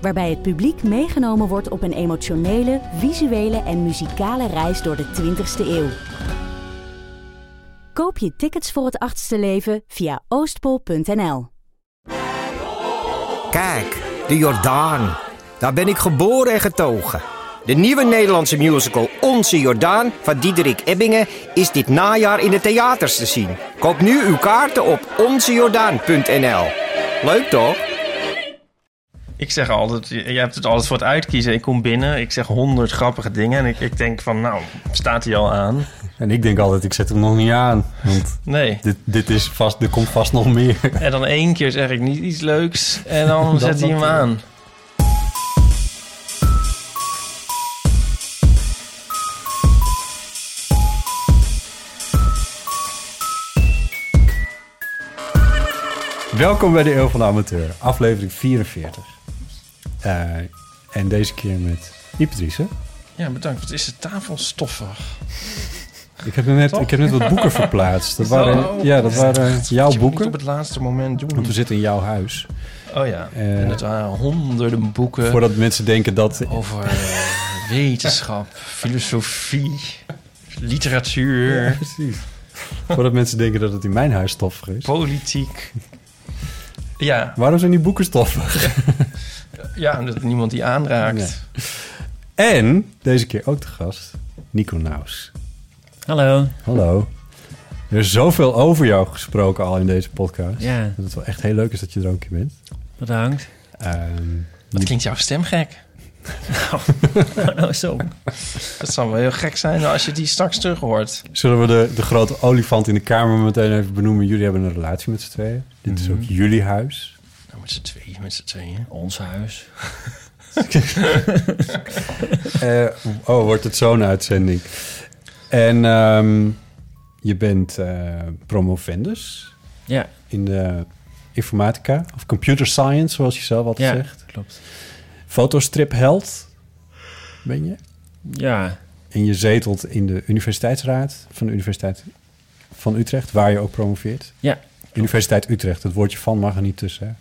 Waarbij het publiek meegenomen wordt op een emotionele, visuele en muzikale reis door de 20ste eeuw. Koop je tickets voor het achtste leven via oostpol.nl. Kijk, de Jordaan. Daar ben ik geboren en getogen. De nieuwe Nederlandse musical Onze Jordaan van Diederik Ebbingen is dit najaar in de theaters te zien. Koop nu uw kaarten op onzejordaan.nl. Leuk toch? Ik zeg altijd, jij hebt het altijd voor het uitkiezen. Ik kom binnen, ik zeg honderd grappige dingen. En ik, ik denk van, nou, staat hij al aan? En ik denk altijd, ik zet hem nog niet aan. Want Nee. dit, dit is vast, er komt vast nog meer. En dan één keer zeg ik niet iets leuks. En dan zet hij hem aan. Welkom bij de Eeuw van de Amateur, aflevering 44. Eh, en deze keer met Driessen. Ja, bedankt. Wat is de tafel stoffig? Ik heb net, ik heb net wat boeken verplaatst. Dat waren, ja, dat waren jouw boeken. op het laatste moment doen. Want we zitten in jouw huis. Oh ja. Eh, en het waren honderden boeken Voordat mensen denken dat... over eh, wetenschap, filosofie, literatuur, Ja, precies. Voordat mensen denken dat het in mijn huis stoffig is. politiek. Ja, Waarom zijn die boeken stoffig? ja, dat niemand die aanraakt. Nee. En deze keer ook de gast, Nico Naus. Hallo. Hallo. Er is zoveel over jou gesproken al in deze podcast. Ja, Dat het wel echt heel leuk is dat je er ook een keer bent. bedankt. Ehm, Wat klinkt jouw stem gek? nou, zo. Dat zal wel heel gek zijn als je die straks terug hoort. zullen we de, de grote olifant in de kamer meteen even benoemen? Jullie hebben een relatie met z'n tweeën. Dit is Mhm. ook jullie huis. Nou, met z'n tweeën, met z'n tweeën. Ons huis. Eh, oh, wordt het zo'n uitzending. En ehm, je bent eh, promovendus Ja, in de informatica of computer science, zoals je zelf altijd ja zegt. klopt. Fotostripheld ben je. Ja, En je zetelt in de universiteitsraad van de Universiteit van Utrecht, waar je ook promoveert. Ja. Universiteit Utrecht, het woordje van mag er niet tussen. Hè?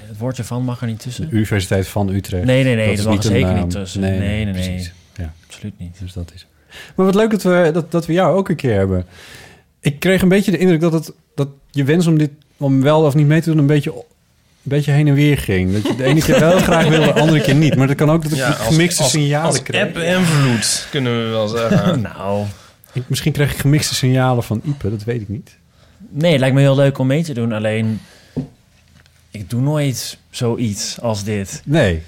Het woordje van mag er niet De tussen. Universiteit van Utrecht. Nee, nee, nee, is dat mag er een zeker naam. niet tussen. Nee, nee, nee. Ja, Absoluut niet. dus dat is. Maar wat leuk dat we, dat, dat we jou ook een keer hebben. Ik kreeg een beetje de indruk dat, het, dat je wens om dit om wel of niet mee te doen een beetje, een beetje heen en weer ging. Dat je de ene keer wel graag wilde, de andere keer niet. Maar dat kan ook dat ik Ja, gemixte als- signalen Als kreeg. app en vloed, kunnen we wel zeggen. Nou, Ik- misschien kreeg ik gemixte signalen van Ipe, dat weet ik niet. nee, het lijkt me heel leuk om mee te doen. Alleen, ik doe nooit zoiets als dit. Nee,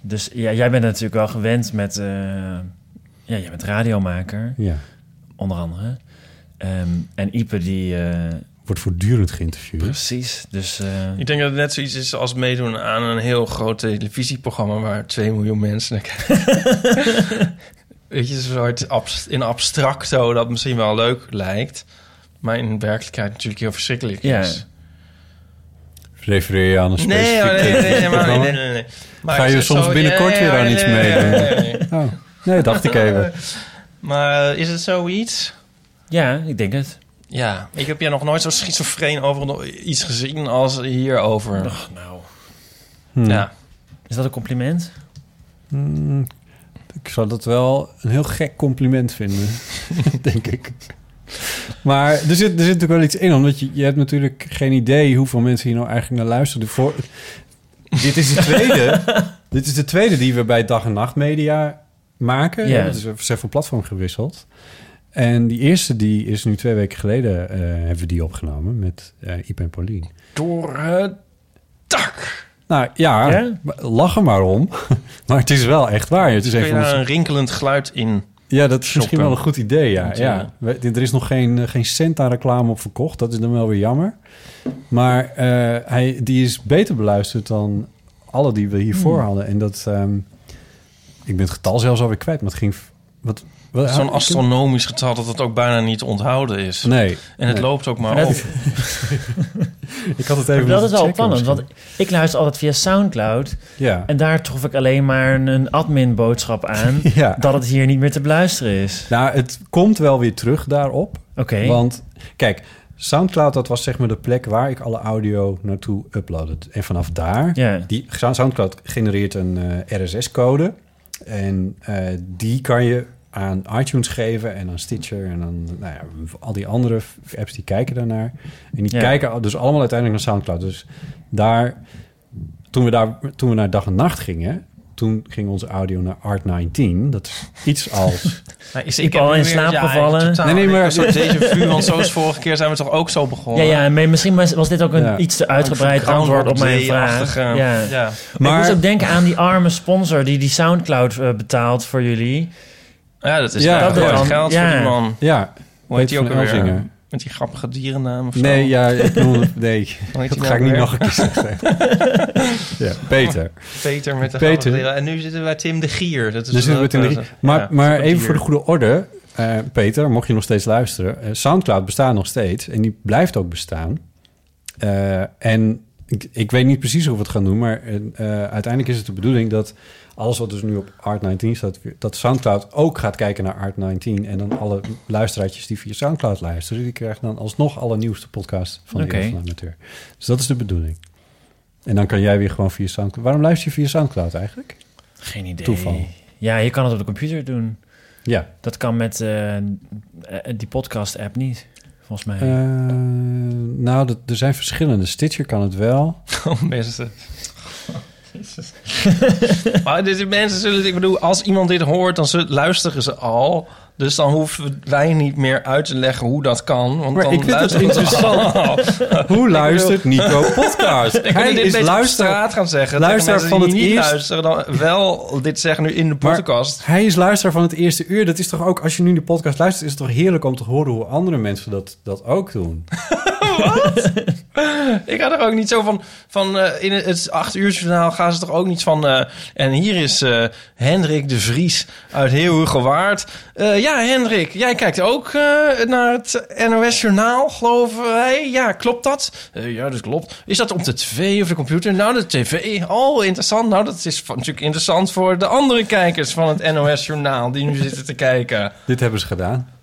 Dus ja, jij bent natuurlijk wel gewend met... eh, ja, jij bent radiomaker, ja. onder andere. Ehm, en Ipe die... eh, Wordt voortdurend geïnterviewd. precies, dus... eh, Ik denk dat het net zoiets is als meedoen aan een heel groot televisieprogramma waar 2 miljoen mensen naar kijken. Weet je, een soort abst- in abstracto dat misschien wel leuk lijkt, maar in werkelijkheid natuurlijk heel verschrikkelijk Ja. is. Refereer je aan een specifiek... Nee, oh, nee, nee, nee? Nee, nee, nee. Maar Ga je soms zo, binnenkort weer aan nee, iets nee, meedoen? nee, nee, nee. Oh, nee, dacht ik even. Maar eh, is het zoiets? ja, ik denk het. Ja, ik heb jij nog nooit zo schizofreen over iets gezien als hierover. Ach, nou. Hm. Ja. Is dat een compliment? Hmm, ik zou dat wel een heel gek compliment vinden, denk ik. Maar er zit, er zit natuurlijk wel iets in, omdat je, je hebt natuurlijk geen idee hoeveel mensen hier nou eigenlijk naar luisteren. Voor, dit is de tweede. dit is de tweede die we bij Dag en Nacht Media maken. Ja. Ja. Dus we zijn van platform gewisseld. En die eerste die is nu twee weken geleden eh, hebben we die opgenomen met eh Iep en Paulien. Door het dak. Nou ja, lach er maar om. maar het is wel echt waar. Het is Kun een je van daar onze een rinkelend geluid in? Ja, dat is misschien wel een goed idee, ja. Ja. Er is nog geen, eh, geen cent aan reclame op verkocht. Dat is dan wel weer jammer. Maar eh, hij, die is beter beluisterd dan alle die we hiervoor Hmm. hadden. En dat, ehm, ik ben het getal zelfs alweer kwijt, maar het ging... Wat, Zo'n astronomisch getal dat het ook bijna niet te onthouden is. Nee. En het nee. loopt ook maar op. dat- Ik had het even dat is wel opvallend, want ik luister altijd via Soundcloud. Ja. En daar trof ik alleen maar een, admin-boodschap aan... Ja. dat het hier niet meer te beluisteren is. Nou, het komt wel weer terug daarop. Oké. Want, kijk, Soundcloud, dat was zeg maar de plek waar ik alle audio naartoe uploadde. En vanaf daar, Ja. die Soundcloud genereert een eh, RSS-code. En eh, die kan je aan iTunes geven en aan Stitcher en aan nou ja, al die andere apps die kijken daarnaar. En die Ja. kijken dus allemaal uiteindelijk naar Soundcloud. Dus daar, toen we, daar, toen we naar dag en nacht gingen, toen ging onze audio naar Art19. Dat is iets als... Maar is, Ik heb al in slaap ja, gevallen. Nee, nee, maar- Een soort déjà vu, want zoals vorige keer zijn we toch ook zo begonnen. Ja, ja, maar misschien was was dit ook een Ja. iets te uitgebreid antwoord op mijn vraag. Ja. ja. Maar ik moest ook denken aan die arme sponsor die die Soundcloud eh, betaalt voor jullie. Ja, dat is Ja, ja, dat gewoon dan- geld ja. voor die man. Ja, Hoe heet die ook alweer? Met die grappige dierennaam of zo? Nee, ja, ik het... Nee, dat die ga ik nou niet nog een keer zeggen. ja, Peter. Peter met de Peter. grappige dieren. En nu zitten we bij Tim de Gier. Dat is Dus zitten we in de- eh, Maar, ja, maar even voor de goede orde. eh, Peter, mocht je nog steeds luisteren. eh, Soundcloud bestaat nog steeds. En die blijft ook bestaan. Eh, en ik, ik weet niet precies hoe we het gaan doen. Maar uiteindelijk is het de bedoeling dat alles wat dus nu op Art19 staat... dat Soundcloud ook gaat kijken naar Art19. En dan alle luisteraartjes die via Soundcloud luisteren... die krijgen dan alsnog alle nieuwste podcast van de de Amateur. Dus dat is de bedoeling. En dan kan jij weer gewoon via Soundcloud... Waarom luister je via Soundcloud eigenlijk? Geen idee. Toeval. Ja, je kan het op de computer doen. Ja. Dat kan met eh, eh, die podcast-app niet, volgens mij. Eh, nou, er zijn verschillende. Stitcher kan het wel. Oh, mensen. Maar dit, mensen zullen, ik bedoel, als iemand dit hoort, dan zullen, luisteren ze al. Dus dan hoeven wij niet meer uit te leggen hoe dat kan. Want Maar dan ik vind het interessant. Hoe luistert Nico podcast? Ik Hij dit is beter op luisteraar. straat gaan zeggen. luisteraar van het niet eerst- luisteren, dan wel dit zeggen nu in de Maar podcast. hij is luisteraar van het eerste uur. Dat is toch ook, als je nu de podcast luistert, is het toch heerlijk om te horen hoe andere mensen dat, dat ook doen. Ik ga er ook niet zo van... van eh, in het acht uur journaal gaan ze toch ook niet van... eh, en hier is eh, Hendrik de Vries uit Heerhugowaard. Eh ja, Hendrik, jij kijkt ook naar het NOS Journaal, geloven wij. Ja, klopt dat? Ja, dat klopt. Is dat op de tv of de computer? Nou, de tv. Oh, interessant. Nou, dat is van- natuurlijk interessant voor de andere kijkers van het NOS Journaal... die nu zitten te kijken. Dit hebben ze gedaan.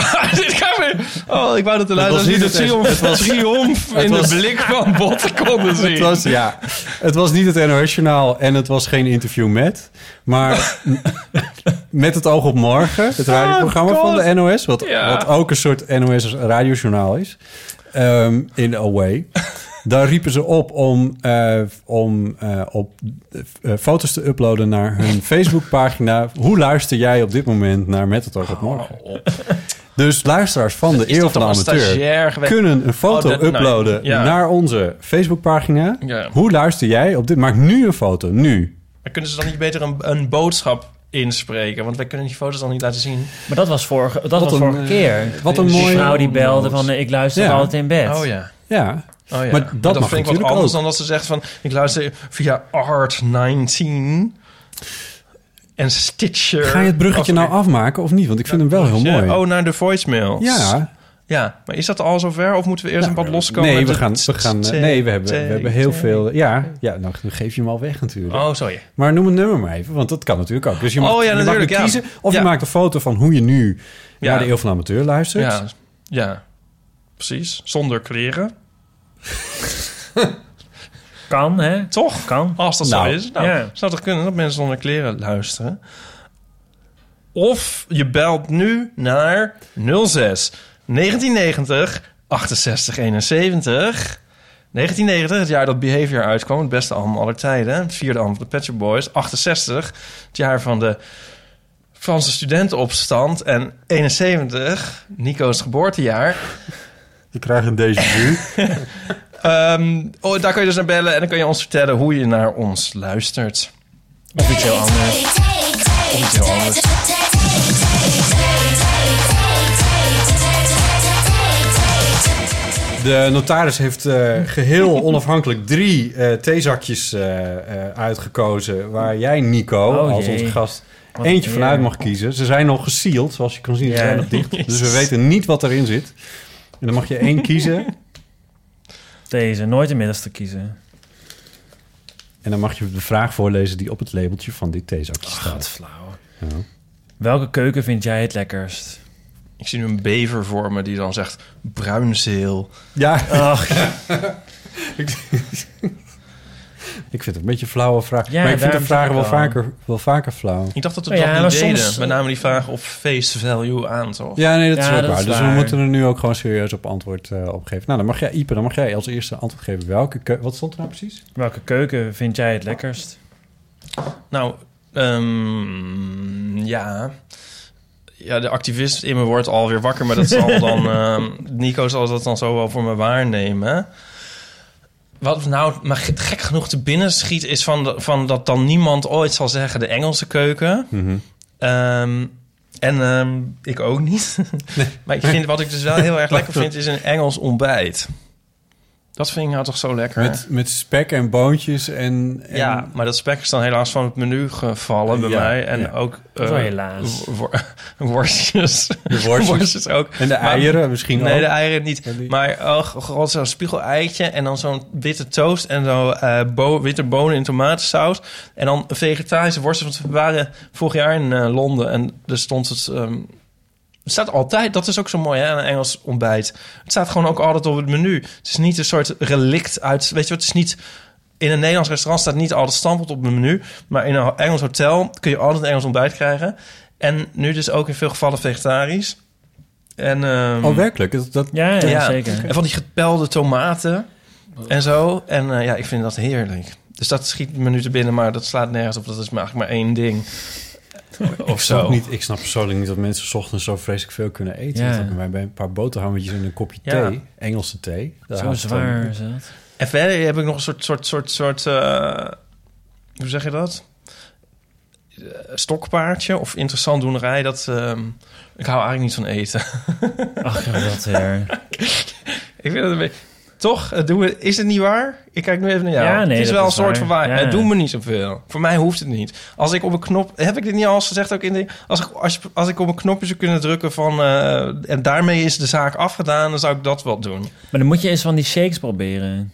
Dit gaat weer... Oh, ik wou dat de luisteraars niet het- triomf, het was- triomf het in was- de blik van Botten konden zien. Het was, ja, het was niet het NOS-journaal en het was geen interview met. Maar met het oog op morgen, het radioprogramma van de NOS... wat, Ja. wat ook een soort NOS-radiojournaal is, ehm, in a way... Daar riepen ze op om, eh, om eh, op eh, foto's te uploaden naar hun Facebookpagina. Hoe luister jij op dit moment naar Met het oog op morgen? Dus luisteraars van de Eeuw van de Amateur kunnen een foto Oh, dat- nou, uploaden ja. naar onze Facebookpagina. Ja. Hoe luister jij op dit? Maak nu een foto, nu. Maar kunnen ze dan niet beter een, een boodschap inspreken? Want wij kunnen die foto's dan niet laten zien. Maar dat was vorige, dat Wat was een, vorige eh, keer. wat een Die mooie- vrouw die belde van... eh, ik luister Ja. altijd in bed. Oh ja. Ja, Oh, ja. Maar dat mag vind ik wat natuurlijk anders ook. dan dat ze zegt van... ik luister via Art19 en Stitcher. ga je het bruggetje Of- nou afmaken of niet? Want ik vind hem wel heel mooi. Oh, naar de voicemails. ja, Ja, maar is dat al zover? Of moeten we eerst Nou, een pad loskomen? nee, we gaan, we gaan, t- nee, we hebben, we hebben heel veel. Ja, ja, nou dan geef je hem al weg natuurlijk. Oh, sorry. Maar noem het nummer maar even, want dat kan natuurlijk ook. Dus je mag, Oh, ja, je mag natuurlijk, ja. kiezen of je maakt een foto van hoe je nu Ja. naar de Eeuw van de Amateur luistert. Ja, ja, precies. Zonder kleren. Kan, hè? Toch? Kan. Als dat Nou, zo is. Nou, ja. zou toch kunnen dat mensen zonder kleren luisteren? Of je belt nu naar 06 1990 68 71. 1990, het jaar dat Behavior uitkwam. Het beste album aller tijden. Het vierde album van de Pet Shop Boys. 68, het jaar van de Franse studentenopstand. En 71, Nico's geboortejaar. Je krijgt een déjà vu. Ehm, oh, daar kun je dus naar bellen en dan kun je ons vertellen hoe je naar ons luistert. Of iets heel anders. Of iets heel anders. De notaris heeft eh, geheel onafhankelijk drie eh, theezakjes eh, eh, uitgekozen... waar jij, Nico, Oh, als onze gast, Wat eentje vanuit mag kiezen. Ze zijn nog gesealed, zoals je kan zien. Ze Ja. zijn nog dicht. Dus we weten niet wat erin zit. En dan mag je één kiezen. Deze, nooit de middelste kiezen. En dan mag je de vraag voorlezen die op het labeltje van dit theezakje staat. Wat flauw. Ja. Welke keuken vind jij het lekkerst? Ik zie nu een bever voor me die dan zegt bruinzeel. Ja, Ach, ik vind het een beetje een flauwe vraag. Ja, maar ik vind de vragen wel vaker, wel vaker flauw. Ik dacht dat we Oh dat ja, niet maar deden. soms- Met name die vraag op face value aan, toch? Ja, nee, dat Ja, is ook dat waar. is dus we moeten er nu ook gewoon serieus op antwoord eh op geven. Nou, dan mag jij, Ipe, dan mag jij als eerste antwoord geven. Welke keu- Wat stond er nou precies? welke keuken vind jij het lekkerst? Nou, ehm, ja. Ja, de activist in me wordt alweer wakker, maar dat zal dan... ehm, Nico zal dat dan zo wel voor me waarnemen. Wat nou maar ge- gek genoeg te binnen schiet... is van, de- van dat dan niemand ooit zal zeggen de Engelse keuken. Ehm, en ehm, ik ook niet. maar ik vind, wat ik dus wel heel erg lekker vind... is een Engels ontbijt. Dat vind ik nou toch zo lekker. Met, met spek en boontjes en... en Ja, maar dat spek is dan helaas van het menu gevallen bij Ja, mij. En ja. ook... Eh, helaas. wo- worstjes. De worstjes. ook. En de Maar- eieren misschien Nee, ook. de eieren niet. Maar oh god, zo'n spiegel-eitje en dan zo'n witte toast... en zo eh, bo- witte bonen in tomatensaus. En dan vegetarische worstjes. Want we waren vorig jaar in eh, Londen en er stond het... ehm, het staat altijd, dat is ook zo mooi, hè, een Engels ontbijt. Het staat gewoon ook altijd op het menu. Het is niet een soort relict uit... Weet je wat, het is niet... In een Nederlands restaurant staat niet altijd stampeld op het menu. Maar in een Engels hotel kun je altijd een Engels ontbijt krijgen. En nu dus ook in veel gevallen vegetarisch. En, ehm, Oh, werkelijk? Dat, dat, Ja, ja, ja, zeker. En van die gepelde tomaten en zo. En eh, ja, ik vind dat heerlijk. Dus dat schiet me nu te binnen, maar dat slaat nergens op. Dat is maar eigenlijk maar één ding. Of ik, snap zo. niet, ik snap persoonlijk niet dat mensen 's ochtends zo vreselijk veel kunnen eten. Ja. Dat bij een paar boterhammetjes en een kopje Ja. thee, Engelse thee. Zo zwaar dan- is dat. En verder heb ik nog een soort, soort, soort, soort eh, hoe zeg je dat? Eh, Stokpaardje of interessant doenerij. Dat, ehm, ik hou eigenlijk niet van eten. Ach, ja, dat weer. ik vind het een beetje... Toch? Eh, Doen we, is het niet waar? Ik kijk nu even naar jou. Ja, nee, het is wel is een soort waar. van waar. Ja. Het doet me niet zoveel. Voor mij hoeft het niet. Als ik op een knop... Heb ik dit niet al eens gezegd ook in de... Als ik, als, als ik op een knopje zou kunnen drukken van... eh, en daarmee is de zaak afgedaan, dan zou ik dat wel doen. Maar dan moet je eens van die shakes proberen.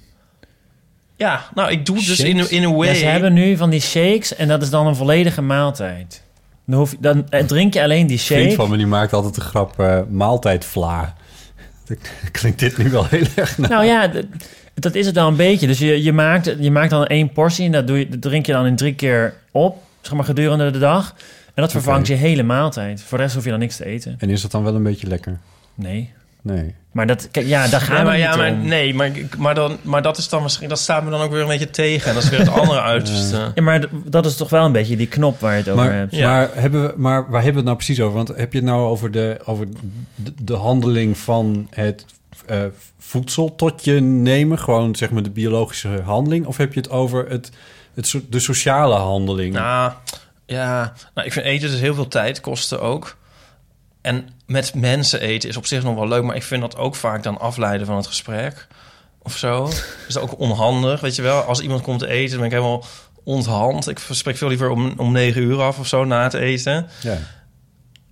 Ja, nou, ik doe het dus in, in een way... Ja, ze hebben nu van die shakes en dat is dan een volledige maaltijd. Dan, hoef je, dan eh, drink je alleen die Een vriend shake. van me die maakt altijd de grap eh maaltijdvla. Klinkt dit nu wel heel erg. Nou ja, dat is het dan een beetje. Dus je, je, maakt, je maakt dan één portie en dat, doe je, dat drink je dan in drie keer op, zeg maar gedurende de dag. En dat vervangt je hele maaltijd. Voor de rest hoef je dan niks te eten. En is dat dan wel een beetje lekker? Nee. Nee. Maar dat, kijk, ja, daar gaan Nee, maar, ja, maar, om. nee, maar, maar, dan, maar dat is dan misschien... Dat staat me dan ook weer een beetje tegen. En dat is weer het andere uiterste. Ja, maar dat is toch wel een beetje die knop waar je het over Maar, hebt. Ja. maar, hebben we, maar waar hebben we het nou precies over? Want heb je het nou over de, over de, de handeling van het eh, voedsel tot je nemen? Gewoon zeg maar de biologische handeling? Of heb je het over het, het, de sociale handeling? Nou, ja. Nou, ik vind eten dus heel veel tijd kosten ook. En met mensen eten is op zich nog wel leuk... maar ik vind dat ook vaak dan afleiden van het gesprek. Of zo. is dat ook onhandig, weet je wel? Als iemand komt te eten, dan ben ik helemaal onthand. Ik spreek veel liever om, om negen uur af of zo na het eten. Ja.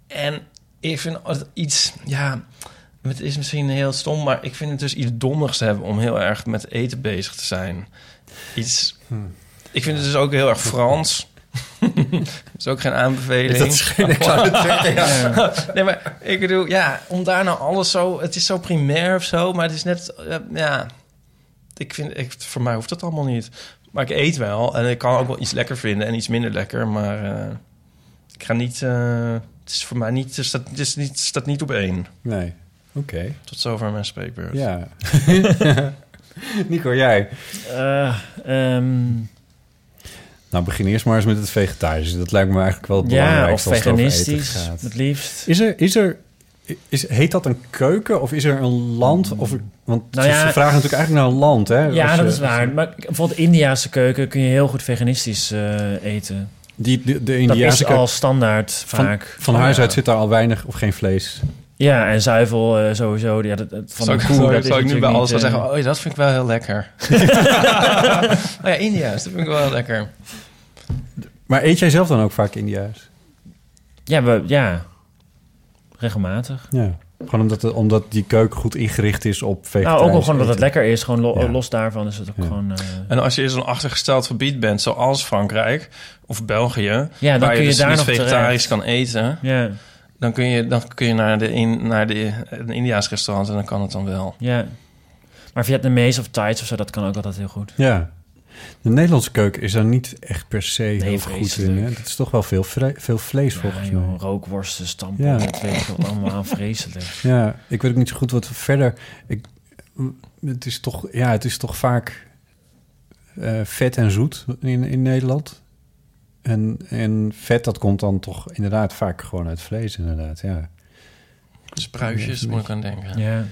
En ik vind het iets, ja, het is misschien heel stom, maar ik vind het dus iets dommigs hebben om heel erg met eten bezig te zijn. Iets, ik vind het dus ook heel erg Frans. Dat is ook geen aanbeveling. Dat is geen, ik zou het zeggen, ja. nee, maar ik bedoel, ja, om daar nou alles zo, het is zo primair of zo, maar het is net, eh, ja, ik vind, ik, voor mij hoeft dat allemaal niet. Maar ik eet wel en ik kan ook wel iets lekker vinden en iets minder lekker, maar eh, ik ga niet, eh, het is voor mij niet, het staat, het is niet, het staat niet op één. Nee. Oké. Tot zover mijn spreekbeurt. Ja. Nico, jij? Eh, ehm, Nou, begin eerst maar eens met het vegetarische. Dat lijkt me eigenlijk wel het ja, of belangrijkste als het over eten veganistisch, gaat. het liefst. Is er, is er, is, heet dat een keuken of is er een land? Of, want Nou ze, ja- ze vragen natuurlijk eigenlijk naar een land, hè? Ja, dat je- is waar. Maar bijvoorbeeld Indiaanse keuken kun je heel goed veganistisch eh, eten. Die, de, de Dat Indiaanse is keuken, al standaard van, vaak. van Oh, huis ja. uit zit daar al weinig of geen vlees Ja, en zuivel eh, sowieso. Ja, dat, dat- van Zou de ik, koe, zou, dat ik- is zou ik nu bij alles wel niet, zeggen... eh, oh ja, dat vind ik wel heel lekker. oh ja, India's, dat vind ik wel heel lekker. Maar eet jij zelf dan ook vaak India's? Ja, we, ja, regelmatig. Ja. Gewoon omdat, het, omdat die keuken goed ingericht is op vegetarisch Nou, ook gewoon dat het lekker is. Gewoon lo- Ja. los daarvan is het ook Ja. gewoon... eh, En als je in zo'n achtergesteld gebied bent, zoals Frankrijk of België... Ja, dan waar kun je je dus daar niet nog vegetarisch terecht. kan eten... ja, dan kun je, dan kun je naar, de in, naar de, een Indiaas restaurant en dan kan het dan wel. ja. Maar Vietnamees of Thais of zo, dat kan ook altijd heel goed. Ja. De Nederlandse keuken is daar niet echt per se heel goed in. Hè? Het is toch wel veel, vre- veel vlees Ja, volgens joh, mij. rookworsten, stampen, Ja. dat weet ik wat allemaal vreselijk. Ja, ik weet ook niet zo goed wat verder... Ik, het, is toch, ja, het is toch vaak eh, vet en zoet in, in Nederland. En, en vet, dat komt dan toch inderdaad vaak gewoon uit vlees, inderdaad. Ja, Spruitjes, Ja, moet ik aan denken. Ja,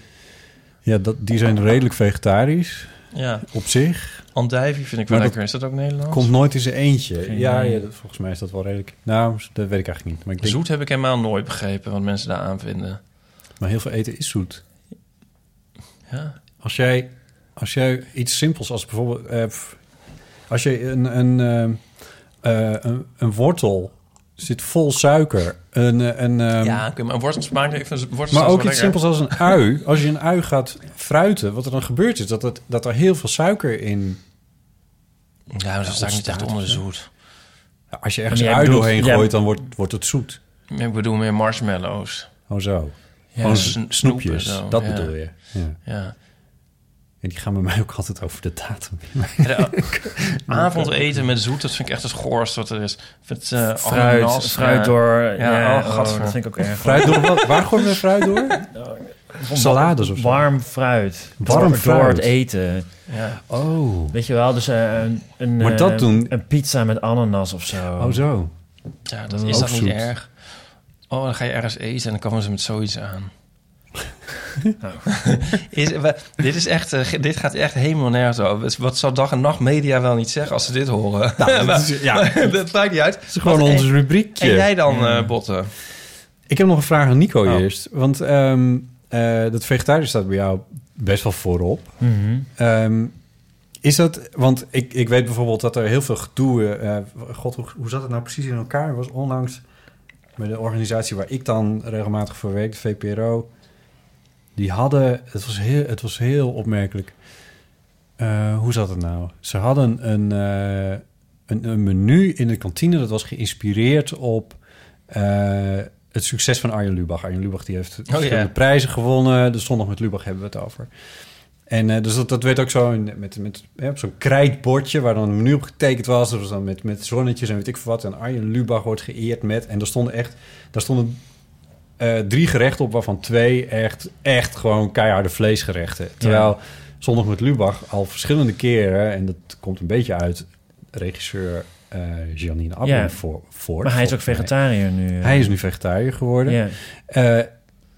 ja dat, die zijn redelijk vegetarisch Ja, op zich. Andijvie vind ik wel Maar lekker. Is dat ook Nederlands? Komt nooit in zijn eentje. Ja, ja volgens mij is dat wel redelijk... Nou, dat weet ik eigenlijk niet. Maar, ik denk, Zoet heb ik helemaal nooit begrepen wat mensen daar aan vinden. maar heel veel eten is zoet. Ja, Als jij, als jij iets simpels als bijvoorbeeld... eh, als je een, een, eh, eh, een, een wortel zit vol suiker... Een, eh, een, ehm, ja oké, maar wortels smaakt even maar ook iets lekker. simpels als een ui. Als je een ui gaat fruiten, wat er dan gebeurt is... dat, het, dat er heel veel suiker in... Ja, maar dat staat niet echt onder zoet. Als je ergens een ui doorheen gooit, dan wordt, wordt het zoet. Ik bedoel meer marshmallows. Oh zo. ja. Gewoon snoepjes. snoepen zo, dat ja. bedoel je. Ja. Ja. En die gaan bij mij ook altijd over de datum. De avondeten met zoet, dat vind ik echt het goorst wat er is. Het, eh, fruit, ananas, fruit ja. door... Ja, Ja, oh, oh, dat vind ik ook erg. Fruit door wat? Waar gooien we fruit door? Salades of zo? Warm fruit. Warm door, fruit. Door het eten. Ja. Oh. Weet je wel, dus eh, een, een, Maar eh, dat doen- een pizza met ananas of zo. Oh zo. ja, dat is ook dat niet erg. Oh, dan ga je ergens eten en dan komen ze met zoiets aan. is, we- dit, is echt, eh, dit gaat echt helemaal nergens over. Wat zou dag en nacht media wel niet zeggen als ze dit horen? Nou, dat is, ja, het dat maakt niet uit. is gewoon Wat- ons en, rubriekje. en jij dan, eh Botten? Ik heb nog een vraag aan Nico Oh. eerst. Want ehm, eh, dat vegetarisch staat bij jou best wel voorop. Mhm. Ehm, is dat, want ik, ik weet bijvoorbeeld dat er heel veel gedoe... eh, God, hoe, hoe zat het nou precies in elkaar? Was onlangs bij de organisatie waar ik dan regelmatig voor werk, de VPRO... Die hadden, het was heel, het was heel opmerkelijk. Eh, hoe zat het nou? Ze hadden een, eh, een, een menu in de kantine dat was geïnspireerd op eh, het succes van Arjen Lubach. Arjen Lubach die heeft verschillende ja. prijzen gewonnen. De zondag met Lubach hebben we het over. En dus dat, dat werd ook zo in, met, met ja, op zo'n krijtbordje waar dan een menu op getekend was. Dat was dan met, met zonnetjes en weet ik veel wat. En Arjen Lubach wordt geëerd met. En er stonden echt, daar stonden eh, drie gerechten op, waarvan twee echt, echt gewoon keiharde vleesgerechten. Terwijl zondag met Lubach al verschillende keren, en dat komt een beetje uit regisseur eh Janine Abben Ja. voor, voor. Maar hij is ook mij. vegetariër nu. eh. Hij is nu vegetariër geworden. Ja. Eh,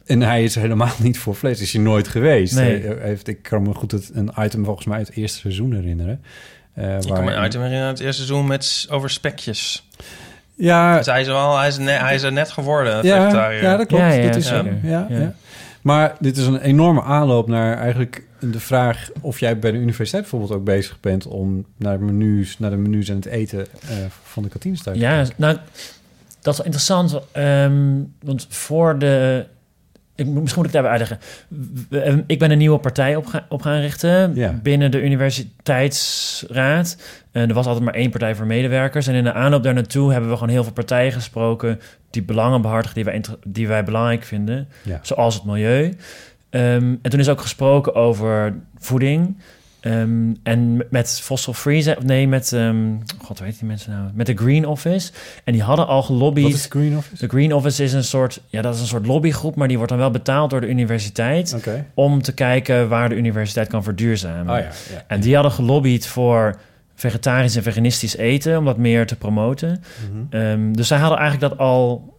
en hij is helemaal niet voor vlees. Is hij nooit geweest. Nee. Hij heeft, ik kan me goed het, een item volgens mij uit het eerste seizoen herinneren. Eh, Ik kan me een item herinneren uit het eerste seizoen met, over spekjes. Ja, Dus hij is, wel, hij, is ne- hij is er net geworden, ja, ja, dat klopt. Ja, ja, dat is zeker. zo. Ja, Ja. ja. Maar dit is een enorme aanloop naar eigenlijk de vraag... of jij bij de universiteit bijvoorbeeld ook bezig bent... om naar, menus, naar de menus en het eten eh, van de kantines te Ja, nou, dat is wel interessant. ehm, want voor de... Ik, moet- misschien moet ik daarbij uitleggen. Ik ben een nieuwe partij op, ga- op gaan richten Ja. binnen de universiteitsraad. En er was altijd maar één partij voor medewerkers. En in de aanloop daar naartoe hebben we gewoon heel veel partijen gesproken... die belangen behartigen die wij, die wij belangrijk vinden. Ja. Zoals het milieu. Ehm, en toen is ook gesproken over voeding... Ehm, en met Fossil Free, zei- nee, met, ehm, god, weet die mensen nou? Met de Green Office. En die hadden al gelobbyd. Wat is de Green Office? De Green Office is een soort, ja, dat is een soort lobbygroep, maar die wordt dan wel betaald door de universiteit om te kijken waar de universiteit kan verduurzamen. Oh ja, ja. En die hadden gelobbyd voor vegetarisch en veganistisch eten om dat meer te promoten. Mhm. Ehm, dus zij hadden eigenlijk dat al,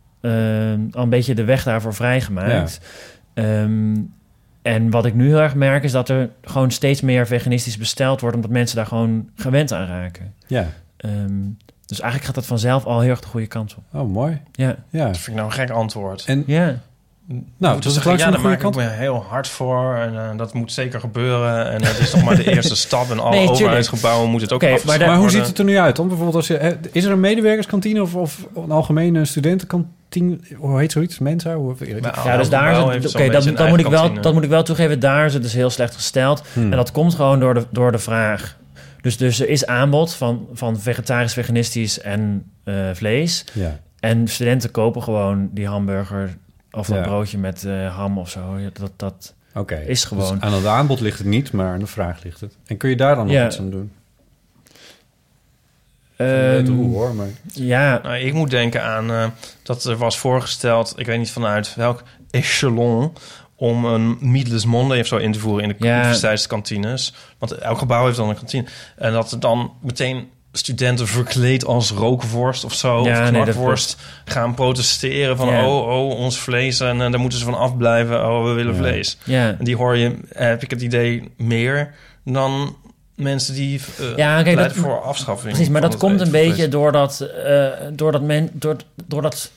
al een beetje de weg daarvoor vrijgemaakt. En wat ik nu heel erg merk is dat er gewoon steeds meer veganistisch besteld wordt, omdat mensen daar gewoon gewend aan raken. Ja. Ehm, dus eigenlijk gaat dat vanzelf al heel erg de goede kant op. Oh, mooi. Ja, Ja. Dat vind ik nou een gek antwoord. En ja. Nou, Moet dat is langs ja, daar maak ik me heel hard voor. En eh, dat moet zeker gebeuren. En het is nog maar de eerste stap. En alle Nee, overheidsgebouwen moeten het ook Oké, maar hoe ziet het er nu uit dan? Bijvoorbeeld als je, is er een medewerkerskantine of, of een algemene studentenkantine? Hoe heet zoiets? Mensa? Hoe, Ja, dus daar is het, oké, dat, dat, moet ik wel, dat moet ik wel toegeven. Daar is het dus heel slecht gesteld. Hmm. En dat komt gewoon door de, door de vraag. Dus, dus er is aanbod van, van vegetarisch, veganistisch en eh, vlees. Ja. En studenten kopen gewoon die hamburger of dat Ja. broodje met eh, ham of zo. Dat, dat, Oké. Is gewoon. Dus aan het aanbod ligt het niet, maar aan de vraag ligt het. En kun je daar dan nog Ja. iets aan doen? Ehm, hoe hoor, maar... ja, Nou, ik moet denken aan eh, dat er was voorgesteld, ik weet niet vanuit welk echelon, om een Meatless Monday of zo in te voeren in de Ja. universiteitskantines. Want elk gebouw heeft dan een kantine. En dat er dan meteen studenten verkleed als rookworst of zo, Ja, of nee, knakworst, gaan protesteren van Ja. oh, oh, ons vlees en eh, daar moeten ze van afblijven. Oh, we willen Ja. vlees. ja. En die hoor je, heb ik het idee, meer dan mensen die eh Ja, kijk, pleiten dat- voor afschaffing. Precies, maar dat komt een beetje doordat, eh doordat men, door, doordat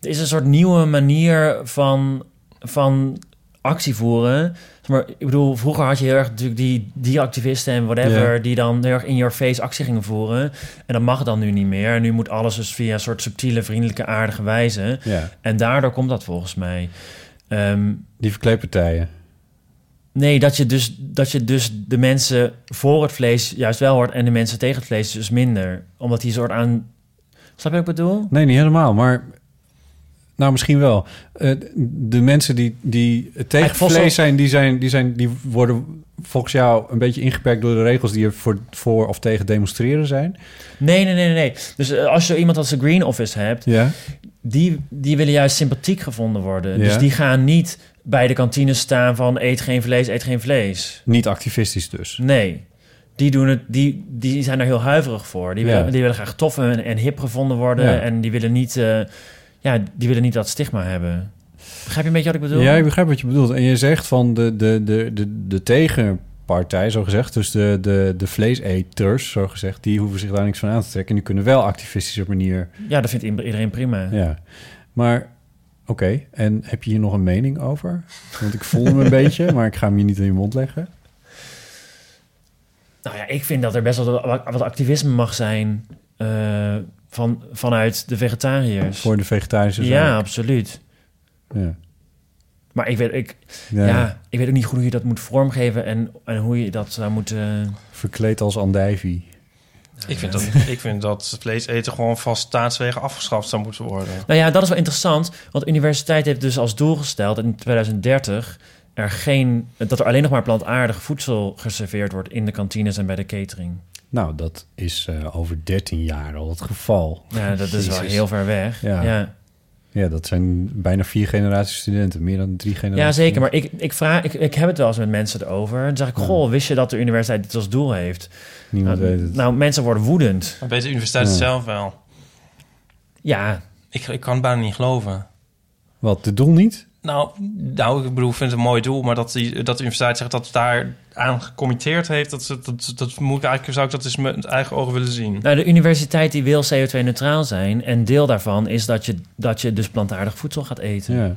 er is een soort nieuwe manier van, van actie voeren. Maar ik bedoel, vroeger had je heel erg natuurlijk die, die activisten en whatever, Ja. die dan heel erg in your face actie gingen voeren. En dat mag dan nu niet meer. En nu moet alles dus via een soort subtiele, vriendelijke, aardige wijze. Ja, En daardoor komt dat volgens mij. Ehm, die verkleedpartijen. Nee, dat je, dus, dat je dus de mensen voor het vlees juist wel hoort en de mensen tegen het vlees dus minder. Omdat die soort aan. Snap je wat ik bedoel? Nee, niet helemaal, maar... Nou, misschien wel. Eh, de mensen die, die tegen vlees zijn die, zijn, die zijn... die worden volgens jou een beetje ingeperkt door de regels... die er voor, voor of tegen demonstreren zijn. Nee, nee, nee, nee. Dus eh, als je iemand als de Green Office hebt, Ja. die, die willen juist sympathiek gevonden worden. Ja. Dus die gaan niet bij de kantine staan van eet geen vlees, eet geen vlees. Niet activistisch dus. Nee. Die, doen het, die, die zijn er heel huiverig voor. Die Ja. willen, die willen graag tof en, en hip gevonden worden. Ja. En die willen, niet, eh, ja, die willen niet dat stigma hebben. Begrijp je een beetje wat ik bedoel? Ja, ik begrijp wat je bedoelt. En je zegt van de, de, de, de, de tegenpartij, zo gezegd, dus de, de, de vleeseters, zo gezegd, die hoeven zich daar niks van aan te trekken. En die kunnen wel activistische manier. Ja, dat vindt iedereen prima. Ja. Maar, oké, en heb je hier nog een mening over? Want ik voel hem een beetje, maar ik ga hem je niet in je mond leggen. Nou ja, ik vind dat er best wel wat, activisme mag zijn eh, van, vanuit de vegetariërs. Voor de vegetarische zaak. ja, absoluut. Ja. Maar ik weet, ik, Ja. ja. ik weet ook niet goed hoe je dat moet vormgeven en, en hoe je dat zou moeten... Verkleed als andijvie. Ik vind, dat, ik vind dat vlees eten gewoon vast staatswegen afgeschaft zou moeten worden. Nou ja, dat is wel interessant, want de universiteit heeft dus als doel gesteld dat in 2030 er geen, dat er alleen nog maar plantaardig voedsel geserveerd wordt in de kantines en bij de catering. Nou, dat is eh, over 13 jaar al het geval. Ja, dat is wel heel ver weg. Ja. ja. Ja, dat zijn bijna vier generaties studenten. Meer dan drie generaties. Ja, zeker. Maar ik, ik, vraag, ik, ik heb het wel eens met mensen erover. Dan zeg ik, Ja. goh, wist je dat de universiteit dit als doel heeft? Niemand nou, weet het. nou, mensen worden woedend. Maar weet de universiteit Ja. zelf wel. Ja, Ik, ik kan het bijna niet geloven. Wat, de doel niet? Nou, nou, ik bedoel, ik vind het een mooi doel, maar dat, die, dat de universiteit zegt dat het daar aan gecommitteerd heeft, dat, dat, dat, dat moet ik eigenlijk, zou ik dat eens met eigen ogen willen zien. nou, de universiteit die wil CO2-neutraal zijn. En deel daarvan is dat je, dat je dus plantaardig voedsel gaat eten. Ja.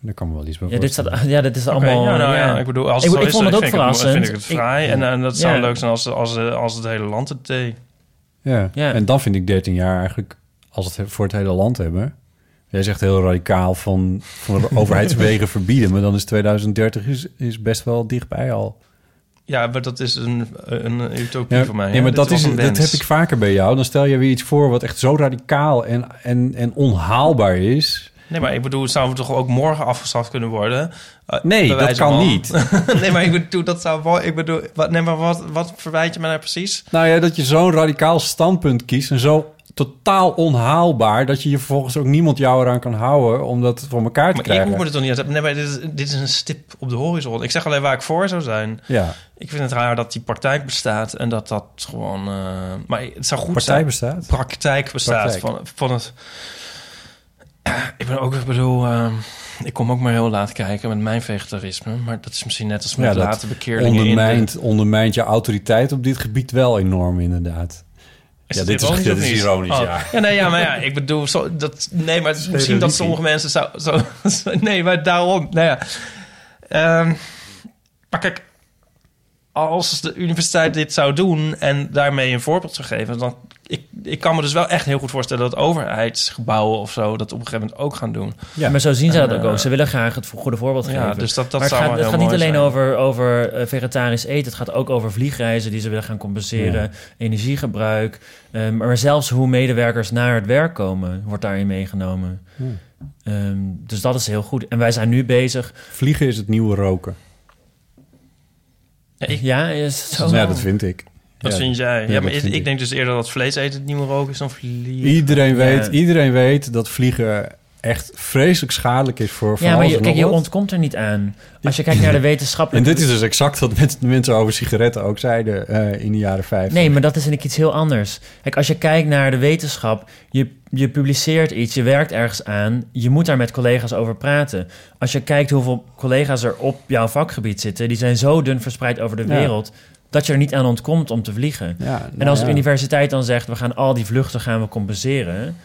Daar kan me wel iets bij Ja, dit staat, ja, dit is allemaal... ja, nou ja, ja. ik bedoel, als Ik- het ik is, vond het ook vind ik het, verrassend. vind ik het vrij. Ik- en, en dat zou Ja. leuk zijn als, als, als het hele land het deed. Ja. Ja. en dan vind ik 13 jaar eigenlijk, als het voor het hele land hebben... Jij zegt heel radicaal van, van de overheidswegen verbieden... maar dan is 2030 is, is best wel dichtbij al. Ja, maar dat is een, een utopie Ja, voor mij. ja, hè. maar dat, is, een dat heb ik vaker bij jou. Dan stel je weer iets voor wat echt zo radicaal en, en, en onhaalbaar is. Nee, maar ik bedoel, zou toch ook morgen afgeschaft kunnen worden? Eh, Nee, dat kan niet. nee, maar ik bedoel, dat zou wel... Ik bedoel, wat, nee, maar wat, wat verwijt je me nou precies? Nou ja, dat je zo'n radicaal standpunt kiest en zo totaal onhaalbaar... dat je je vervolgens ook niemand jou eraan kan houden om dat voor elkaar te Maar ik krijgen. moet het toch niet uit. Nee, maar dit is, dit is een stip op de horizon. Ik zeg alleen waar ik voor zou zijn. Ja, Ik vind het raar dat die praktijk bestaat en dat dat gewoon... eh, maar het zou goed partij zijn... bestaat. Praktijk bestaat Praktijk. Van, van het... Ik ben ook, ik bedoel... ehm, ik kom ook maar heel laat kijken met mijn vegetarisme. Maar dat is misschien net als met Ja, late bekeerlingen in de- Ondermijnt, ondermijnt je autoriteit op dit gebied wel enorm, inderdaad. Is Ja, dit is- ironisch dit is niet? ironisch, Oh. ja. Ja, nee, ja, maar ja, ik bedoel, zo, dat, nee, maar misschien dat sommige mensen zo, zo, nee, maar daarom, nou ja. Ehm, maar kijk, als de universiteit dit zou doen en daarmee een voorbeeld zou geven, dan ik, ik kan me dus wel echt heel goed voorstellen dat overheidsgebouwen of zo dat op een gegeven moment ook gaan doen. Ja. Maar zo zien ze dat ook. ook. eh, Ze willen graag het goede voorbeeld Ja, geven. dus dat, dat maar het zou gaat, het gaat niet alleen zijn. over, over eh, vegetarisch eten. Het gaat ook over vliegreizen die ze willen gaan compenseren. Ja. Energiegebruik. Um, maar zelfs hoe medewerkers naar het werk komen, wordt daarin meegenomen. Ja. Um, dus dat is heel goed. En wij zijn nu bezig. Vliegen is het nieuwe roken. Ja, ik- Ja, is zo? Ja, dat vind ik. Dat Ja. vind jij. Ja, Ja, maar ik, vind ik ik. denk dus eerder dat vlees eten het nieuwe rook is dan vliegen. Iedereen weet, iedereen weet dat vliegen echt vreselijk schadelijk is voor van Ja, maar je, en kijk, je ontkomt er niet aan. Als je kijkt naar de En wetenschappelijke... dit is dus exact wat mensen- de over sigaretten ook zeiden eh, in de jaren 50. Nee, maar dat is ik iets heel anders. Kijk, als je kijkt naar de wetenschap, je, je publiceert iets, je werkt ergens aan, je moet daar met collega's over praten. Als je kijkt hoeveel collega's er op jouw vakgebied zitten, die zijn zo dun verspreid over de Ja. wereld, dat je er niet aan ontkomt om te vliegen. Ja, en nou als de ja. universiteit dan zegt, we gaan al die vluchten gaan we compenseren,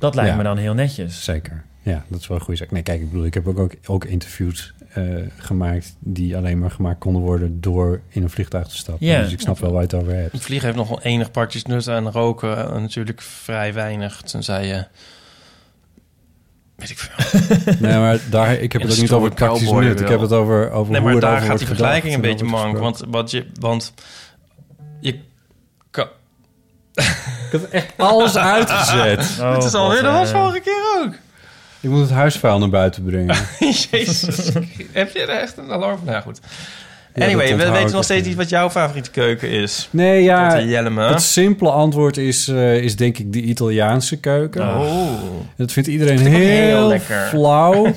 dat lijkt Ja. me dan heel netjes. Zeker. Ja, dat is wel een goede zaak. Nee, kijk, ik bedoel, ik heb ook, ook, ook interviews eh, gemaakt... die alleen maar gemaakt konden worden door in een vliegtuig te stappen. Ja. Dus ik snap wel waar je het over hebt. Vliegen heeft nog wel enig partjes nut en roken eh, natuurlijk vrij weinig. Tenzij je... Weet ik veel. Nee, maar daar, ik heb het ook niet over praktisch nut. Ik heb het over, over Nee, hoe maar het daar gaat wordt die vergelijking een beetje en mank. Want, wat je, want je kan... Ik heb echt alles uitgezet. Oh, het is alweer, dat God, was vorige keer ook. Ik moet het huisvuil naar buiten brengen. Jezus. Heb je er echt een alarm? Nou goed. Ja, Anyway, dat we weten nog steeds niet wat jouw favoriete keuken is. Nee, ja, de het simpele antwoord is, eh, is denk ik de Italiaanse keuken. Oh. Dat vindt iedereen Vind heel, heel lekker. flauw.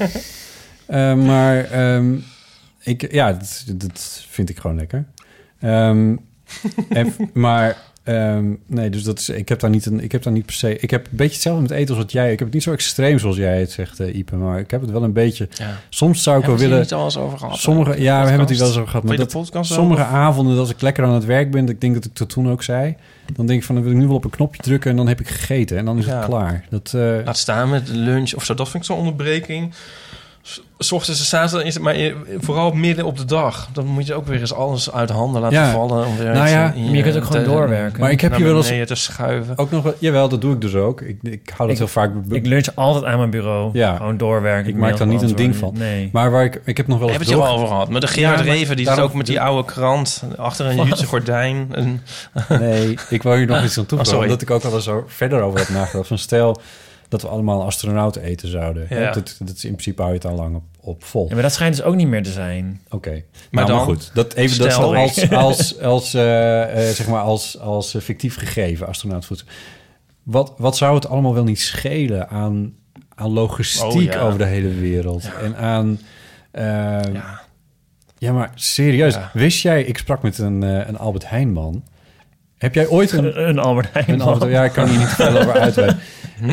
Eh, maar ehm, ik, ja, dat, dat vind ik gewoon lekker. Ehm, en, maar ehm, nee, dus dat is, ik heb daar niet een, ik heb daar niet per se. Ik heb een beetje hetzelfde met eten als wat jij. Ik heb het niet zo extreem zoals jij het zegt, eh, Ipe. Maar ik heb het wel een beetje. Ja. Soms zou ik wel willen. niet al eens over gehad? Sommige, ja, we hebben het hier wel eens over gehad. Maar dat, sommige avonden, als ik lekker aan het werk ben, ik denk dat ik dat toen ook zei, dan denk ik van, dan wil ik nu wel op een knopje drukken en dan heb ik gegeten en dan is Ja. het klaar. Dat, eh, Laat staan met lunch of zo. Dat vind ik zo'n onderbreking. S- ochtends en 's avonds dan is het maar in- vooral midden op de dag. Dan moet je ook weer eens alles uit de handen laten Ja. vallen. Om weer Nou ja, Maar je kunt ook gewoon doorwerken. Maar ik heb je wel eens te schuiven. ook nog wel, jawel, dat doe ik dus ook. Ik, ik hou dat Ik- heel vaak. Ik lunch altijd aan mijn bureau. Ja. Gewoon doorwerken. Ik maak daar niet een ding van. Nee. Maar waar ik, ik heb nog wel We eens hebben het al over gehad. Met de Gerard Ja, maar Reven, die zit ook met die oude krant. Achter een Joodse gordijn. En, Nee, ik wil hier nog iets aan Oh, toevoegen. omdat ik ook wel eens zo verder over heb nagedacht. Van stel dat we allemaal astronauten eten zouden. Ja. Dat, dat is in principe hou je het al lang op, op vol. Ja, maar dat schijnt dus ook niet meer te zijn. Oké. Maar, Maar nou, maar dan- goed. Dat, even, dat als, als, als, eh, eh, zeg maar als, als eh, fictief gegeven, astronautvoedsel. Wat, wat zou het allemaal wel niet schelen aan, aan logistiek Oh, ja. over de hele wereld? En aan... ja. Ja, maar serieus. Ja. Wist jij, ik sprak met een, een Albert Heijnman. Heb jij ooit een... Een, Albert Heijn. een Albert, ja, ik kan hier niet veel over uitweiden.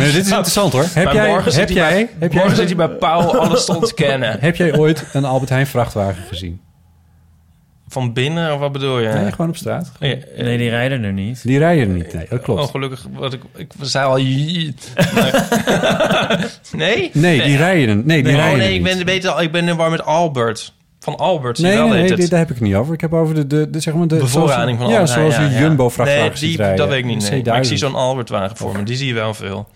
nee, dit is interessant hoor. Heb Maar jij, morgen heb jij, bij- heb Morgen jij, zit hij bij Paul alles te ontkennen. heb jij ooit een Albert Heijn vrachtwagen gezien? Van binnen, of wat bedoel je? Nee, gewoon op straat. Ja, eh, Nee, die rijden er niet. Die rijden er niet. Nee, dat klopt. Oh, gelukkig. Wat ik, ik zei al... Maar- nee? Nee, die rijden er Nee, die Oh rijden nee, er ik niet. ben, beter, ik ben in war met Albert. Van Albert, Nee, wel, nee, nee, dit- daar heb ik het niet over. Ik heb over de, de, de zeg maar de bevoorrading van zoals, Albert Ja, zoals ja. Jumbo-vrachtwagens Nee, die, rijden. dat weet ik niet. Nee. C1000. Maar ik zie zo'n Albert-wagen voor me. Die zie je wel veel.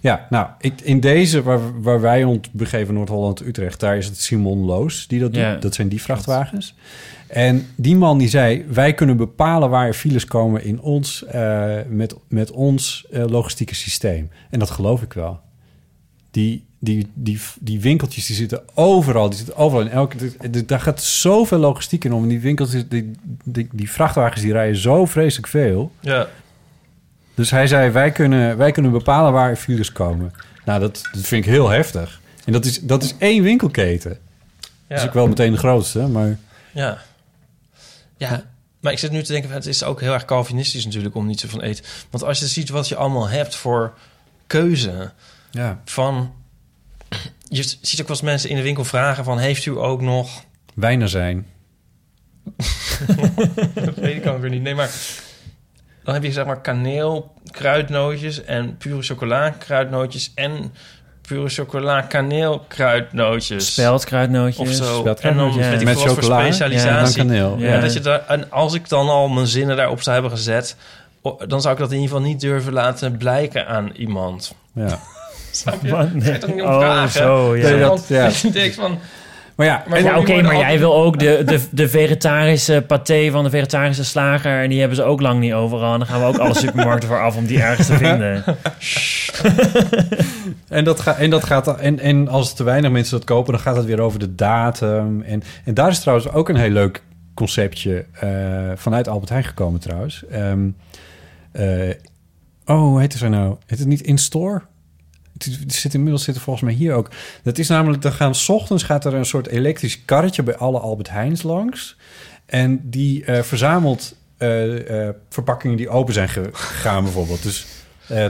Ja, nou, ik, in deze waar, waar wij ons begeven, Noord-Holland, Utrecht, daar is het Simon Loos die dat doet. Ja. Dat zijn die vrachtwagens. En die man die zei, wij kunnen bepalen waar er files komen in ons, eh, met, met ons eh, logistieke systeem. En dat geloof ik wel. Die, die, die, die winkeltjes die zitten overal. Die zitten overal in elke. Daar gaat zoveel logistiek in om. En die winkeltjes, die, die, die vrachtwagens, die rijden zo vreselijk veel. Ja. Dus hij zei, wij kunnen, wij kunnen bepalen waar files komen. Nou, dat, dat vind ik heel heftig. En dat is, dat is één winkelketen. Dat is ook wel meteen de grootste, maar... Ja. Ja. Maar ik zit nu te denken, het is ook heel erg Calvinistisch natuurlijk om niet zo van eten. Want als je ziet wat je allemaal hebt voor keuze Ja. van... Je ziet ook wel eens mensen in de winkel vragen van... heeft u ook nog... Wijnen zijn. dat weet ik ook weer niet. Nee, maar dan heb je zeg maar kaneel, kruidnootjes en pure chocola, kruidnootjes en pure chocola, kaneel, kruidnootjes. Speltkruidnootjes. Of zo. En dan ik Met chocola, specialisatie. dan kaneel. Ja. Ja, dat je daar, en als ik dan al mijn zinnen daarop zou hebben gezet, dan zou ik dat in ieder geval niet durven laten blijken aan iemand. Ja. Snap je? Wat? Ga je toch niet om Oh, vragen? zo, ja. Nee, dat- Want ja. je denkt van, Maar ja, Maar oké, maar jij wil ook de, de, de vegetarische paté van de vegetarische slager... en die hebben ze ook lang niet overal. En dan gaan we ook alle supermarkten voor af om die ergens te vinden. En, dat ga, en, dat gaat, en, en als te weinig mensen dat kopen, dan gaat het weer over de datum. En, en daar is trouwens ook een heel leuk conceptje eh, vanuit Albert Heijn gekomen trouwens. Ehm, eh, oh, hoe heet het zo nou? Heet het niet in-store? Het zit inmiddels zit er volgens mij hier ook. Dat is namelijk, dan gaan 's ochtends gaat er een soort elektrisch karretje bij alle Albert Heijns langs. En die eh, verzamelt eh, eh, verpakkingen die open zijn ge- gegaan bijvoorbeeld. Dus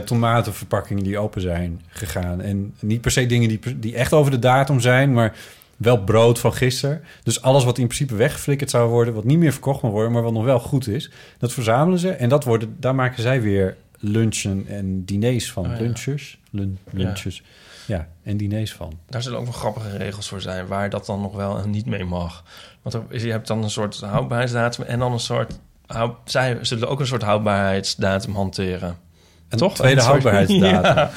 tomatenverpakkingen die open zijn gegaan. En niet per se dingen die, die echt over de datum zijn, maar wel brood van gisteren. Dus alles wat in principe weggeflikkerd zou worden, wat niet meer verkocht mag worden, maar wat nog wel goed is, dat verzamelen ze. En dat worden, daar maken zij weer lunchen en diners van. Oh ja. Lunches, lun, lunches. Ja. en diners van. daar zullen ook nog grappige regels voor zijn... waar dat dan nog wel en niet mee mag. Want er is- je hebt dan een soort houdbaarheidsdatum... en dan een soort... hou- zij zullen ook een soort houdbaarheidsdatum hanteren. Een Toch? tweede houdbaarheidsdatum. Ja,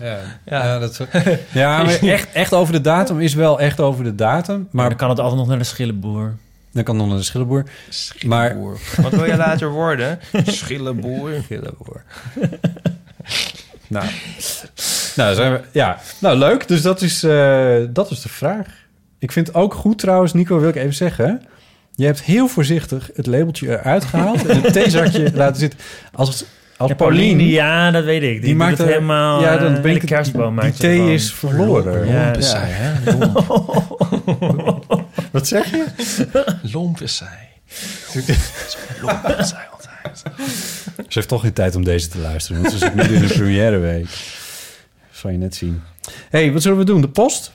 ja, ja. Ja. dat is- ja, maar echt, echt over de datum is wel echt over de datum. Maar Maar dan kan het altijd nog naar de schillenboer. Dan kan naar de schillenboer. Schillenboer. Wat wil je later worden? Schillenboer. Schillenboer. nou, nou, zijn we, ja. nou, leuk. Dus dat is, eh, dat is de vraag. Ik vind het ook goed trouwens, Nico, wil ik even zeggen. Je hebt heel voorzichtig het labeltje eruit gehaald en het theezakje laten zitten. Als, als Ja, dat weet ik. Die, die maakt het er- helemaal... ja, Ja, dan ben ik de kerstboom die thee ervan. is verloren. Ja. Lomp is zij, hè? Lomp. Wat zeg je? Lomp is zij. Lomp is zij altijd. Ze heeft toch geen tijd om deze te luisteren, want ze zit midden in de première week. Zal je net zien. hey, wat zullen we doen? De post?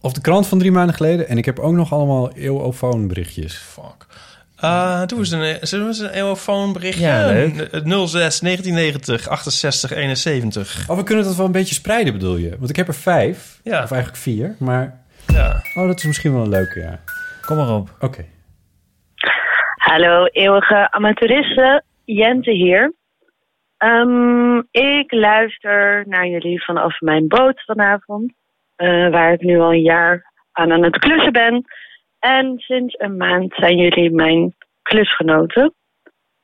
Of de krant van drie maanden geleden? En ik heb ook nog allemaal eeuwofoon berichtjes. Fuck. Uh, doe eens een, zullen we een? Ja, leuk. Het 06 1990 68 71. Oh, we kunnen dat wel een beetje spreiden, bedoel je? Want ik heb er vijf. Ja. Of eigenlijk vier. Maar, Ja. oh, dat is misschien wel een leuke, ja. Kom maar op. Oké. Hallo, eeuwige amateuristen. Jente hier. Ehm, ik luister naar jullie vanaf mijn boot vanavond. eh, waar ik nu al een jaar aan aan het klussen ben. En sinds een maand zijn jullie mijn klusgenoten.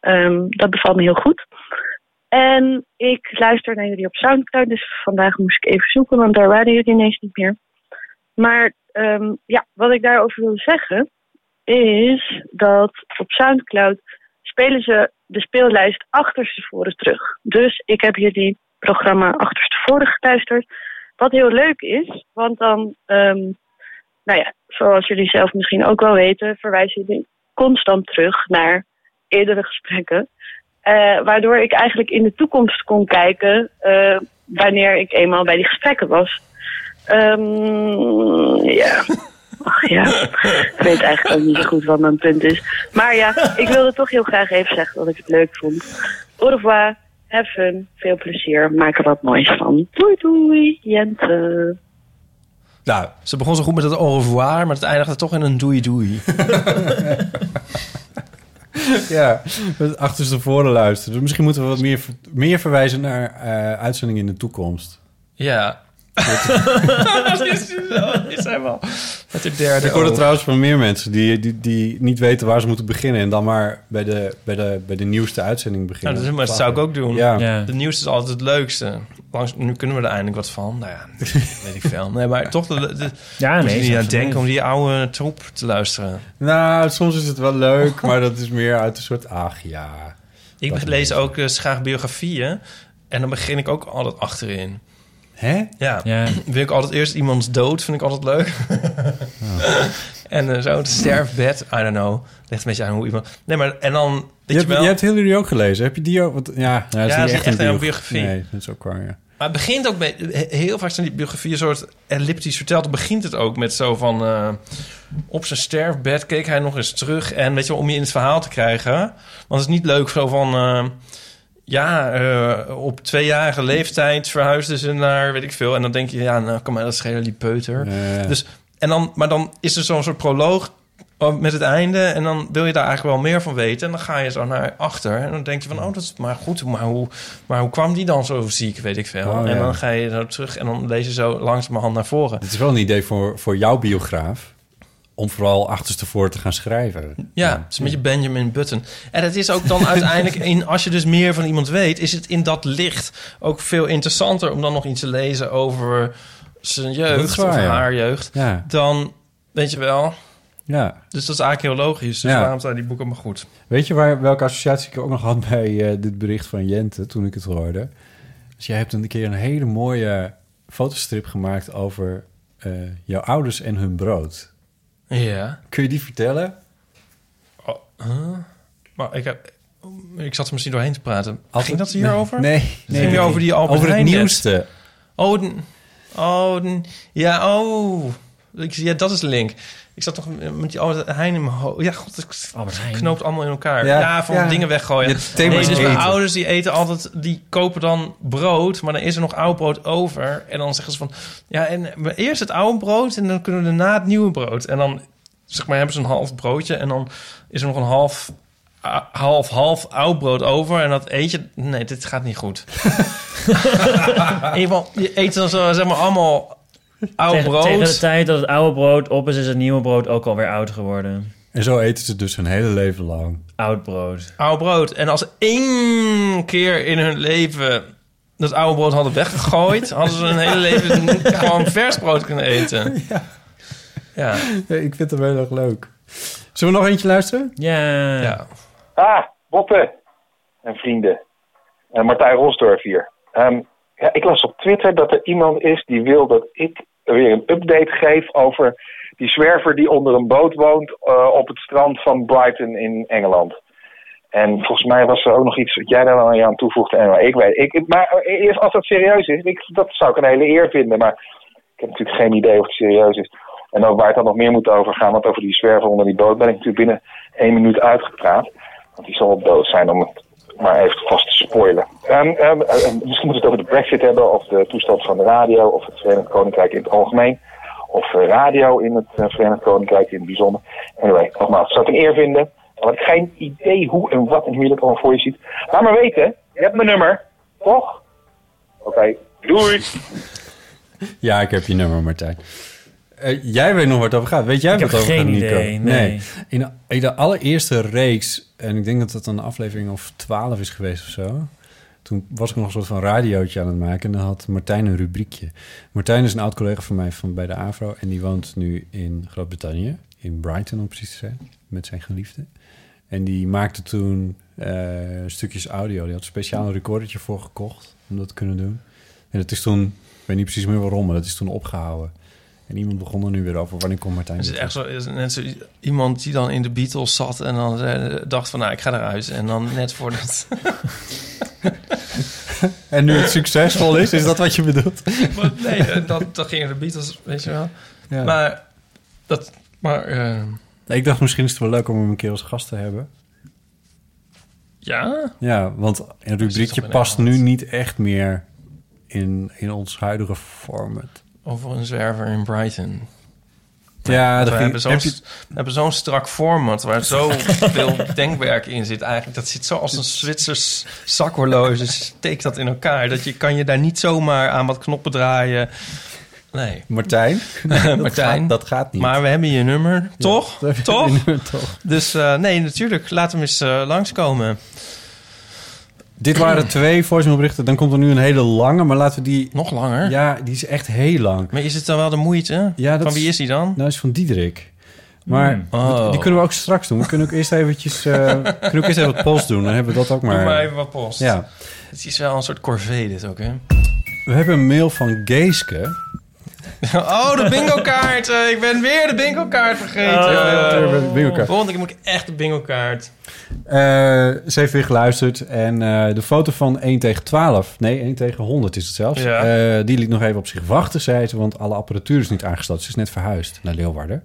Ehm, dat bevalt me heel goed. En ik luister naar jullie op Soundcloud. Dus vandaag moest ik even zoeken, want daar waren jullie ineens niet meer. Maar ehm, ja, wat ik daarover wil zeggen is dat op Soundcloud spelen ze de speellijst achterstevoren terug. Dus ik heb jullie programma achterstevoren geluisterd. Wat heel leuk is, want dan, ehm, nou ja, zoals jullie zelf misschien ook wel weten, verwijzen jullie constant terug naar eerdere gesprekken. Eh, waardoor ik eigenlijk in de toekomst kon kijken eh, wanneer ik eenmaal bij die gesprekken was. Ehm, ja. Ach ja, ik weet eigenlijk ook niet zo goed wat mijn punt is. Maar ja, ik wilde toch heel graag even zeggen dat ik het leuk vond. Au revoir, have fun, veel plezier, maak er wat moois van. Doei doei, Jente. Nou, Ze begon zo goed met het au revoir, maar het eindigde toch in een doei doei. ja. Het achterstevoren luisteren. Dus misschien moeten we wat meer, meer verwijzen naar eh, uitzendingen in de toekomst. Ja. Dat is, dat is wel. Met de derde Ik hoorde oog. trouwens van meer mensen die, die, die niet weten waar ze moeten beginnen... en dan maar bij de, bij de, bij de nieuwste uitzending Nou, beginnen. dat, is, maar dat zou ik ook doen. Ja. Ja. De nieuws is altijd het leukste. Langs, nu kunnen we er eindelijk wat van. Nou ja, weet ik veel. Nee, maar toch, de, de, Ja, moet nee. je niet aan denken om die oude troep te luisteren. Nou, soms is het wel leuk, maar dat is meer uit een soort... Ach ja. Ik lees ook dus graag biografieën. En dan begin ik ook altijd achterin. Hè? Ja, Ja. wil ik altijd eerst iemands dood, vind ik altijd leuk. en eh, zo het sterfbed, I don't know. Ligt een beetje aan hoe iemand... Nee, maar en dan... Je Weet je, hebt, wel, je hebt Hillary ook gelezen. Heb je die ook? Want, ja, nou, dat Ja, is dat niet is echt een een biografie. Nee, dat is ook waar, ja. Maar het begint ook met... Heel vaak zijn die biografieën soort elliptisch verteld. Dan begint het ook met zo van... eh, op zijn sterfbed keek hij nog eens terug. En weet je wel, om je in het verhaal te krijgen. Want het is niet leuk zo van... eh, ja, eh, op tweejarige leeftijd verhuisden ze naar, weet ik veel. En dan denk je, ja, nou, kan mij dat schelen, die peuter. Dus, en dan, maar dan is er zo'n soort proloog oh, met het einde. En dan wil je daar eigenlijk wel meer van weten. En dan ga je zo naar achter. En dan denk je van, oh, dat is maar goed. Maar hoe, maar hoe kwam die dan zo ziek, weet ik veel. Oh, en dan ga je zo terug en dan lees je zo langzamerhand naar voren. Het is wel een idee voor, voor jouw biograaf. Om vooral achterstevoren te gaan schrijven. Ja, het is een beetje Benjamin Button. En het is ook dan uiteindelijk, in, als je dus meer van iemand weet... is het in dat licht ook veel interessanter... om dan nog iets te lezen over zijn jeugd waar, of ja. haar jeugd... Ja, dan, weet je wel... ja. Dus dat is eigenlijk heel logisch. Dus Ja. waarom zijn die boeken maar goed? Weet je waar, welke associatie ik ook nog had bij eh, dit bericht van Jente toen ik het hoorde? Dus jij hebt een keer een hele mooie fotostrip gemaakt over eh, jouw ouders en hun brood. Ja. Kun je die vertellen? Oh, huh? Maar ik, heb, ik zat er misschien doorheen te praten. Altijd- Ging dat hierover? Nee, nee. ging nee, weer over die Albert Over het nieuwste. Oh, oh ja, oh. Ja, dat is de link. Ik zat toch met die Albert Heijn in mijn hoofd. Ja, god, het knoopt allemaal in elkaar. Ja, Ja, van ja. dingen weggooien. Ja, nee, dus mijn ouders die eten altijd, die kopen dan brood, maar dan is er nog oud brood over. En dan zeggen ze van, ja, en we eerst het oude brood en dan kunnen we daarna het nieuwe brood. En dan, zeg maar, hebben ze een half broodje en dan is er nog een half, half, half oud brood over. En dat eet je, nee, dit gaat niet goed. in ieder geval, je eet dan zo, zeg maar, allemaal oud Tegen, brood. tegen de tijd dat het oude brood op is, is het nieuwe brood ook alweer oud geworden. En zo eten ze dus hun hele leven lang. Oud brood. oud brood. En als ze één keer in hun leven dat oude brood hadden weggegooid, hadden ze hun hele leven gewoon vers brood kunnen eten. Ja. Ja. Ja, ik vind het heel erg leuk. Zullen we nog eentje luisteren? Ja. ja. Ah, Botte en vrienden. Eh, Martijn Rosdorf hier. Ehm, ja, ik las op Twitter dat er iemand is die wil dat ik weer een update geef over die zwerver die onder een boot woont eh, op het strand van Brighton in Engeland. En volgens mij was er ook nog iets wat jij daar dan aan toevoegde. En ik weet, ik, maar eerst als dat serieus is, ik, dat zou ik een hele eer vinden. Maar ik heb natuurlijk geen idee of het serieus is. En ook waar het dan nog meer moet over gaan, want over die zwerver onder die boot ben ik natuurlijk binnen één minuut uitgepraat. Want die zal wel dood zijn om het maar even vast spoilen. Ehm, ehm, eh, misschien moeten we het over de brexit hebben, of de toestand van de radio, of het Verenigd Koninkrijk in het algemeen. Of eh, radio in het eh, Verenigd Koninkrijk in het bijzonder. Anyway, nogmaals, ik zou het een eer vinden. Maar ik geen idee hoe en wat en hoe je dat allemaal voor je ziet. Laat maar weten, je hebt mijn nummer, toch? Oké, doei! Ja, ik heb je nummer, Martijn. Eh, jij weet nog waar het over gaat. Weet jij Ik wat het over gaat, Nico? idee, nee. In, de, in de allereerste reeks, en ik denk dat het een aflevering of twaalf is geweest of zo. Toen was ik nog een soort van radiootje aan het maken en dan had Martijn een rubriekje. Martijn is een oud collega van mij van bij de AVRO en die woont nu in Groot-Brittannië, in Brighton om precies te zijn, met zijn geliefde. En die maakte toen eh, stukjes audio. Die had een speciaal recordertje voor gekocht om dat te kunnen doen. En dat is toen, ik weet niet precies meer waarom, maar dat is toen opgehouden. En iemand begon er nu weer over. Wanneer komt Martijn? Het is weer echt zo, is net zo iemand die dan in de Beatles zat en dan eh, dacht van, nou, ik ga eruit. En dan net voordat... En nu het succesvol is, is dat wat je bedoelt? nee, eh, dan, dan gingen de Beatles, weet je wel. Ja. Maar dat... Maar, eh, ik dacht misschien is het wel leuk om hem een keer als gast te hebben. ja... Ja, want een rubriekje past nu niet echt meer in, in ons huidige format. Over een zwerver in Brighton. Ja, we hebben zo'n je- strak format waar zoveel denkwerk in zit eigenlijk. Dat zit zo als een Zwitsers zakhorloge. Steekt dat in elkaar. Dat je kan je daar niet zomaar aan wat knoppen draaien. Nee. Martijn? dat, Martijn. gaat, dat gaat niet. Maar we hebben je nummer, toch? Je Toch? nummer toch? Dus eh, nee, natuurlijk. Laat hem eens eh, langskomen. Dit waren twee voicemailberichten. Dan komt er nu een hele lange, maar laten we die... Nog langer? Ja, die is echt heel lang. Maar is het dan wel de moeite? Ja, dat Van wie is die dan? Nou, is van Diederik. Maar Hmm. Oh. die kunnen we ook straks doen. We kunnen ook eerst eventjes... eh, kunnen ook eerst even wat post doen. Dan hebben we dat ook Doe maar maar... even wat post. Ja. Het is wel een soort corvée dit ook, hè? We hebben een mail van Geeske. Oh, de bingo kaart. Eh, ik ben weer de bingo kaart vergeten. Ja, weer de bingo-kaart. Volgende keer moet ik echt de bingo kaart. Eh, ze heeft weer geluisterd en eh, de foto van 1 tegen 12, nee 1 tegen 100 is het zelfs, Ja. Eh, die liet nog even op zich wachten, zei ze, want alle apparatuur is niet aangesloten. Ze is net verhuisd naar Leeuwarden.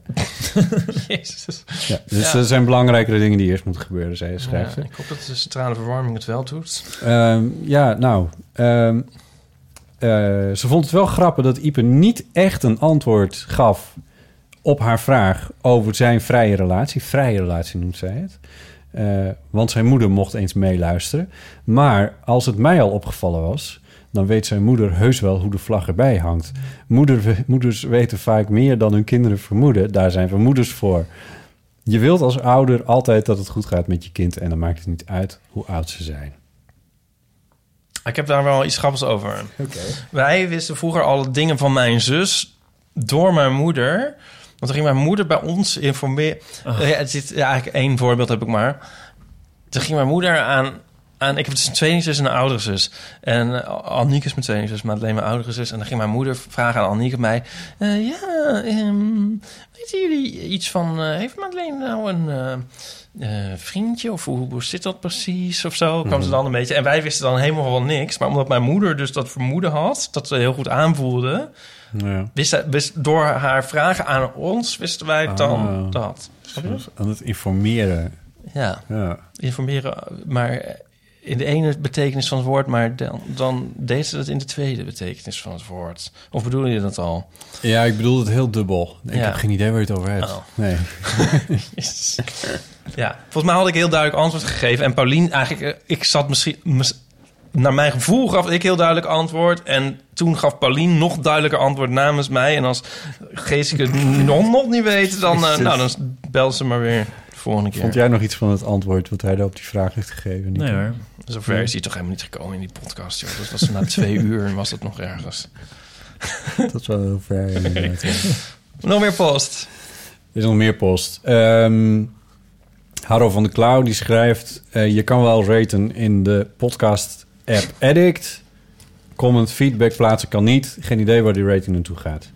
Jezus. Ja, dus Ja. er zijn belangrijkere dingen die eerst moeten gebeuren, zei schrijft ze. Ja, ik hoop dat de centrale verwarming het wel doet. Ehm, ja, nou. ehm, eh, ze vond het wel grappig dat Ipe niet echt een antwoord gaf op haar vraag over zijn vrije relatie. Vrije relatie noemt zij het. Eh, want zijn moeder mocht eens meeluisteren. Maar als het mij al opgevallen was, dan weet zijn moeder heus wel hoe de vlag erbij hangt. Moeder, moeders weten vaak meer dan hun kinderen vermoeden. Daar zijn we moeders voor. Je wilt als ouder altijd dat het goed gaat met je kind en dan maakt het niet uit hoe oud ze zijn. Ik heb daar wel iets grappigs over. Wij wisten vroeger alle dingen van mijn zus door mijn moeder. Want dan ging mijn moeder bij ons informeren. Ja, het zit, ja, eigenlijk één voorbeeld heb ik maar. Toen ging mijn moeder aan... aan ik heb dus een tweelingzus en een oudere zus. En uh, Annieke is mijn tweelingzus, maar alleen mijn oudere zus. En dan ging mijn moeder vragen aan Annieke mij... eh, ja, ehm, weten jullie iets van... eh, heeft Madeleine nou een... eh, eh, vriendje of hoe, hoe zit dat precies of zo kwam ze dan een beetje en wij wisten dan helemaal wel niks maar omdat mijn moeder dus dat vermoeden had dat ze heel goed aanvoelde Ja. wist, wist door haar vragen aan ons wisten wij dan Ah. dat? Aan het informeren. ja Ja. informeren maar in de ene betekenis van het woord maar dan, dan deed ze dat in de tweede betekenis van het woord of bedoel je dat al ja, ik bedoel het heel dubbel. Ik Ja. heb geen idee waar je het over hebt. Oh. Nee. Ja, volgens mij had ik heel duidelijk antwoord gegeven. En Paulien, eigenlijk, eh, ik zat misschien... mis- Naar mijn gevoel gaf ik heel duidelijk antwoord. En toen gaf Paulien nog duidelijker antwoord namens mij. En als Geesike het nog, nog niet weet, dan, eh, nou, dan bel ze maar weer volgende keer. Vond jij nog iets van het antwoord wat hij daar op die vraag heeft gegeven? Nico? Nee hoor. Zover is hij toch helemaal niet gekomen in die podcast. Joh. Dat was na twee uur en was dat nog ergens. Dat is wel heel ver. inderdaad. Nog meer post. Er is nog meer post. Ehm Harro van de Klauw die schrijft... eh, je kan wel raten in de podcast-app Addict. Comment, feedback plaatsen kan niet. Geen idee waar die rating naartoe gaat.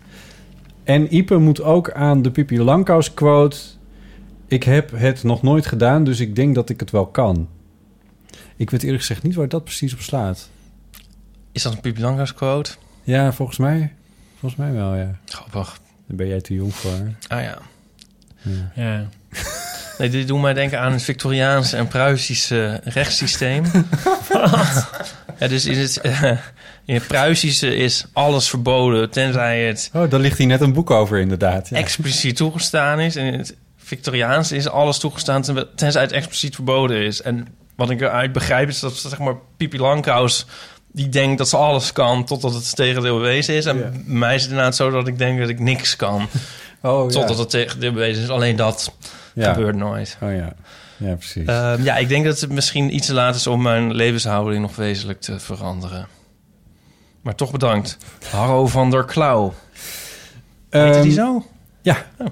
En Ipe moet ook aan de Pipi Langkous quote... Ik heb het nog nooit gedaan, dus ik denk dat ik het wel kan. Ik weet eerlijk gezegd niet waar dat precies op slaat. Is dat een Pipi Langkous quote? Ja, volgens mij. Volgens mij wel, ja. Grappig. Daar ben jij te jong voor. Ah ja. Ja. Nee, dit doet mij denken aan het Victoriaanse en Pruisische rechtssysteem. ja, dus in het, in het Pruisische is alles verboden, tenzij het Oh, daar ligt hier net een boek over, inderdaad. Ja. expliciet toegestaan is. En in het Victoriaanse is alles toegestaan, ten- tenzij het expliciet verboden is. En wat ik eruit begrijp is dat, zeg maar, Pipi Langkous... die denkt dat ze alles kan totdat het tegendeel bewezen is. En Ja. bij mij is het inderdaad zo dat ik denk dat ik niks kan... Oh, ja. totdat het tegendeel bewezen is. Alleen dat Ja. gebeurt nooit. Oh ja, ja precies. Ehm, ja, ik denk dat het misschien iets te laat is om mijn levenshouding nog wezenlijk te veranderen. Maar toch bedankt. Harro van der Klauw. Heette Ehm, die zo? Ja. Oh.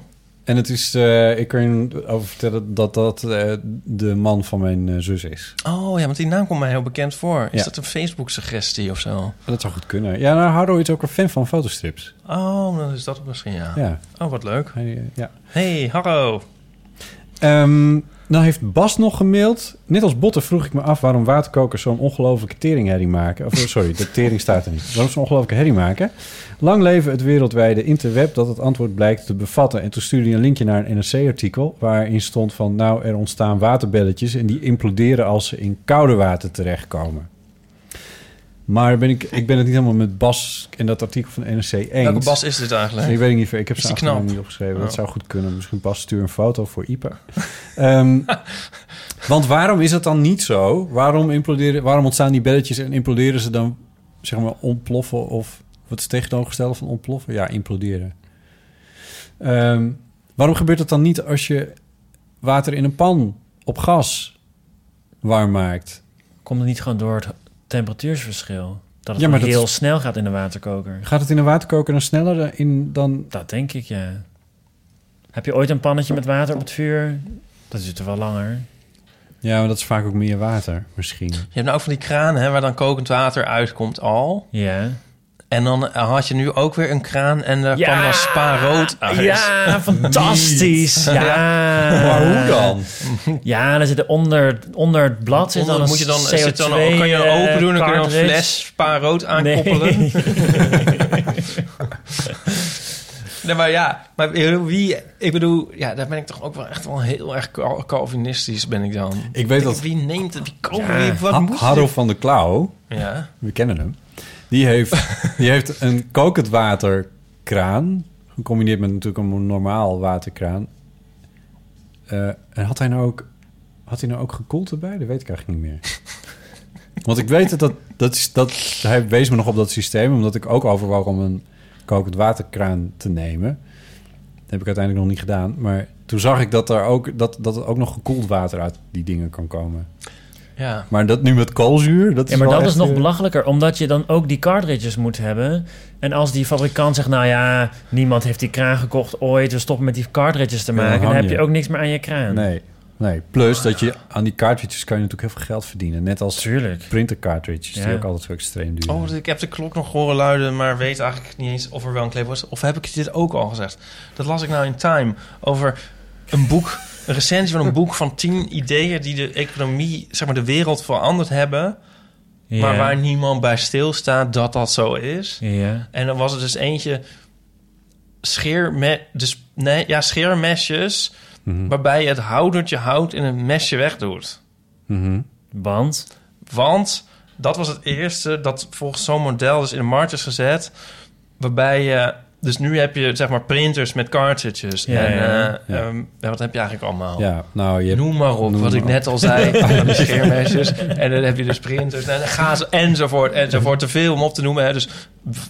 En het is, eh, ik kan je over vertellen dat dat eh, de man van mijn eh, zus is. Oh ja, want die naam komt mij heel bekend voor. Is Ja. dat een Facebook-suggestie of zo? Dat zou goed kunnen. Ja, nou, Hardo is ook een fan van fotostrips. Oh, dan is dat misschien, ja. Ja. Oh, wat leuk. Eh, ja. Hey, Harro. Ehm, dan heeft Bas nog gemaild. Net als Botten vroeg ik me af waarom waterkokers zo'n ongelofelijke teringherrie maken. Of, eh, sorry, de tering staat er niet. Waarom ze zo'n ongelofelijke herrie maken. Lang leven het wereldwijde interweb dat het antwoord blijkt te bevatten. En toen stuurde hij een linkje naar een NRC-artikel... waarin stond van... nou, er ontstaan waterbelletjes... en die imploderen als ze in koude water terechtkomen. Maar ben ik, ik ben het niet helemaal met Bas en dat artikel van NRC eens. Welke Bas is dit eigenlijk? Ik weet niet, ik heb zijn achternaam knap? niet opgeschreven. Oh. Dat zou goed kunnen. Misschien pas stuur een foto voor Ipe. Ehm, want waarom is het dan niet zo? Waarom, imploderen, waarom ontstaan die belletjes en imploderen ze dan, zeg maar, ontploffen? Of wat is het tegenovergestelde van ontploffen? Ja, imploderen. Ehm, waarom gebeurt het dan niet als je water in een pan op gas warm maakt? Komt het niet gewoon door het temperatuursverschil? Dat het Ja, maar dat heel snel gaat in de waterkoker. Gaat het in een waterkoker dan sneller in dan... Dat denk ik, ja. Heb je ooit een pannetje met water op het vuur? Dat duurt er wel langer. Ja, maar dat is vaak ook meer water, misschien. Je hebt nou ook van die kranen hè, waar dan kokend water uitkomt al. Ja. En dan had je nu ook weer een kraan en daar kwam dan spa rood uit. Ja, fantastisch. Ja. Maar hoe dan? Ja, dan zit er onder, onder het blad zit dan moet je dan, CO2 zit dan, kan je dan open doen en dan kun je een fles spa rood aankoppelen. Nee. Nee, maar ja, maar wie... Ik bedoel, ja, daar ben ik toch ook wel echt wel heel erg cal- Calvinistisch ben ik dan. Ik weet dat Wie neemt het? Wie koopt Ja. wie, wat Ha- moet Harro van der Klauw, Ja. we kennen hem, die heeft, die heeft een kokend waterkraan, gecombineerd met natuurlijk een normaal waterkraan. Eh, en had hij nou ook, had hij nou ook gekoeld erbij? Dat weet ik eigenlijk niet meer. Want ik weet dat, dat, dat, hij wees me nog op dat systeem, omdat ik ook overwoog om een kokend waterkraan te nemen. Dat heb ik uiteindelijk nog niet gedaan. Maar toen zag ik dat er ook, dat, dat er ook nog gekoeld water uit die dingen kan komen. Ja. Maar dat nu met koolzuur, dat is Ja, maar wel dat is nog eh, belachelijker, omdat je dan ook die cartridges moet hebben. En als die fabrikant zegt, nou ja, niemand heeft die kraan gekocht ooit, we stoppen met die cartridges te Ja, dan maken, dan heb je ook niks meer aan je kraan. Nee, nee. Plus dat je aan die cartridges kan je natuurlijk heel veel geld verdienen. Net als Tuurlijk. printer cartridges, die ook altijd zo extreem duur Oh, ik heb de klok nog horen luiden, maar weet eigenlijk niet eens of er wel een kleef was. Of heb ik dit ook al gezegd? Dat las ik nou in Time over een boek, een recensie van een boek van tien ideeën die de economie, zeg maar de wereld veranderd hebben, Ja. maar waar niemand bij stilstaat dat dat zo is. Ja. En dan was er dus eentje scheerme, dus nee, ja, scheermesjes, Mhm. waarbij je het houdertje hout in een mesje wegdoet. Mhm. Want? Want dat was het eerste dat volgens zo'n model dus in de markt is gezet. Waarbij je... Dus nu heb je zeg maar printers met cartridges. Ja, en eh, Ja. ehm, ja, wat heb je eigenlijk allemaal? Ja, nou, je hebt- Noem maar op, noem wat maar ik op. net al zei. die scheermesjes. En dan heb je dus printers. En dan gaan ze enzovoort, enzovoort. Te veel om op te noemen. Hè. Dus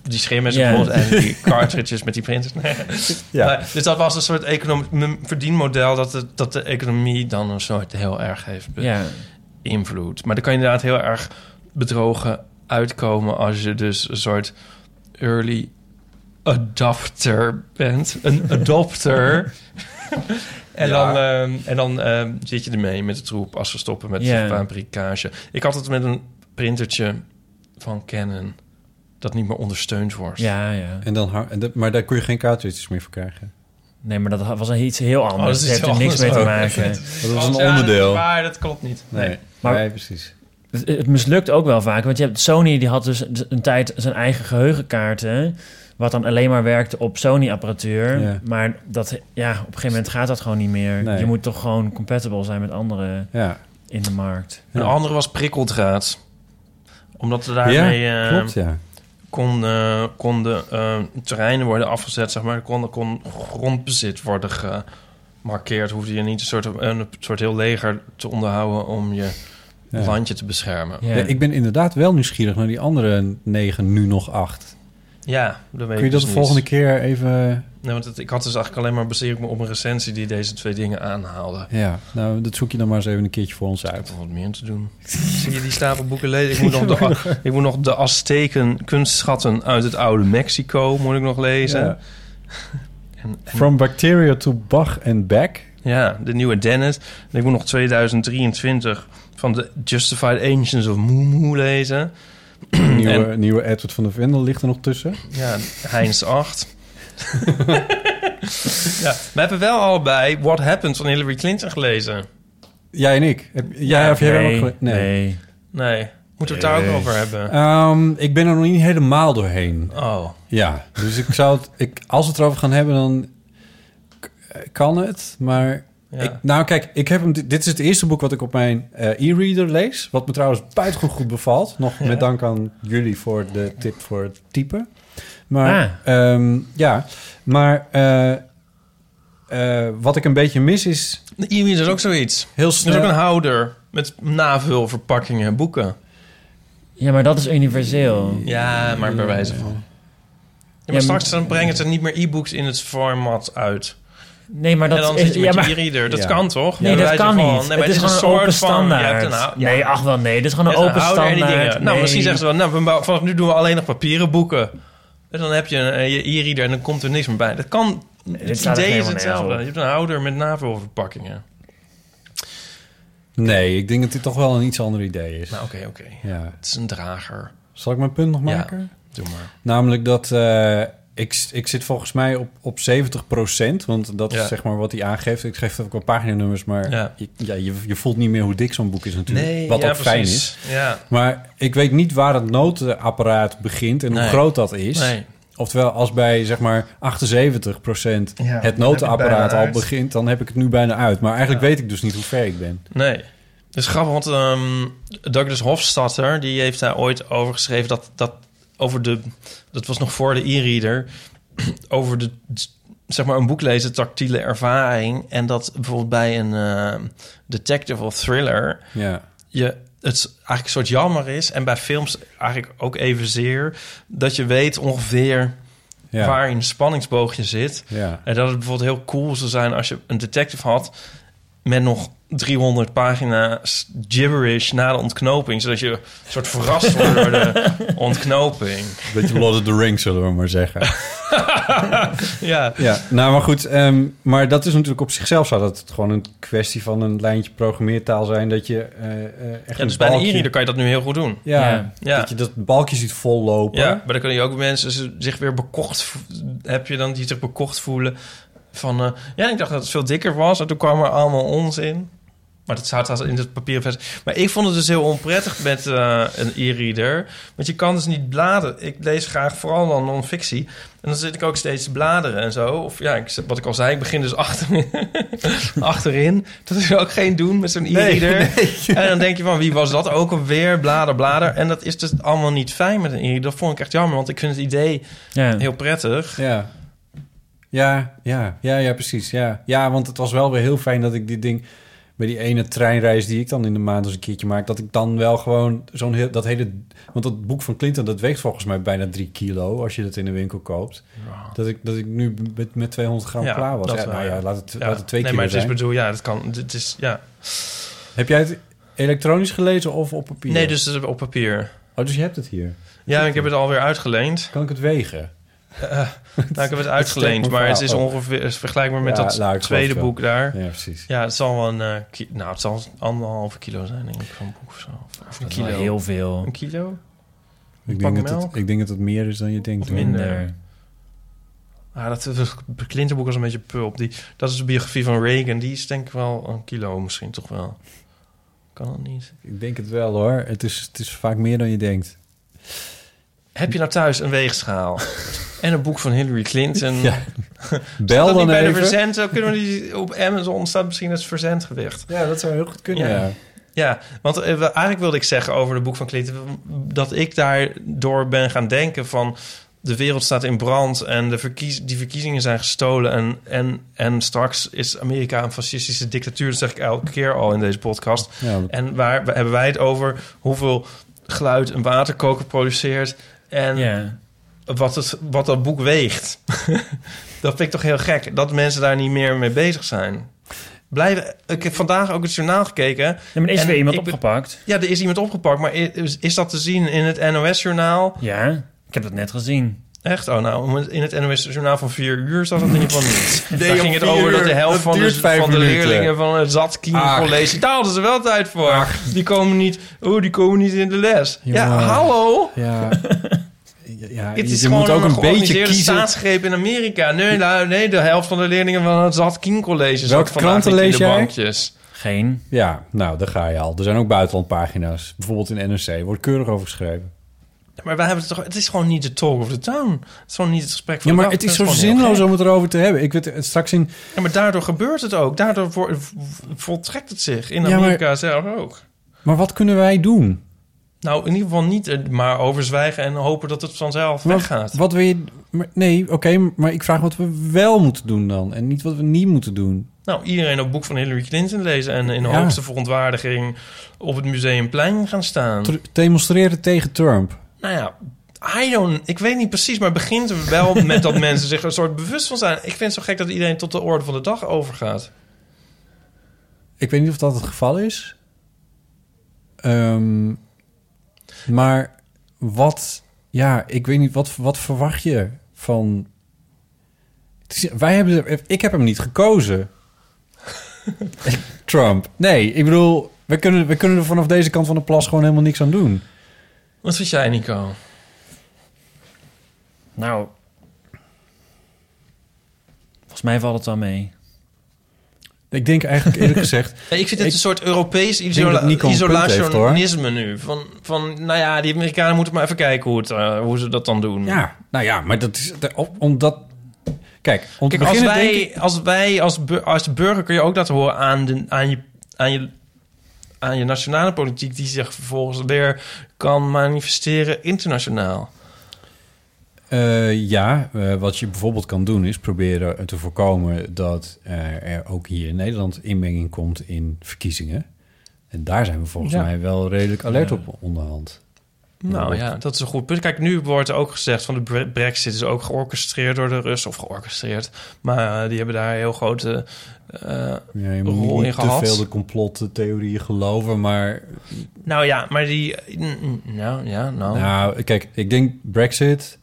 die scheermesjes bijvoorbeeld. En die cartridges met die printers. Ja. Maar, dus dat was een soort economie, verdienmodel... Dat de, dat de economie dan een soort heel erg heeft be- Ja. invloed. Maar dan kan je inderdaad heel erg bedrogen uitkomen als je dus een soort early adopter bent. Een adopter. en, Ja. dan, ehm, en dan ehm, zit je ermee met de troep als we stoppen met Ja. fabrikage. Ik had het met een printertje van Canon dat niet meer ondersteund wordt. Ja, ja. En dan, en dat- maar daar kun je geen cartridges meer voor krijgen. Nee, maar dat was een iets heel Oh, anders. dat is het heeft er niks mee te maken. ook. Dat was een ja, onderdeel. Dat waar, dat klopt niet. Nee, Nee. Maar- nee precies. Het, het mislukt ook wel vaak. Want je hebt Sony, die had dus een tijd zijn eigen geheugenkaarten. Wat dan alleen maar werkte op Sony-apparatuur. Ja. Maar dat, ja, op een gegeven moment gaat dat gewoon niet meer. Nee. Je moet toch gewoon compatible zijn met anderen Ja, in de markt. Een Ja. andere was prikkeldraad. Omdat er daarmee ja eh, klopt, ja. konden, konden eh, terreinen worden afgezet, zeg maar. Er kon, kon grondbezit worden gemarkeerd. Hoefde je niet een soort, een soort heel leger te onderhouden om je Ja. landje te beschermen. Ja. Ja, ik ben inderdaad wel nieuwsgierig naar die andere negen, nu nog acht. Ja, dat weet Kun je dat dus de volgende niet. keer even... Nee, want het- ik had dus eigenlijk alleen maar baseer ik me op een recensie die deze twee dingen aanhaalde. Ja, nou, dat zoek je dan maar eens even een keertje voor ons Ik heb uit. nog wat meer te doen. Zie je die stapel boeken lezen? Ik moet nog de, ik moet nog de Azteken kunstschatten uit het oude Mexico moet ik nog lezen. Ja. En, en- From Bacteria to Bach and Back. Ja, de nieuwe Dennis. En ik moet nog 2023 van de Justified Ancients of Moo lezen. Nieuwe, nieuwe Edward van der Vendel ligt er nog tussen. Ja, Heinz 8. ja, we hebben wel allebei What Happened van Hillary Clinton gelezen. Jij en ik. Heb, jij of jij nee, ook nee. Nee, moeten we het daar ook over hebben? Ehm, ik ben er nog niet helemaal doorheen. Oh, Ja, dus ik zou het... Ik, als we het erover gaan hebben, dan kan het. Maar ja. ik, nou kijk, ik heb hem, dit is het eerste boek wat ik op mijn eh, e-reader lees. Wat me trouwens buitengewoon goed bevalt. Nog met dank aan jullie voor de tip voor het typen. Maar ehm, ja, maar eh, eh, wat ik een beetje mis is De e-reader is ook zoiets. heel Er is snel... ook een houder met navulverpakkingen en boeken. Ja, maar dat is universeel. Ja, maar bij wijze van. Ja, maar Ja, straks dan brengen ze niet meer e-books in het format uit. Nee, maar dat en dan is... zit je met ja, maar, je e-reader. Dat Ja. kan toch? nee, Ja, dat kan van- niet. Nee, maar het is een gewoon een open soort van- je standaard. hebt een hou- nee, ach wel, nee. Dit is gewoon een open standaard. dingen. Nou, Nee. misschien zeggen ze wel, nou, we vanaf nu doen we alleen nog papieren boeken. En dan heb je een, eh, je e-reader en dan komt er niks meer bij. Dat kan. dit het idee is hetzelfde. Je hebt een houder met navulverpakkingen. Nee, ik denk dat dit toch wel een iets ander idee is. Nou, oké, oké. Ja. Het is een drager. Zal ik mijn punt nog Ja. maken? Doe maar. Namelijk dat eh, ik, ik zit volgens mij op, op 70% Want dat Ja. is zeg maar wat hij aangeeft. Ik geef ook wel paginanummers, maar Ja. je, ja, je, je voelt niet meer hoe dik zo'n boek is natuurlijk. wat ja, ook fijn is. Ja. Maar ik weet niet waar het notenapparaat begint en hoe groot dat is. Nee. Oftewel, als bij zeg maar 78 Ja, het notenapparaat al uit. begint, dan heb ik het nu bijna uit. Maar eigenlijk Ja. weet ik dus niet hoe ver ik ben. Nee. Het is grappig, want ehm, Douglas Hofstadter... die heeft daar ooit over geschreven... dat, dat over de... dat was nog voor de e-reader... over de, zeg maar, een boek lezen, tactiele ervaring... en dat bijvoorbeeld bij een eh, detective of thriller... Ja. je het eigenlijk een soort jammer is... en bij films eigenlijk ook evenzeer... dat je weet ongeveer Ja. waar in een spanningsboogje zit... Ja. en dat het bijvoorbeeld heel cool zou zijn als je een detective had met nog 300 pagina's gibberish na de ontknoping, zodat je een soort verrast wordt door de ontknoping. Beetje Lord of the Rings, zullen we maar zeggen. Ja, Ja, nou maar goed. ehm, maar dat is natuurlijk op zichzelf zou dat gewoon een kwestie van een lijntje programmeertaal zijn. Dat je eh, eh, echt ja een dus bij een balkje- kan je dat nu heel goed doen. Ja, Ja. Ja. dat je dat balkje ziet vollopen. Ja, maar dan kunnen je ook mensen zich weer bekocht... heb je dan die zich bekocht voelen van... eh, ja, ik dacht dat het veel dikker was en toen kwam er allemaal onzin. Maar dat staat als in het papieren versie. Maar ik vond het dus heel onprettig met eh, een e-reader. Want je kan dus niet bladeren. Ik lees graag vooral dan non-fictie. En dan zit ik ook steeds te bladeren en zo. Of ja, ik, wat ik al zei, ik begin dus achterin. achterin. Dat is ook geen doen met zo'n e-reader. En dan denk je van, wie was dat ook alweer? Blader, blader. En dat is dus allemaal niet fijn met een e-reader. Dat vond ik echt jammer, want ik vind het idee Ja. heel prettig. Ja. Ja, ja, ja, ja, precies. Ja. ja, want het was wel weer heel fijn dat ik dit ding... bij die ene treinreis die ik dan in de maand eens een keertje maak... dat ik dan wel gewoon zo'n heel... dat hele... want dat boek van Clinton, dat weegt volgens mij bijna drie kilo... als je dat in de winkel koopt. Dat ik, dat ik nu met, met 200 gram Ja, klaar was. Ja, nou ja, laat het, laat het twee nee, kilo maar het is zijn. bedoel, ja, dat kan. Het is, ja. Heb jij het elektronisch gelezen of op papier? Nee, dus op papier. Oh, dus je hebt het hier. Ja, ik heb het alweer uitgeleend. Kan ik het wegen? Nou, ik heb het uitgeleend, maar het is verhaal. ongeveer is vergelijkbaar met Ja, dat nou, tweede het boek daar. Ja, precies. Ja, het zal wel een... eh, nou, het zal anderhalve kilo zijn, denk ik, zo'n boek of zo. Of een kilo. heel veel. Een kilo? Ik pak denk, dat het, ik denk dat het meer is dan je denkt. Of minder. Ah, dat dat Clinton-boek was een beetje pulp. Die, dat is de biografie van Reagan. Die is denk ik wel een kilo misschien toch wel. Kan dat niet? Ik denk het wel hoor. Het is, het is vaak meer dan je denkt. Heb je nou thuis een weegschaal? en een boek van Hillary Clinton? Ja. Bel dat dan niet bij even. de verzend? Zo Kunnen we die op Amazon staat misschien het verzendgewicht. Ja, dat zou heel goed kunnen. Ja. Ja. Ja, want eh, eigenlijk wilde ik zeggen over het boek van Clinton... dat ik daardoor ben gaan denken van... de wereld staat in brand en de verkies, die verkiezingen zijn gestolen... En, en, en straks is Amerika een fascistische dictatuur. Dat zeg ik elke keer al in deze podcast. Ja, En waar hebben wij het over hoeveel geluid een waterkoker produceert... en Ja. wat, het, wat dat boek weegt. dat vind ik toch heel gek, dat mensen daar niet meer mee bezig zijn. Blijven, ik heb vandaag ook het journaal gekeken. Ja, maar er is En weer iemand ik opgepakt. Ja, er is iemand opgepakt, maar is, is dat te zien in het NOS-journaal? Ja, ik heb dat net gezien. Echt? Oh, nou, in het NOS-journaal van vier uur zat het in ieder geval niet. Nee, Daar ging het over dat de helft Dat van de, van leerlingen van het Zatkien Ach. College... daar hadden ze wel tijd voor. Die komen niet... Oh, die komen niet in de les. Ja, hallo? ja. ja Het je is je gewoon moet ook een een beetje kiezen. staatsgreep in Amerika. Nee, nou, nee, de helft van de leerlingen van het Zatkien College... zat Welke vandaag kranten lees de jij? bankjes. Geen. Ja, nou, daar ga je al. Er zijn ook buitenlandpagina's. Bijvoorbeeld in NRC. Wordt keurig over geschreven. Ja, Maar wij hebben het toch... Het is gewoon niet de talk of the town. Het is gewoon niet het gesprek van Ja, maar dag. het is zo zinloos om het erover te hebben. Ik weet het straks in... Ja, maar daardoor gebeurt het ook. Daardoor vo- voltrekt het zich. In Ja, maar- Amerika zelf ook. Maar wat kunnen wij doen? Nou, in ieder geval niet eh, maar overzwijgen en hopen dat het vanzelf weggaat. wat wil je... maar- nee, oké, maar ik vraag wat we wel moeten doen dan. En niet wat we niet moeten doen. Nou, iedereen op boek van Hillary Clinton lezen en in de Ja. hoogste verontwaardiging op het museumplein gaan staan. Tr- Demonstreren tegen Trump. Nou ja, I don't, ik weet niet precies, maar het begint wel met dat mensen zich een soort bewust van zijn. Ik vind het zo gek dat iedereen tot de orde van de dag overgaat. Ik weet niet of dat het geval is. Ehm, maar wat... Ja, ik weet niet. Wat, wat verwacht je van... Is- Wij hebben... Ik heb hem niet gekozen. Trump. Nee, ik bedoel... We kunnen, we kunnen er vanaf deze kant van de plas gewoon helemaal niks aan doen. Wat vind jij, Nico? Nou, volgens mij valt het wel mee. Ik denk eigenlijk eerlijk gezegd... Ja, ik vind het Ik een soort Europees isola dat isolationisme nu. Van, van, nou ja, die Amerikanen moeten maar even kijken hoe, het, eh, hoe ze dat dan doen. Ja, nou ja, maar dat is... Omdat... Kijk, Kijk, als wij, ik... als wij als, bur- als burger kun je ook laten horen aan, de, aan, je, aan, je, aan je nationale politiek... die zich vervolgens weer kan manifesteren internationaal. Eh, ja, eh, wat je bijvoorbeeld kan doen is proberen te voorkomen dat er ook hier in Nederland inmenging komt in verkiezingen. En daar zijn we volgens Ja. mij wel redelijk alert op onderhand. Nou ja, dat is een goed punt. Kijk, nu wordt er ook gezegd van de bre- brexit is ook georchestreerd door de Russen. Of georchestreerd. Maar eh, die hebben daar heel grote eh, Ja, je rol moet in niet te gehad. veel de complottheorieën geloven, maar Nou ja, maar die... mm, Nou ja, nou... nou, kijk, ik denk Brexit.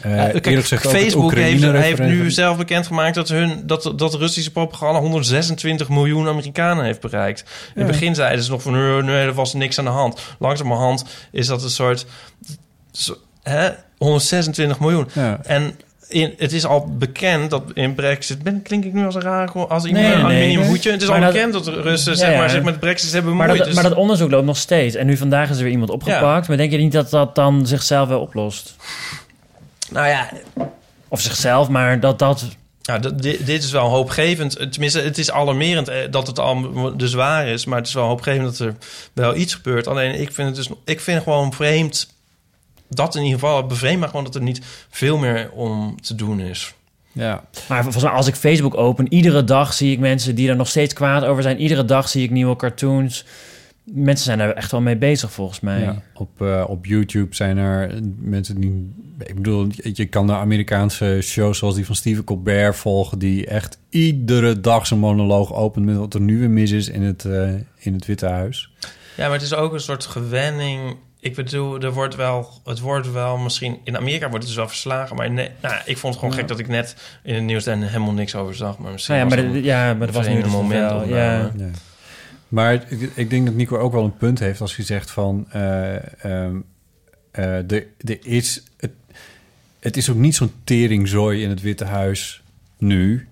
Eh Ja, kijk, gezegd Facebook heeft, heeft nu zelf bekendgemaakt dat, hun, dat, dat Russische propaganda 126 miljoen Amerikanen heeft bereikt. In het begin zeiden ze nog van nee, nee, er was niks aan de hand. Langzamerhand is dat een soort hè, 126 miljoen. Ja. En in, het is al bekend dat in Brexit... Ben, klink ik nu als een raar als iemand Nee, een nee, nee. hoedje? Het is Maar al dat- bekend dat de Russen Ja, zeg ja. maar, zich met Brexit hebben Maar bemoeid. dat, Dus- maar dat onderzoek loopt nog steeds. En nu vandaag is er weer iemand opgepakt. Maar denk je niet dat dat dan zichzelf wel oplost? Nou ja, Of zichzelf, maar dat dat... Ja, dat, dit, dit is wel hoopgevend. Tenminste, het is alarmerend eh, dat het al dus waar is. Maar het is wel hoopgevend dat er wel iets gebeurt. Alleen ik vind het dus... Ik vind gewoon vreemd... Dat in ieder geval bevreemd, maar gewoon dat er niet veel meer om te doen is. Ja. Maar volgens mij, als ik Facebook open, iedere dag zie ik mensen die er nog steeds kwaad over zijn. Iedere dag zie ik nieuwe cartoons. Mensen zijn er echt wel mee bezig, volgens mij. Ja, op, eh, op YouTube zijn er mensen die... Ik bedoel, je kan de Amerikaanse shows zoals die van Stephen Colbert volgen... die echt iedere dag zijn monoloog opent met wat er nu weer mis is in het, eh, in het Witte Huis. Ja, maar het is ook een soort gewenning. Ik bedoel, er wordt wel, het wordt wel misschien... In Amerika wordt het dus wel verslagen. Maar nee, nou, ik vond het gewoon gek dat ik net in het nieuws daar helemaal niks over zag. Maar misschien Nou ja, was maar, het de- ja, maar dat was nu vreemde dus moment wel, om, ja. Ja. Maar ik, ik denk dat Nico ook wel een punt heeft als hij zegt van... eh, ehm, eh, er, er is, het, het is ook niet zo'n teringzooi in het Witte Huis nu...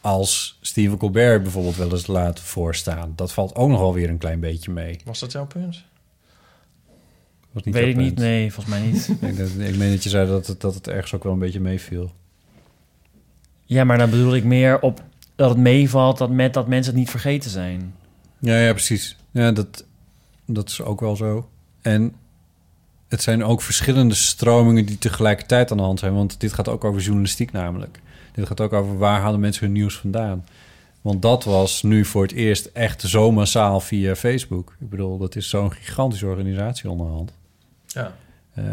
als Stephen Colbert bijvoorbeeld wel eens laat voorstaan. Dat valt ook nog wel weer een klein beetje mee. Was dat jouw punt? Was Weet jouw ik niet, nee, volgens mij niet. Ik, denk dat, ik meen dat je zei dat het, dat het ergens ook wel een beetje meeviel. ja, maar dan bedoel ik meer op dat het meevalt dat met dat mensen het niet vergeten zijn. Ja, ja, precies. Ja, dat, dat is ook wel zo. En het zijn ook verschillende stromingen die tegelijkertijd aan de hand zijn. Want dit gaat ook over journalistiek namelijk. Dit gaat ook over waar halen mensen hun nieuws vandaan. Want dat was nu voor het eerst echt zo massaal via Facebook. Ik bedoel, dat is zo'n gigantische organisatie onderhand. Ja. Eh,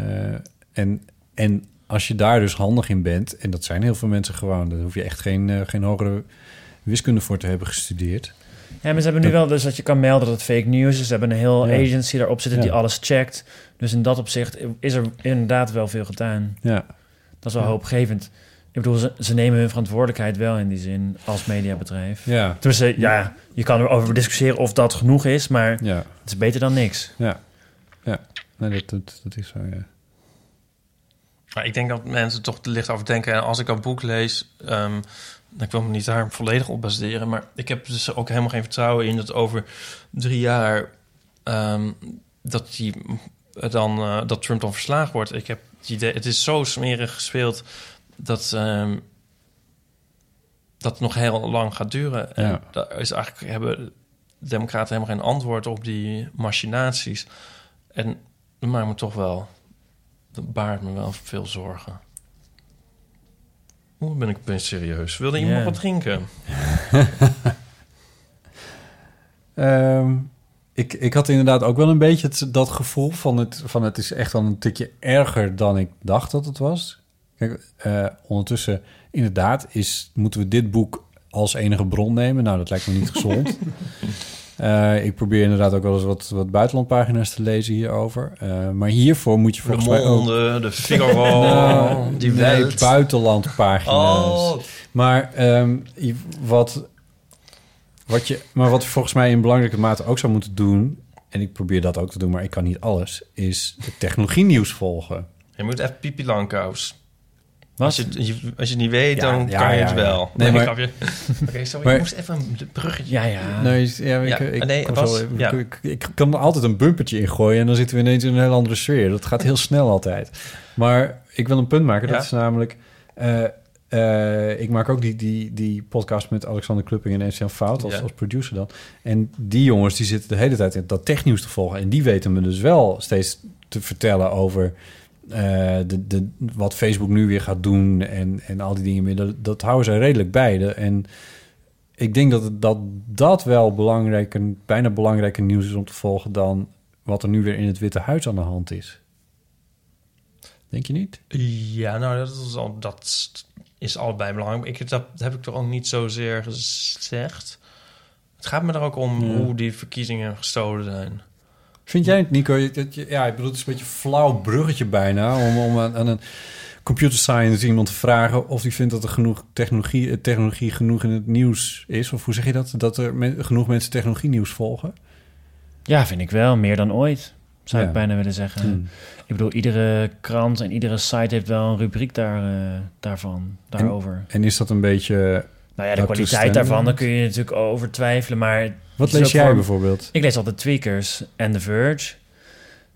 en, en als je daar dus handig in bent... en dat zijn heel veel mensen gewoon... daar hoef je echt geen, eh, geen hogere wiskunde voor te hebben gestudeerd... Ja, maar ze hebben nu wel dus dat je kan melden dat het fake news is. Ze hebben een heel Ja. agency daarop zitten die alles checkt. Dus in dat opzicht is er inderdaad wel veel gedaan. Ja, Dat is wel Ja. hoopgevend. Ik bedoel, ze, ze nemen hun verantwoordelijkheid wel in die zin als mediabedrijf. ja, Tussen, ja, je kan erover discussiëren of dat genoeg is, maar ja. het is beter dan niks. Ja, ja. Nee, dat, dat, dat is zo, ja. Maar ik denk dat mensen toch te licht over denken. En als ik dat boek lees, ehm, ik wil me niet daar volledig op baseren. Maar ik heb dus ook helemaal geen vertrouwen in dat over drie jaar ehm, dat, die, dan, eh, dat Trump dan verslagen wordt. Ik heb het idee, het is zo smerig gespeeld dat, ehm, dat het nog heel lang gaat duren. En Ja. daar is eigenlijk hebben de Democraten helemaal geen antwoord op die machinaties. En dat maakt me toch wel dat baart me wel veel zorgen. Hoe ben ik opeens serieus? Wilde iemand wat drinken? Ehm, ik, ik had inderdaad ook wel een beetje het, dat gevoel van het, van het is echt wel een tikje erger dan ik dacht dat het was. Kijk, eh, ondertussen, inderdaad, is, moeten we dit boek als enige bron nemen. Nou, dat lijkt me niet gezond. Eh, ik probeer inderdaad ook wel eens wat, wat buitenlandpagina's te lezen hierover. Eh, maar hiervoor moet je De volgens mij ook... De Figaro, Nou, die nee, buitenlandpagina's. Oh, Maar ehm, wat, wat je, maar wat je volgens mij in belangrijke mate ook zou moeten doen, en ik probeer dat ook te doen, maar ik kan niet alles, is de technologie nieuws volgen. je moet even Pipi Langkous. Als je, het- je- als je het niet weet, Ja, dan ja, kan je het ja. wel. Nee, maar-. Oké, sorry. Maar- ik moest even een bruggetje. Ja, ja. Nee, ja, ik, Ja, ik, nee, was- zo even- ja. ik, ik kan er altijd een bumpertje in gooien... en dan zitten we ineens in een heel andere sfeer. Dat gaat heel snel altijd. Maar ik wil een punt maken. Dat Ja. is namelijk... eh, eh, ik maak ook die, die, die podcast met Alexander Klupping en Etienne Fout als, Ja. als producer dan. En die jongens die zitten de hele tijd in dat technieuws te volgen. En die weten me dus wel steeds te vertellen over... eh, de, de, wat Facebook nu weer gaat doen en, en al die dingen meer. Dat, dat houden zij redelijk bij. De, en ik denk dat, dat dat wel belangrijker, bijna belangrijker nieuws is om te volgen dan wat er nu weer in het Witte Huis aan de hand is. Denk je niet? Ja, nou, dat is, al, dat is allebei belangrijk. Ik, dat heb ik toch ook niet zozeer gezegd. Het gaat me er ook om Ja. hoe die verkiezingen gestolen zijn. Vind jij het, Nico? Dat je, ja, ik bedoel, het is een beetje een flauw bruggetje bijna om, om aan, aan een computer science iemand te vragen of die vindt dat er genoeg technologie, eh, technologie genoeg in het nieuws is. Of hoe zeg je dat? Dat er men- genoeg mensen technologie nieuws volgen? Ja, vind ik wel. Meer dan ooit, zou Ja. ik bijna willen zeggen. Hmm. Ik bedoel, iedere krant en iedere site heeft wel een rubriek daar, eh, daarvan, daarover. En is dat een beetje... nou ja, de kwaliteit daarvan, daar kun je natuurlijk over twijfelen. Maar Wat lees jij gewoon- bijvoorbeeld? Ik lees altijd Tweakers en The Verge.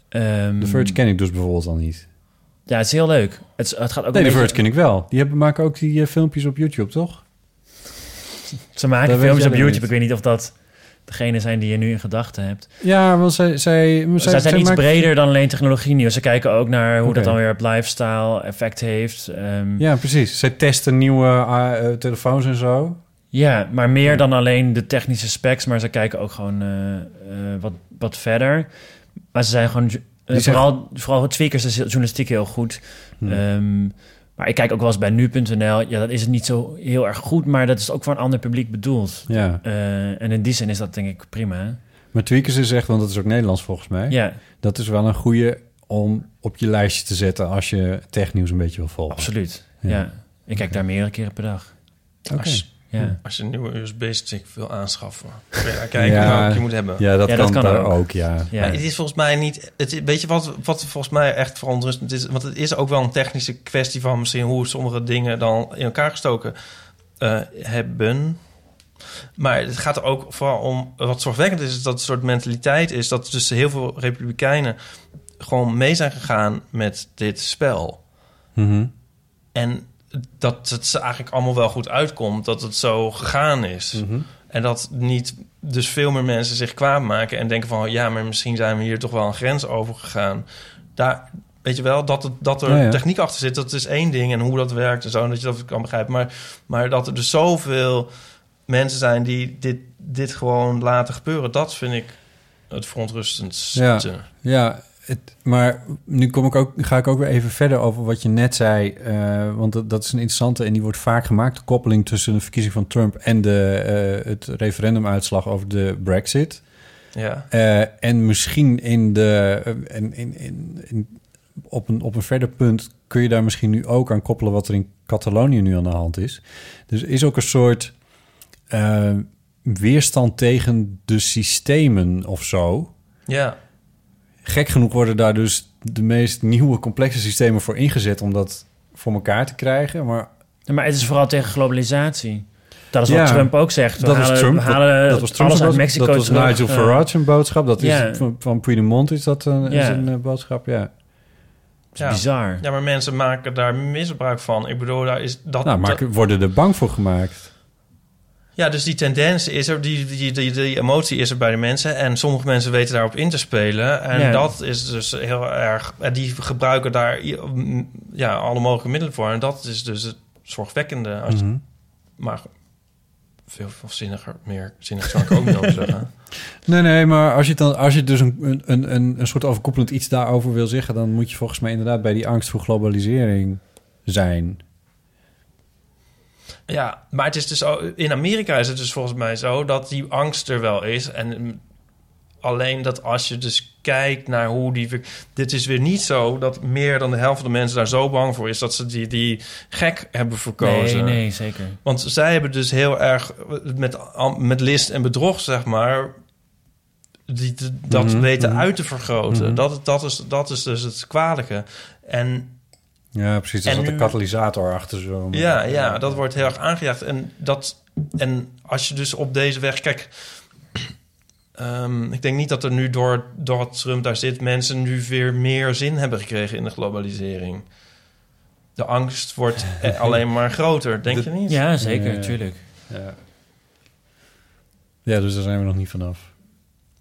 Ehm, The Verge ken ik dus bijvoorbeeld al niet. Ja, het is heel leuk. Het, het gaat ook Nee, The beetje- Verge ken ik wel. Die hebben, maken ook die eh, filmpjes op YouTube, toch? Ze maken Dat filmpjes op YouTube. niet. Ik weet niet of dat degene zijn die je nu in gedachten hebt. Ja, want zij... zij, zij Zij zijn iets breder dan alleen technologie nieuws. Ze kijken ook naar hoe dat dan weer op lifestyle effect heeft. Ehm, Ja, precies. Zij testen nieuwe ah, eh, telefoons en zo. Ja, maar meer dan alleen de technische specs, maar ze kijken ook gewoon eh, eh, wat, wat verder. Maar ze zijn gewoon, eh, vooral, vooral het tweakers is journalistiek heel goed. Hmm. Ehm, maar ik kijk ook wel eens bij nu.nl. Ja, dat is het niet zo heel erg goed, maar dat is ook voor een ander publiek bedoeld. Ja. Eh, en in die zin is dat denk ik prima. hè? Maar Tweakers is echt, want dat is ook Nederlands volgens mij. Ja, Dat is wel een goede om op je lijstje te zetten als je technieuws een beetje wil volgen. absoluut. Ja. Ja. Ik kijk daar meerdere keren per dag. Oké. Als, Ja. als je een nieuwe USB-stick wil aanschaffen, kun je daar kijken Ja. welke je moet hebben. Ja, dat Ja, kan, dat kan daar ook. ook. ja. Ja. Maar het is volgens mij niet... Het, weet je wat, wat volgens mij echt verontrustend is? Want het is ook wel een technische kwestie van misschien hoe sommige dingen dan in elkaar gestoken eh, hebben. Maar het gaat er ook vooral om... Wat zorgwekkend is, is dat een soort mentaliteit is... dat dus heel veel republikeinen gewoon mee zijn gegaan met dit spel. Mhm. En dat het ze eigenlijk allemaal wel goed uitkomt dat het zo gegaan is. Mhm. En dat niet dus veel meer mensen zich kwaad maken en denken van ja, maar misschien zijn we hier toch wel een grens over gegaan. Daar weet je wel dat, het, dat er Ja, ja. techniek achter zit, dat is één ding en hoe dat werkt en zo, en dat je dat kan begrijpen. Maar, maar dat er dus zoveel mensen zijn die dit, dit gewoon laten gebeuren, dat vind ik het verontrustendste. Ja. Ja, het, maar nu kom ik ook, ga ik ook weer even verder over wat je net zei. eh, want dat, dat is een interessante en die wordt vaak gemaakt. De koppeling tussen de verkiezing van Trump en de, eh, het referendumuitslag over de Brexit. Ja. Eh, en misschien in de, eh, in, in, op, een, op een verder punt kun je daar misschien nu ook aan koppelen wat er in Catalonië nu aan de hand is. Dus er is ook een soort weerstand tegen de systemen of zo. ja. Gek genoeg worden daar dus de meest nieuwe complexe systemen voor ingezet om dat voor elkaar te krijgen. Maar Ja, Maar het is vooral tegen globalisatie. Dat is Ja, wat Trump ook zegt. We dat was halen, Trump. halen dat, dat was Trump alles uit. Mexico Dat was terug. Nigel Farage een boodschap. Dat ja. is van, van Piedmont is dat een, is een eh, boodschap, ja. Het is Ja. bizar. ja, maar mensen maken daar misbruik van. Ik bedoel, daar is dat... Nou, maar worden er bang voor gemaakt. Ja, dus die tendens is er, die, die, die, die emotie is er bij de mensen. En sommige mensen weten daarop in te spelen. En Ja. dat is dus heel erg. En die gebruiken daar ja, alle mogelijke middelen voor. En dat is dus het zorgwekkende. Als, Mhm. Maar veel, veel zinniger, meer zinnig zou ik ook niet over zeggen. Nee, nee, maar als je, dan, als je dus een, een, een, een soort overkoepelend iets daarover wil zeggen... dan moet je volgens mij inderdaad bij die angst voor globalisering zijn. Ja, maar het is dus in Amerika is het dus volgens mij zo dat die angst er wel is. En alleen dat als je dus kijkt naar hoe die. Dit is weer niet zo dat meer dan de helft van de mensen daar zo bang voor is dat ze die, die gek hebben verkozen. Nee, nee, zeker. Want zij hebben dus heel erg met, met list en bedrog, zeg maar. Die, dat Mhm, weten mhm. uit te vergroten. Mhm. dat, dat, is, dat is dus het kwalijke. En Ja, precies. En zat een nu- katalysator achter zo. Ja, ja, dat wordt heel erg aangejaagd. En, dat, en als je dus op deze weg... Kijk, ehm, ik denk niet dat er nu door, doordat Trump daar zit... mensen nu weer meer zin hebben gekregen in de globalisering. De angst wordt eh, alleen maar groter, denk je niet? Ja, zeker, Ja. tuurlijk. Ja. ja, dus daar zijn we nog niet vanaf.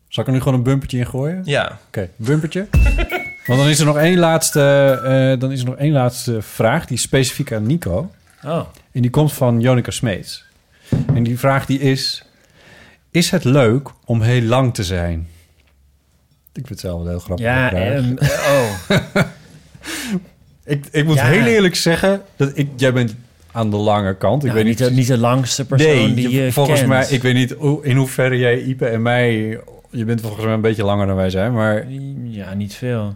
Zal ik er nu gewoon een bumpertje in gooien? Ja. Oké, bumpertje. Want dan is er nog één laatste, eh, dan is er nog één laatste vraag. Die is specifiek aan Nico. Oh. En die komt van Jonica Smeets. En die vraag die is... Is het leuk om heel lang te zijn? Ik vind het zelf wel heel grappig. Ja, ehm, oh. ik, ik moet Ja. heel eerlijk zeggen... dat ik, jij bent aan de lange kant. Ik Nou, weet niet, niet, de, niet de langste persoon nee, die je volgens kent. mij... Ik weet niet hoe- in hoeverre jij Ipe en mij... Je bent volgens mij een beetje langer dan wij zijn, maar... Ja, niet veel.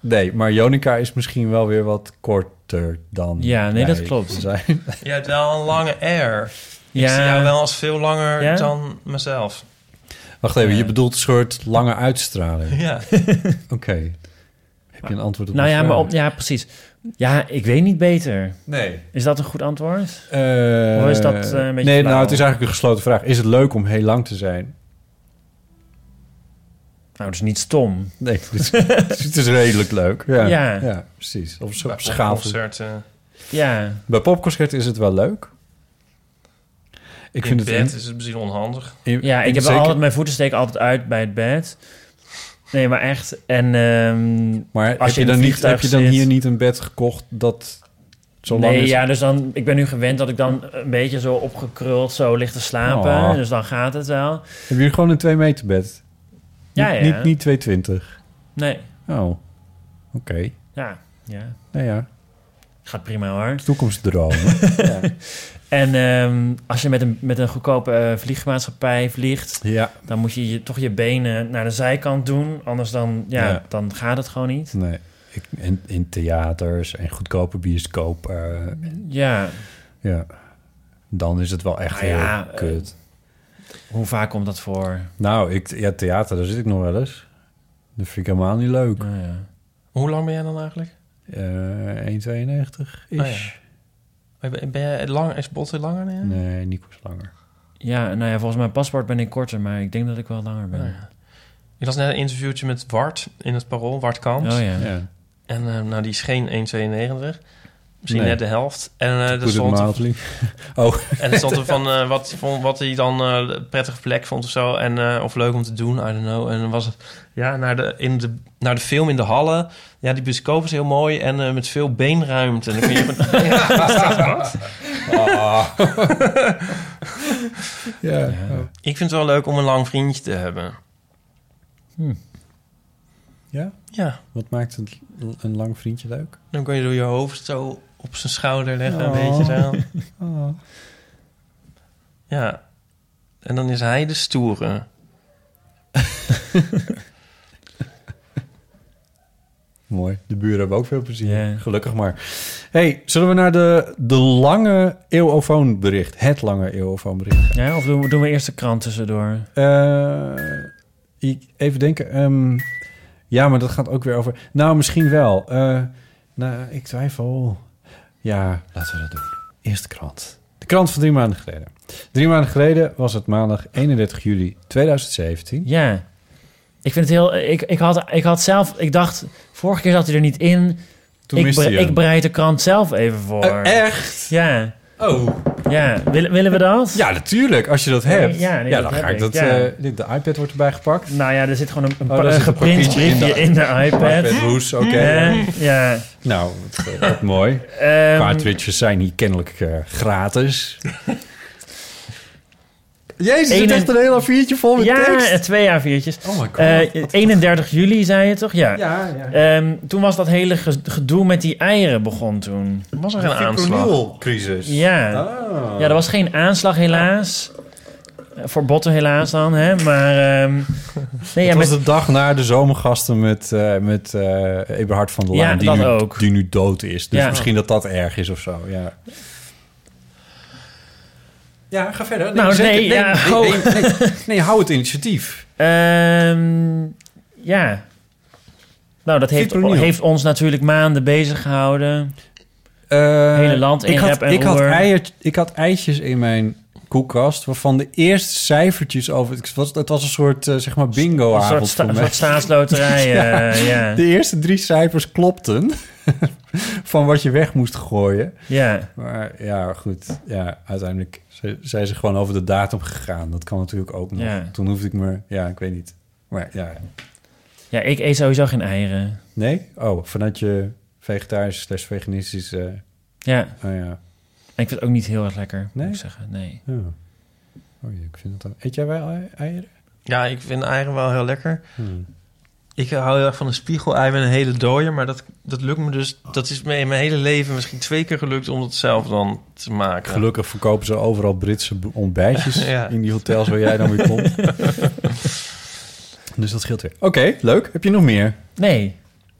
Nee, maar Jonica is misschien wel weer wat korter dan Ja, nee, dat klopt. zijn. Je hebt wel een lange air. Ik Ja. zie jou wel als veel langer Ja? dan mezelf. Wacht even, Ja. je bedoelt een soort lange uitstraling. Ja. Oké. Heb je een antwoord op Nou ja, vraag? maar op, ja, precies. Ja, ik weet niet beter. Nee. Is dat een goed antwoord? Eh, Of is dat, eh, een beetje Nee, flauw? nou, het is eigenlijk een gesloten vraag. Is het leuk om heel lang te zijn? Nou, dus niet stom. Nee, het is, het is redelijk leuk. Ja, Ja. ja. precies. Schaal. concerten. Ja. Bij popconcerten is het wel leuk. Ik in vind het bed in- is het misschien onhandig. in- Ja, ik heb zeker- altijd... Mijn voeten steken altijd uit bij het bed. Nee, maar echt. En ehm, Maar als heb je, dan niet, heb je dan zit- hier niet een bed gekocht dat zo lang nee, is? ja, dus dan... Ik ben nu gewend dat ik dan een beetje zo opgekruld zo ligt te slapen. Oh. Dus dan gaat het wel. Heb je gewoon een 2 meter bed? Ja, niet, ja. Niet, niet 220? Nee. Oh, oké. Ja, ja. Nou ja, Gaat prima hoor. toekomstdromen. ja. En ehm, als je met een, met een goedkope eh, vliegmaatschappij vliegt... ja, dan moet je, je toch je benen naar de zijkant doen. Anders dan, ja, Ja. dan gaat het gewoon niet. nee. Ik, in, in theaters en goedkope bioscoop. eh, Ja, ja, dan is het wel echt Nou heel ja, kut. Hoe vaak komt dat voor? nou, ik, ja, theater, daar zit ik nog wel eens. Dat vind ik helemaal niet leuk. Nou ja. Hoe lang ben jij dan eigenlijk? Eh 1,92 is. Oh ja. Ben ben jij lang, is Botte langer dan? Nee, Nico is langer. ja, nou ja, volgens mijn paspoort ben ik korter, maar ik denk dat ik wel langer ben. Oh ja. Ik las net een interviewtje met Wart in het Parool, Wart Oh Kamps. ja. Ja, En eh, nou, die is geen 1,92. Misschien Nee. net de helft. En eh er stond. Oh, en er stond er van eh, wat, vond, wat hij dan eh, een prettige plek vond of zo. En, of leuk om te doen, I don't know. En dan was het ja, naar, de, in de, naar de film in de Hallen. Ja, die bioscoop is heel mooi en met veel beenruimte. En dan kun je van, ja. Ik vind het wel leuk om een lang vriendje te hebben. ja? Ja, Wat maakt een, een lang vriendje leuk? dan kun je door je hoofd zo op zijn schouder leggen, Oh. een beetje zo. Oh. Ja. En dan is hij de stoere. Mooi. De buren hebben ook veel plezier. Gelukkig maar. hey, zullen we naar de, de lange eeuwofoonbericht? Het lange eeuwofoonbericht. Ja, of doen we, doen we eerst de krant tussendoor? Eh, ik- even denken. ehm, ja, maar dat gaat ook weer over... Nou, misschien wel. Eh, nou, ik twijfel. Ja, laten we dat doen. Eerste krant. De krant van drie maanden geleden. Drie maanden geleden was het maandag 31 juli 2017. Ja. Ik vind het heel... Ik, ik, had, ik had zelf... Ik dacht... Vorige keer zat hij er niet in. Toen ik, miste je hem. ik bereid de krant zelf even voor. Eh, echt? Ja. Oh. Ja. Willen, willen we dat? Ja, natuurlijk. Als je dat hebt. Ja, nee, ja dat dan ga ik dat... ja. eh, de iPad wordt erbij gepakt. Nou ja, er zit gewoon een, een, Oh, een geprint in de- in de iPad. iPad oké. Ja, ja. Nou, wat, eh, wat mooi. Cartridges zijn hier kennelijk eh, gratis. Jezus, er zit en- echt een heel A4'tje vol met ja, tekst. twee A4'tjes. Oh my god. Eh, 31 juli, zei je toch? Ja. ja, ja. Ehm, toen was dat hele ge- gedoe met die eieren begon toen. Was er geen aanslag? Ja. Ah. Ja, er was geen aanslag helaas. Eh, Voor botten helaas dan, hè. Maar... ehm, nee, ja, Het was met, de dag na de zomergasten met, eh met eh Eberhard van der Ja, Laan, die, dat nu, ook. die nu dood is. Dus Ja. misschien dat dat erg is of zo, ja. Ja, ga verder. Nou, nee, ja, nee, nee, hou het initiatief. ehm, ja. Nou, dat heeft, heeft ons natuurlijk maanden bezig gehouden. Eh, Hele land in ik had, ik, had ik had eitjes in mijn koelkast... waarvan de eerste cijfertjes over... Het was, het was een soort, eh, zeg maar, Een bingo-avond soort, sta- voor een soort staatsloterij. Ja. eh, ja. De eerste drie cijfers klopten... van wat je weg moest gooien. ja. Maar ja, goed. Ja, uiteindelijk zijn ze gewoon over de datum gegaan. Dat kan natuurlijk ook nog. Ja. Toen hoefde ik me... Ja, ik weet niet. Maar ja... ja, ik eet sowieso geen eieren. Nee? Oh, vanuit je vegetarisch slash veganistisch... eh, Ja, oh ja. En ik vind het ook niet heel erg lekker, Nee? moet ik zeggen. Nee. ja. Oh ja, ik vind het dan... Eet jij wel ei- eieren? Ja, ik vind eieren wel heel lekker. Hmm. Ik hou heel erg van een spiegelei met een hele dooier. Maar dat, dat lukt me dus... Dat is me in mijn hele leven misschien twee keer gelukt om dat zelf dan te maken. Gelukkig verkopen ze overal Britse ontbijtjes Ja. in die hotels waar jij dan weer komt. dus dat scheelt weer. Oké, leuk. Heb je nog meer? Nee.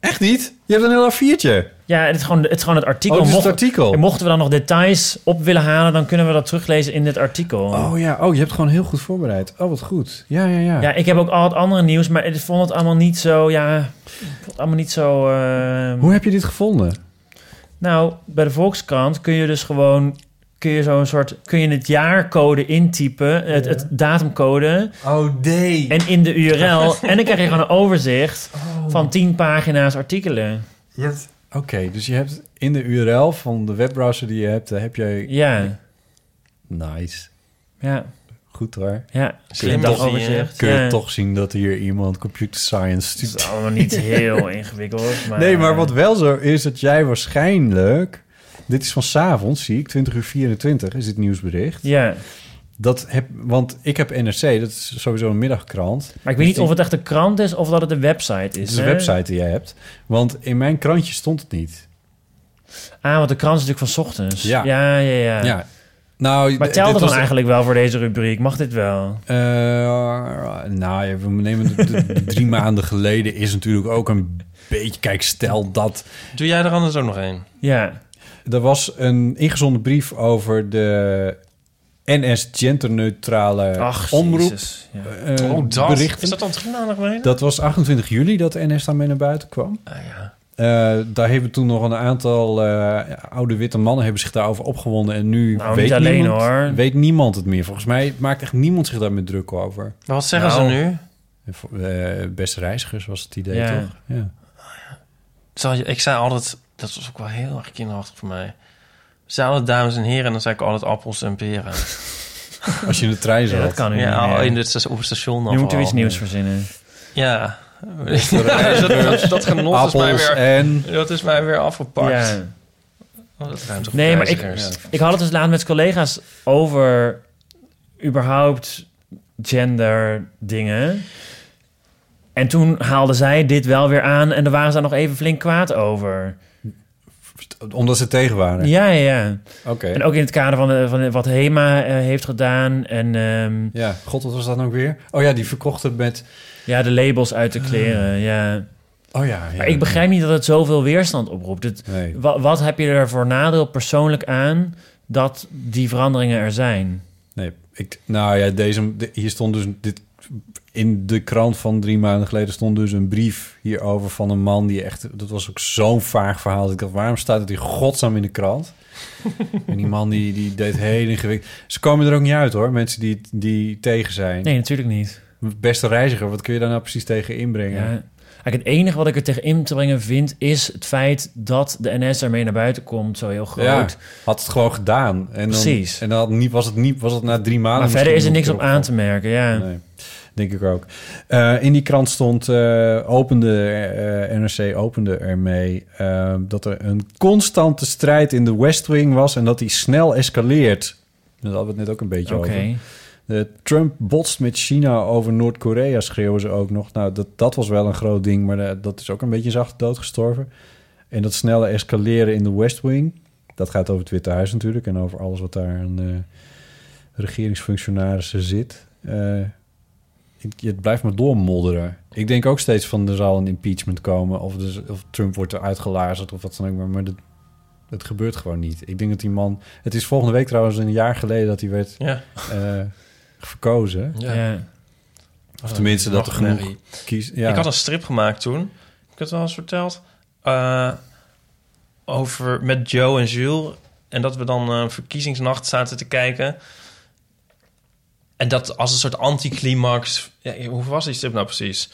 Echt niet? Je hebt een heel A4'tje. Ja, het is gewoon het, is gewoon het artikel. Oh, het is het Mocht- artikel. En mochten we dan nog details op willen halen, dan kunnen we dat teruglezen in dit artikel. Oh ja, oh, je hebt gewoon heel goed voorbereid. Oh, wat goed. Ja, ja, ja. Ja, ik heb ook al het andere nieuws, maar ik vond het allemaal niet zo, ja, ik vond het allemaal niet zo... eh, Hoe heb je dit gevonden? Nou, bij de Volkskrant kun je dus gewoon, kun je zo'n soort, kun je het jaarcode intypen, het, het datumcode, Oh, nee. en in de URL, en dan krijg je gewoon een overzicht Oh. van 10 pagina's artikelen. Oké, dus je hebt in de URL van de webbrowser die je hebt, daar heb je... Ja, Nice. ja, Goed hoor. ja. Dat dat hij, overzicht. Kun je ja. toch zien dat hier iemand computer science Het is studeert? allemaal niet heel ingewikkeld, maar... Nee, maar wat wel zo is, dat jij waarschijnlijk... Dit is van s'avonds, zie ik, 20 uur 24 is dit nieuwsbericht. Ja, Dat heb, want ik heb NRC, dat is sowieso een middagkrant. maar ik weet niet of het echt een krant is of dat het een website is. Het is een website die jij hebt. Want in mijn krantje stond het niet. Ah, want de krant is natuurlijk van 's ochtends. Ja. ja, ja. ja. Ja. Nou, Maar het dan eigenlijk wel voor deze rubriek? Mag dit wel? Eh, nou ja, we nemen de, de- de drie maanden geleden is natuurlijk ook een beetje... Kijk, stel dat... Doe jij er anders ook nog een? Ja. Er was een ingezonden brief over de NS genderneutrale Ach, omroep. Jezus. Ja. eh, oh, dat. berichten. Is dat geleden? Dat was 28 juli dat NS daarmee naar buiten kwam. Ah, ja. Eh, daar hebben toen nog een aantal eh, oude witte mannen hebben zich daarover opgewonden. En nu Nou, weet, alleen, niemand, hoor. weet niemand het meer. Volgens mij maakt echt niemand zich daar meer druk over. Wat zeggen Nou. ze nu? Voor- eh, beste reizigers was het idee, Ja. toch? Ja. Zal je, ik zei altijd... Dat was ook wel heel erg kinderachtig voor mij. Altijd dames en heren en dan zei ik altijd appels en peren. Als je in de trein Ja, zat. dat kan nu ja, niet meer. in het, op het station Nu moeten we iets nieuws verzinnen. Ja. dat, dat, dat genot is mij weer... en... Dat is mij weer afgepakt. Ja. Oh, dat ruimt op Nee, maar ik, ik had het dus laat met collega's over überhaupt gender dingen. En toen haalden zij dit wel weer aan en daar waren ze daar nog even flink kwaad over. Omdat ze tegen waren. Ja, ja, ja. Oké. En ook in het kader van, de, van wat HEMA eh, heeft gedaan. En ehm, Ja, god, wat was dat nou weer? Oh ja, die verkochten met... ja, de labels uit de kleren. Ja. Oh ja, ja. Maar ik begrijp niet dat het zoveel weerstand oproept. Het, Nee. wat heb je er voor nadeel persoonlijk aan dat die veranderingen er zijn? Nee, ik, nou ja, deze, de- hier stond dus dit, in de krant van drie maanden geleden stond dus een brief hierover van een man die echt, dat was ook zo'n vaag verhaal. Dat ik dacht, waarom staat het hier godsnaam in de krant? en die man die, die deed heel ingewikkeld. Ze komen er ook niet uit hoor, mensen die, die tegen zijn. Nee, natuurlijk niet. Beste reiziger, wat kun je daar nou precies tegen inbrengen? Ja. Eigenlijk het enige wat ik er tegen in te brengen vind... is het feit dat de NS ermee naar buiten komt, zo heel groot. Ja, had het gewoon gedaan. En dan, Precies. En dan had niet, was, het niet, was het na drie maanden... maar verder is er niks op aan te merken, ja. Nee, denk ik ook. Eh, in die krant stond, eh, opende, eh, NRC opende ermee... dat er een constante strijd in de West Wing was... en dat die snel escaleert. Daar hadden we het net ook een beetje over. Eh, Trump botst met China over Noord-Korea, schreeuwen ze ook nog. Nou, dat, dat was wel een groot ding, maar dat is ook een beetje zacht doodgestorven. En dat snelle escaleren in de West Wing... dat gaat over het Witte Huis natuurlijk... en over alles wat daar aan regeringsfunctionarissen zit... Eh, ik, het blijft maar doormodderen. Ik denk ook steeds van er zal een impeachment komen... of, dus, of Trump wordt eruit gelazerd of wat dan ook. Maar, maar dat, het gebeurt gewoon niet. Ik denk dat die man... Het is volgende week trouwens een jaar geleden dat hij werd Ja. eh, verkozen. Ja. Ja. Of tenminste dat er genoeg kies. Ja. Ik had een strip gemaakt toen. ik het wel eens verteld? Eh, over met Joe en Jules. En dat we dan eh, verkiezingsnacht zaten te kijken. En dat als een soort anticlimax... Ja, hoe was die strip nou precies?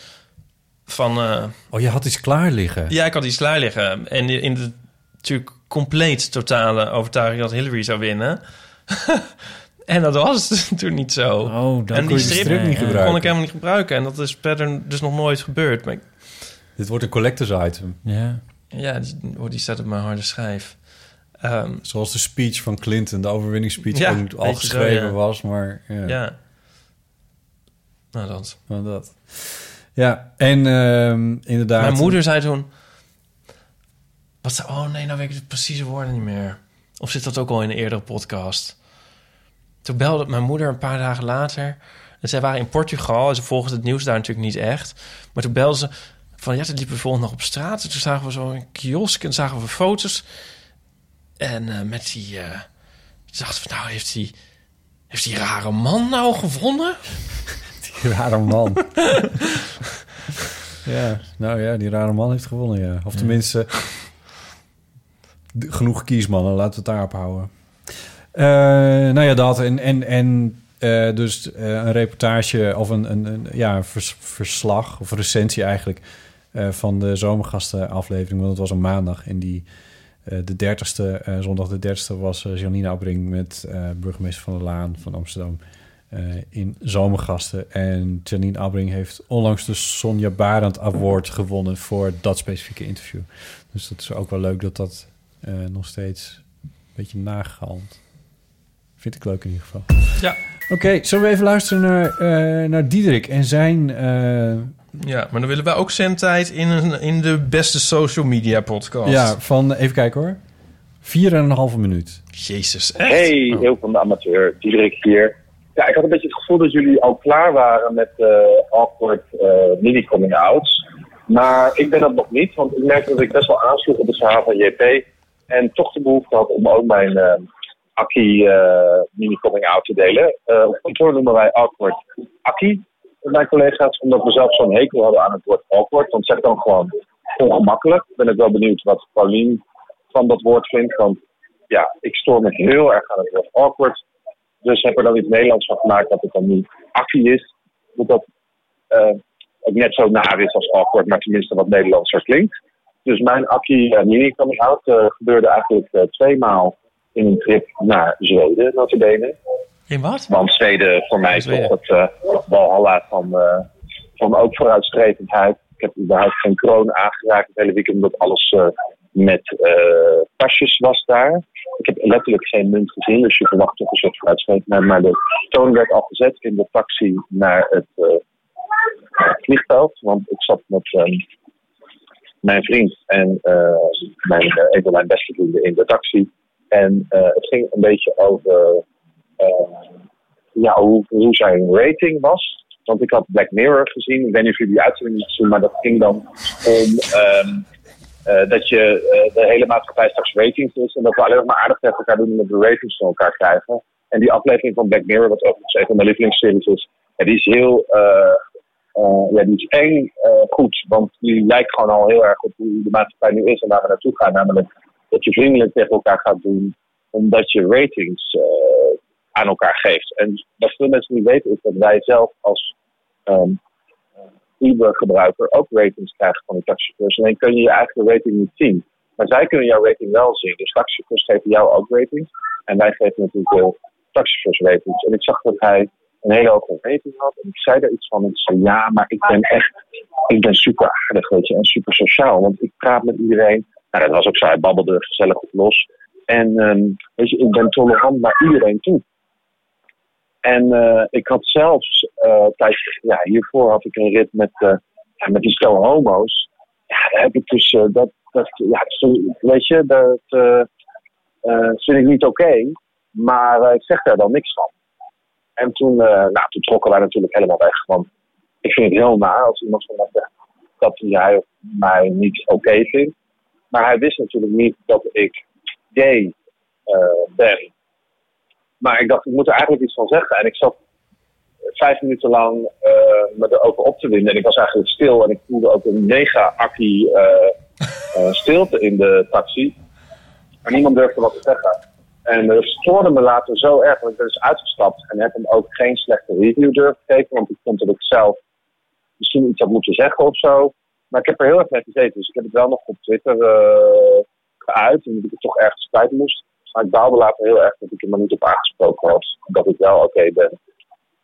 Van... eh, Oh, je had iets klaar liggen. ja, ik had iets klaar liggen. En in de natuurlijk compleet totale overtuiging dat Hillary zou winnen. en dat was toen niet zo. Oh, dan en kon die strip, strip niet kon gebruiken. ik helemaal niet gebruiken. En dat is verder dus nog nooit gebeurd. Maar ik- Dit wordt een collectors item. Ja. ja, die, oh, die staat op mijn harde schijf. Ehm, Zoals de speech van Clinton, de overwinningsspeech, Ja, ook al zo, geschreven ja. was. Maar ja, ja. Nou, dat. maar dat. Ja, en ehm, inderdaad... Mijn moeder zei toen... Wat zei, oh nee, nou weet ik de precieze woorden niet meer. Of zit dat ook al in een eerdere podcast? Toen belde mijn moeder een paar dagen later. En zij waren in Portugal. En ze volgden het nieuws daar natuurlijk niet echt. Maar toen belde ze van... Ja, toen liepen we volgende dag op straat. En toen zagen we zo een kiosk. En zagen we foto's. En eh, met die... toen dachten we, nou, heeft die... Heeft die rare man nou gewonnen? Die rare man. ja, nou ja, die rare man heeft gewonnen, ja. Of tenminste, genoeg kiesmannen, laten we het daarop houden. Eh, nou ja, dat. En, en, en dus een reportage of een, een, een ja, vers- verslag of recensie eigenlijk... van de zomergastenaflevering, want het was een maandag. En die, de dertigste, eh zondag de dertigste was eh, Janine Abbring met eh, burgemeester van der Laan van Amsterdam eh, in Zomergasten. En Janine Abbring heeft onlangs de Sonja Barend Award gewonnen voor dat specifieke interview. Dus dat is ook wel leuk dat dat eh, nog steeds een beetje nagehaald. Vind ik leuk in ieder geval. Ja. Oké, zullen we even luisteren naar, eh, naar Diederik en zijn... Ja, maar dan willen wij ook zendtijd in, een, in de beste social media podcast. ja, van, even kijken hoor. Vier en een halve minuut. Jezus, echt? Hey, Oh. heel van de amateur, Diederik hier. Ja, ik had een beetje het gevoel dat jullie al klaar waren met eh awkward eh mini-coming outs. Maar ik ben dat nog niet, want ik merkte dat ik best wel aansloeg op het verhaal van JP. En toch de behoefte had om ook mijn eh Akkie eh mini-coming out te delen. Eh op kantoor noemen wij awkward Akkie mijn collega's, omdat we zelf zo'n hekel hadden aan het woord awkward. Want zeg dan gewoon ongemakkelijk. Ben ik wel benieuwd wat Paulien van dat woord vindt. Want ja, ik stoor me heel erg aan het woord awkward. Dus heb er dan iets Nederlands van gemaakt dat het dan niet akkie is. Dat dat eh, net zo naar is als awkward, maar tenminste wat Nederlandser klinkt. Dus mijn akkie uh, mini coming out eh, gebeurde eigenlijk eh, tweemaal in een trip naar Zweden, notabene. In wat? Want Zweden voor mij is toch het walhalla van, eh, van ook vooruitstrevendheid. Ik heb überhaupt geen kroon aangeraakt het hele weekend, omdat alles eh, met pasjes was daar. Ik heb letterlijk geen munt gezien, dus je verwacht toch een soort vooruitstrevendheid. Maar de toon werd al gezet in de taxi naar het naar het vliegveld. Want ik zat met ehm, mijn vriend en mijn, een van mijn beste vrienden in de taxi. En het ging een beetje over ja, hoe, hoe zijn rating was. Want ik had Black Mirror gezien. Ik weet niet of jullie die uitzending niet zien, maar dat ging dan om ehm, eh, dat je eh, de hele maatschappij straks ratings is. En dat we alleen nog maar aardig tegen elkaar doen omdat we ratings van elkaar krijgen. En die aflevering van Black Mirror, wat overigens een van mijn lievelingsseries is, ja, die is heel. eh, eh, ja, die is eh, goed, want die lijkt gewoon al heel erg op hoe de maatschappij nu is en waar we naartoe gaan. Namelijk dat je vriendelijk tegen elkaar gaat doen, omdat je ratings eh, aan elkaar geeft. En wat veel mensen niet weten is dat wij zelf als ehm, Uber-gebruiker ook ratings krijgen van de taxichauffeurs. Alleen kun je je eigen rating niet zien. Maar zij kunnen jouw rating wel zien. Dus taxichauffeurs geven jou ook ratings. En wij geven natuurlijk veel taxichauffeurs ratings. En ik zag dat hij een hele hoge rating had. En ik zei daar iets van. Ik zei, ja, maar ik ben echt, ik ben super aardig, weet je. En super sociaal. Want ik praat met iedereen. Nou, dat was ook zo. Hij babbelde gezellig op los. En ehm, weet je, ik ben tolerant naar iedereen toe. En eh, ik had zelfs, eh tijdens, ja, hiervoor had ik een rit met, eh, met die stel homo's. Ja, daar heb ik dus, eh, dat, dat, ja, weet je, dat eh, eh, vind ik niet oké. maar eh, ik zeg daar dan niks van. En toen, eh, nou, toen trokken wij natuurlijk helemaal weg. Want ik vind het heel naar als iemand van mij zegt dat hij mij niet oké vindt. Maar hij wist natuurlijk niet dat ik gay eh, ben. Maar ik dacht, ik moet er eigenlijk iets van zeggen. En ik zat vijf minuten lang eh, me erover op te winden. En ik was eigenlijk stil en ik voelde ook een mega akkie eh, eh, stilte in de taxi. Maar niemand durfde wat te zeggen. En dat stoorde me later zo erg dat ik er dus uitgestapt en heb hem ook geen slechte review durven geven. Want ik vond dat ik zelf misschien iets had moeten zeggen of zo. Maar ik heb er heel erg mee gezeten. Dus ik heb het wel nog op Twitter eh, geuit. En dat ik het toch ergens kwijt moest. Maar ik baalde later heel erg dat ik er maar niet op aangesproken was. Dat ik wel oké ben.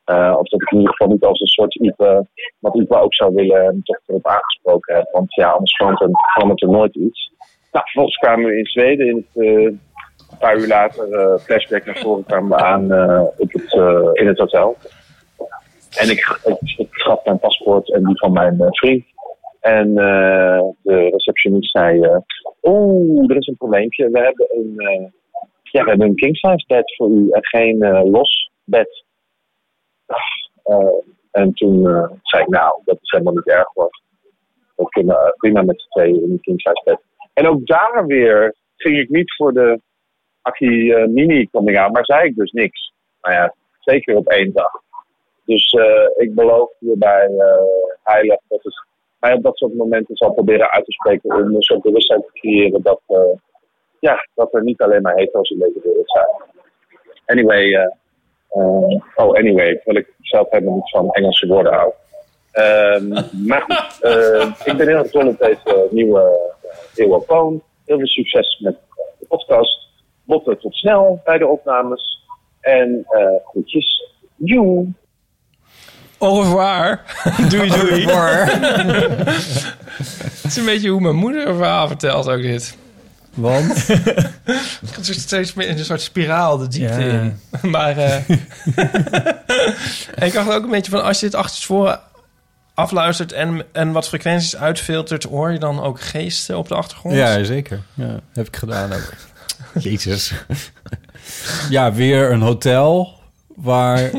Eh, of dat ik in ieder geval niet als een soort Ipe, wat Ipe ook zou willen, en toch erop aangesproken heb. Want ja, anders verandert er, verandert er nooit iets. Nou, vervolgens kwamen we in Zweden, in het, eh, een paar uur later, eh, flashback naar voren, kwamen we aan eh, het, eh, in het hotel. En ik, ik, ik gaf mijn paspoort en die van mijn eh, vriend. En eh, de receptionist zei, eh, oeh, er is een probleempje. We hebben een, eh, ja, we hebben een king size bed voor u en geen eh, los bed. Eh, en toen eh, zei ik, nou, dat is helemaal niet erg hoor. We kunnen prima met z'n tweeën in een king size bed. En ook daar weer ging ik niet voor de eh, mini coming out, maar zei ik dus niks. Nou ja, zeker op één dag. Dus ik beloof hierbij heilig dat ik mij op dat soort momenten zal proberen uit te spreken om een soort bewustzijn te creëren dat, ja, dat er niet alleen maar hetero's in deze wereld zijn. Anyway, eh, eh, oh anyway, terwijl ik zelf helemaal niet van Engelse woorden hou. Ehm, maar goed, eh, ik ben heel erg op deze nieuwe uh, Eeuwofoon. Heel veel succes met de podcast. Botten tot snel bij de opnames. En eh groetjes. Joe! Au revoir. doei, doei. Het is een beetje hoe mijn moeder een verhaal vertelt ook dit. Want? Het gaat steeds meer in een soort spiraal de diepte Ja. in. Maar eh, en ik dacht ook een beetje van... als je dit achterstevoren afluistert en, en wat frequenties uitfiltert... hoor je dan ook geesten op de achtergrond? Ja, zeker. Ja, heb ik gedaan ook. Jezus. ja, weer een hotel waar,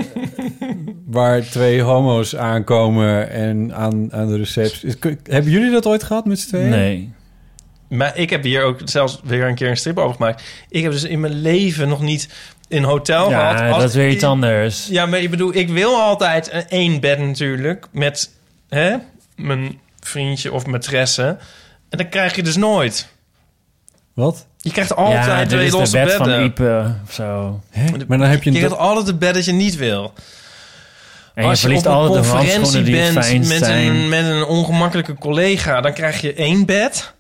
waar twee homo's aankomen en aan, aan de receptie. Hebben jullie dat ooit gehad met z'n tweeën? Nee. Maar ik heb hier ook zelfs weer een keer een strip over gemaakt. Ik heb dus in mijn leven nog niet in een hotel gehad. Ja, Als- dat is weer iets anders. Ja, maar ik bedoel, ik wil altijd een één bed natuurlijk met hè, mijn vriendje of maîtresse. En dat krijg je dus nooit. Wat? Je krijgt ja, altijd dit twee is de losse bed van bedden. Ipe of zo. Hè? Maar dan heb je Je een... krijgt altijd het bed dat je niet wil. En je Als je op een de conferentie bent met een, met een ongemakkelijke collega, dan krijg je één bed.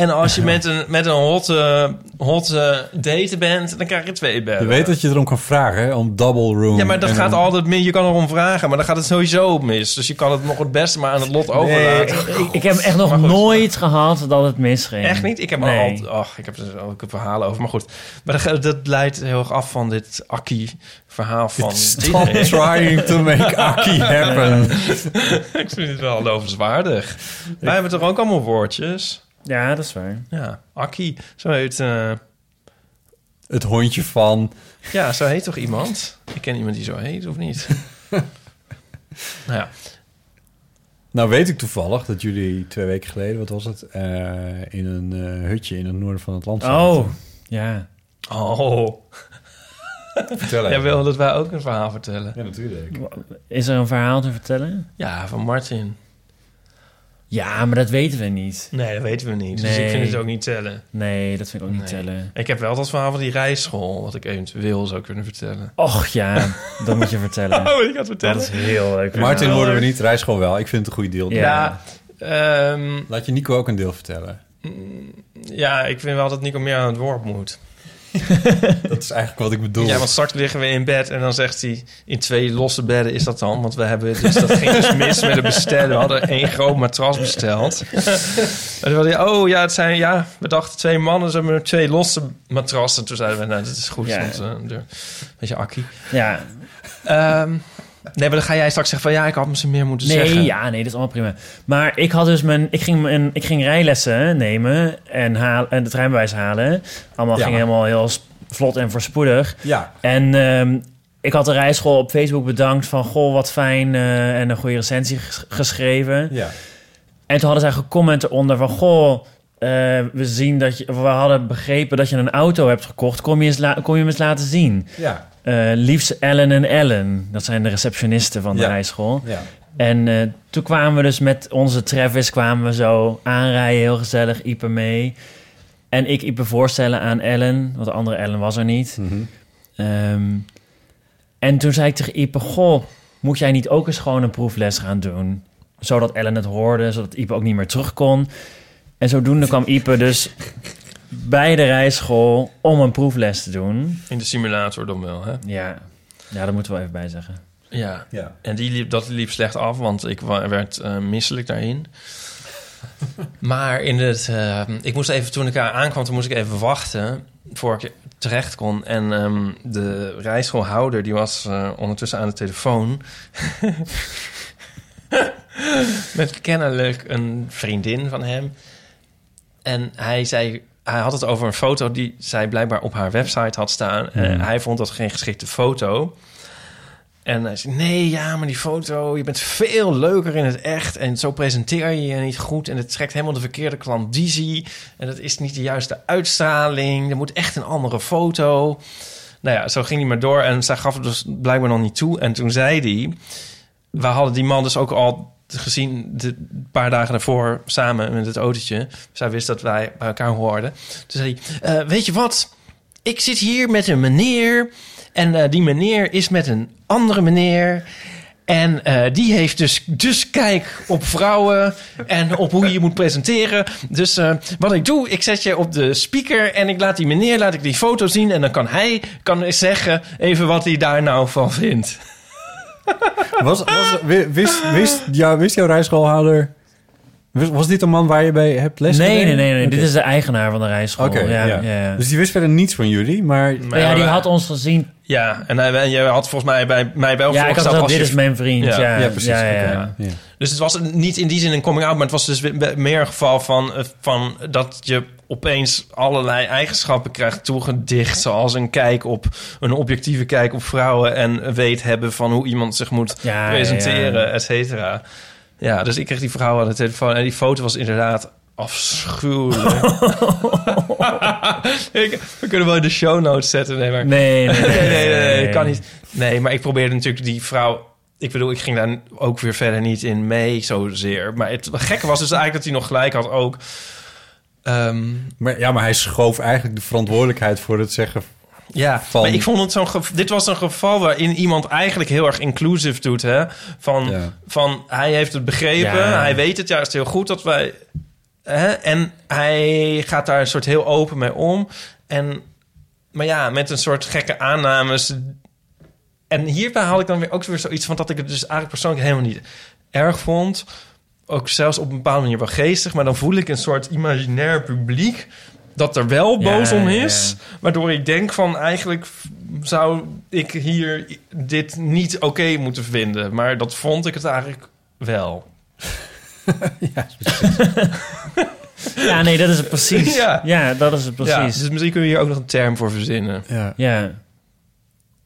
En als je met een, met een hotte, hotte date bent, dan krijg je twee bedden. Je weet dat je erom kan vragen, hè? Om double room. Ja, maar dat gaat altijd mis. Je kan erom vragen, maar dan gaat het sowieso mis. Dus je kan het nog het beste maar aan het lot overlaten. Ik, ik heb echt nog nooit gehad dat het misging. Echt niet? Ik heb Nee. altijd... Ach, ik heb er ook verhalen over. Maar goed. Maar dat, dat leidt heel erg af van dit Akkie-verhaal van... Stop trying to make Aki happen. ik vind het wel lovenswaardig. Wij hebben toch ook allemaal woordjes? Ja, dat is waar. Ja, Akkie. Zo heet... eh, Het hondje van... ja, zo heet toch iemand? Ik ken iemand die zo heet, of niet? nou ja. Nou weet ik toevallig dat jullie twee weken geleden, wat was het, eh, in een eh, hutje in het noorden van het land zaten. Oh, ja. Oh. Vertel Jij wil dat wij ook een verhaal vertellen. Ja, natuurlijk. Is er een verhaal te vertellen? Ja, van Martin. Ja, maar dat weten we niet. Nee, dat weten we niet. Dus ik vind het ook niet tellen. Nee, dat vind ik ook niet Nee. tellen. Ik heb wel dat verhaal van die rijschool, wat ik eventueel zou kunnen vertellen. Och ja, dat moet je vertellen. Oh, ik had vertellen. Dat is heel leuk. Martin Ja. worden we niet, rijschool wel. Ik vind het een goed deel. Ja. Ja, ehm, Laat je Nico ook een deel vertellen. ja, ik vind wel dat Nico meer aan het woord moet. Dat is eigenlijk wat ik bedoel. Ja, want straks liggen we in bed en dan zegt hij... in twee losse bedden is dat dan. Want we hebben dus, dat ging dus mis met het bestellen. We hadden één groot matras besteld. en toen hadden hij, oh ja, het zijn, ja, we dachten twee mannen, ze hebben twee losse matrassen. Toen zeiden we, nou, dit is goed. Ja. Want, eh, de, beetje akkie. Ja, Ehm, nee, maar dan ga jij straks zeggen van... ja, ik had misschien meer moeten nee, zeggen. ja, nee, dat is allemaal prima. Maar ik had dus mijn, ik ging, mijn, ik ging rijlessen nemen en, haal, en de treinbewijs halen. Allemaal Ja. ging helemaal heel vlot en voorspoedig. Ja. En ehm, ik had de rijschool op Facebook bedankt van... goh, wat fijn eh, en een goede recensie ges- geschreven. Ja. En toen hadden zij gecomment eronder van... goh, eh, we, zien dat je, we hadden begrepen dat je een auto hebt gekocht. Kom je, eens kom je hem eens laten zien? Ja. Eh liefst Ellen en Ellen. Dat zijn de receptionisten van de Ja. rijschool. Ja. En eh, toen kwamen we dus met onze Travis kwamen we zo aanrijden, heel gezellig, Ipe mee. En ik Ipe voorstellen aan Ellen, want de andere Ellen was er niet. Mhm. Ehm, en toen zei ik tegen Ipe, goh, moet jij niet ook eens gewoon een proefles gaan doen? Zodat Ellen het hoorde, zodat Ipe ook niet meer terug kon. En zodoende kwam Ipe dus bij de rijschool om een proefles te doen. In de simulator dan wel, hè? Ja, ja dat moeten we wel even bij zeggen. Ja. Ja. En die liep, dat liep slecht af, want ik werd eh, misselijk daarin. maar in het... eh, ik moest even, toen ik daar aankwam, toen moest ik even wachten... voor ik terecht kon. En ehm, de rijschoolhouder, die was eh, ondertussen aan de telefoon... met kennelijk een vriendin van hem. En hij zei... Hij had het over een foto die zij blijkbaar op haar website had staan. En Hmm. hij vond dat geen geschikte foto. En hij zei, nee, ja, maar die foto... je bent veel leuker in het echt... en zo presenteer je je niet goed... en het trekt helemaal de verkeerde klandizie... en dat is niet de juiste uitstraling... er moet echt een andere foto... Nou ja, zo ging hij maar door... en zij gaf het dus blijkbaar nog niet toe... en toen zei hij... we hadden die man dus ook al gezien... de paar dagen daarvoor samen met het autootje... zij wist dat wij bij elkaar hoorden... toen zei hij, "Eh, weet je wat... ik zit hier met een meneer... En eh, die meneer is met een andere meneer. En eh, die heeft dus, dus kijk op vrouwen en op hoe je je moet presenteren. Dus wat ik doe, ik zet je op de speaker en ik laat die meneer laat ik die foto zien. En dan kan hij kan zeggen even wat hij daar nou van vindt. Was, was, wi- wist, wist, ja, wist jouw rijschoolhouder... Was, dit een man waar je bij hebt les Nee, nee, nee, nee. Dit is de eigenaar van de rijschool. Oké, ja, ja. ja. Ja, Dus die wist verder niets van jullie, maar... ja, die had ons gezien. Ja, en hij, en jij had volgens mij bij mij wel Ja, ik had voorgesteld gezegd, als dit je- is mijn vriend. Ja. Ja, Ja, precies. Ja, ja, ja. ja. Dus het was niet in die zin een coming out, maar het was dus meer een geval van, eh, van dat je opeens allerlei eigenschappen krijgt toegedicht, zoals een kijk op een objectieve kijk op vrouwen en weet hebben van hoe iemand zich moet Ja, presenteren, ja. et cetera. Ja, dus ik kreeg die vrouw aan de telefoon en die foto was inderdaad afschuwelijk. ik, we kunnen wel in de show notes zetten, nee, maar Nee, nee, nee, nee, nee, nee, kan niet. Nee, maar ik probeerde natuurlijk die vrouw... Ik bedoel, ik ging daar ook weer verder niet in mee zozeer. Maar het gekke was dus eigenlijk dat hij nog gelijk had ook. Ehm, Maar, ja, maar hij schoof eigenlijk de verantwoordelijkheid voor het zeggen... ja, Van- maar ik vond het zo'n... Dit was een geval waarin iemand eigenlijk heel erg inclusive doet, hè? Van, Ja. van hij heeft het begrepen, Ja. hij weet het juist heel goed dat wij... Hè? En hij gaat daar een soort heel open mee om. En, maar ja, met een soort gekke aannames. En hierbij had ik dan weer ook weer zoiets van dat ik het dus eigenlijk persoonlijk helemaal niet erg vond. Ook zelfs op een bepaalde manier wel geestig. Maar dan voel ik een soort imaginair publiek dat er wel Ja, boos om ja, is. Waardoor ik denk van eigenlijk zou ik hier dit niet oké moeten vinden. Maar dat vond ik het eigenlijk wel. Ja, nee, dat is het precies. Ja. Ja, dat is het Ja, precies. dus misschien kun je hier ook nog een term voor verzinnen. Ja. Ja.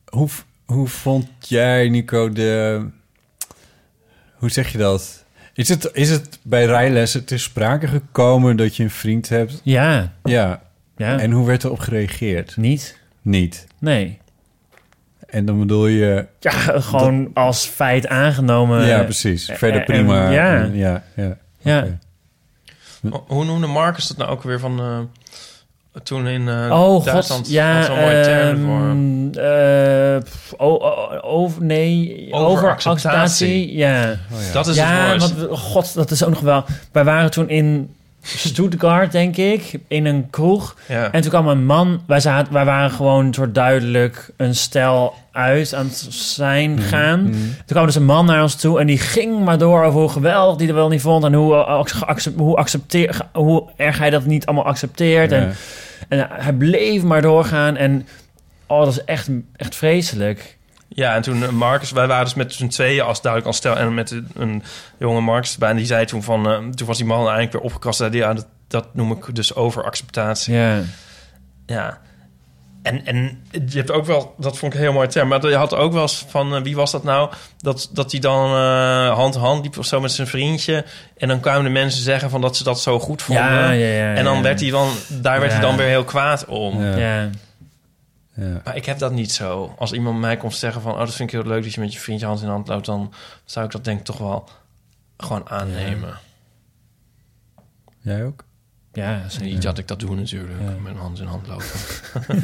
Hoe, hoe vond jij, Nico, de... Hoe zeg je dat? Is het, is het bij rijlessen ter sprake gekomen dat je een vriend hebt? Ja. Ja. Ja. En hoe werd erop gereageerd? Niet? Niet. Nee. En dan bedoel je... Ja, gewoon als feit aangenomen. ja, precies. Verder en- prima. ja. ja, ja. Hoe noemde Marcus dat nou ook weer van... eh, toen in eh, Oh, Duitsland god. Ja, zo'n mooie term voor... nee, Overacceptatie. Ja. Oh, ja. Dat is ja, het want god, dat is ook nog wel. Wij waren toen in Stuttgart, denk ik, in een kroeg. Ja. En toen kwam een man. Wij, zaten, wij waren gewoon een soort duidelijk een stel uit aan het zijn gaan. Toen kwam dus een man naar ons toe en die ging maar door over hoe geweldig die er wel niet vond en hoe, eh, hoe, accepteer, hoe erg hij dat niet allemaal accepteert. Ja. En, en hij bleef maar doorgaan en oh, dat is echt, echt vreselijk. Ja, en toen eh, Marcus, wij waren dus met z'n tweeën als duidelijk als stel en met een, een jonge Marcus erbij. En die zei toen van, eh, toen was die man eigenlijk weer opgekast. Zei die, ja, dat, dat noem ik dus overacceptatie. Ja. Ja. En, en je hebt ook wel, dat vond ik een heel mooi term, maar je had ook wel eens van, eh, wie was dat nou? Dat, dat hij dan eh, hand in hand liep of zo met zijn vriendje. En dan kwamen de mensen zeggen van dat ze dat zo goed vonden. Ja, ja, ja, en dan ja. werd hij dan, daar werd hij dan weer heel kwaad om. Ja. Ja. Ja. Maar ik heb dat niet zo. Als iemand mij komt zeggen van... oh, dat vind ik heel leuk dat je met je vriendje hand in hand loopt... dan zou ik dat denk ik toch wel gewoon aannemen. Jij ook? Ja, Niet dat ik dat doe natuurlijk, Ja. met hand in hand lopen.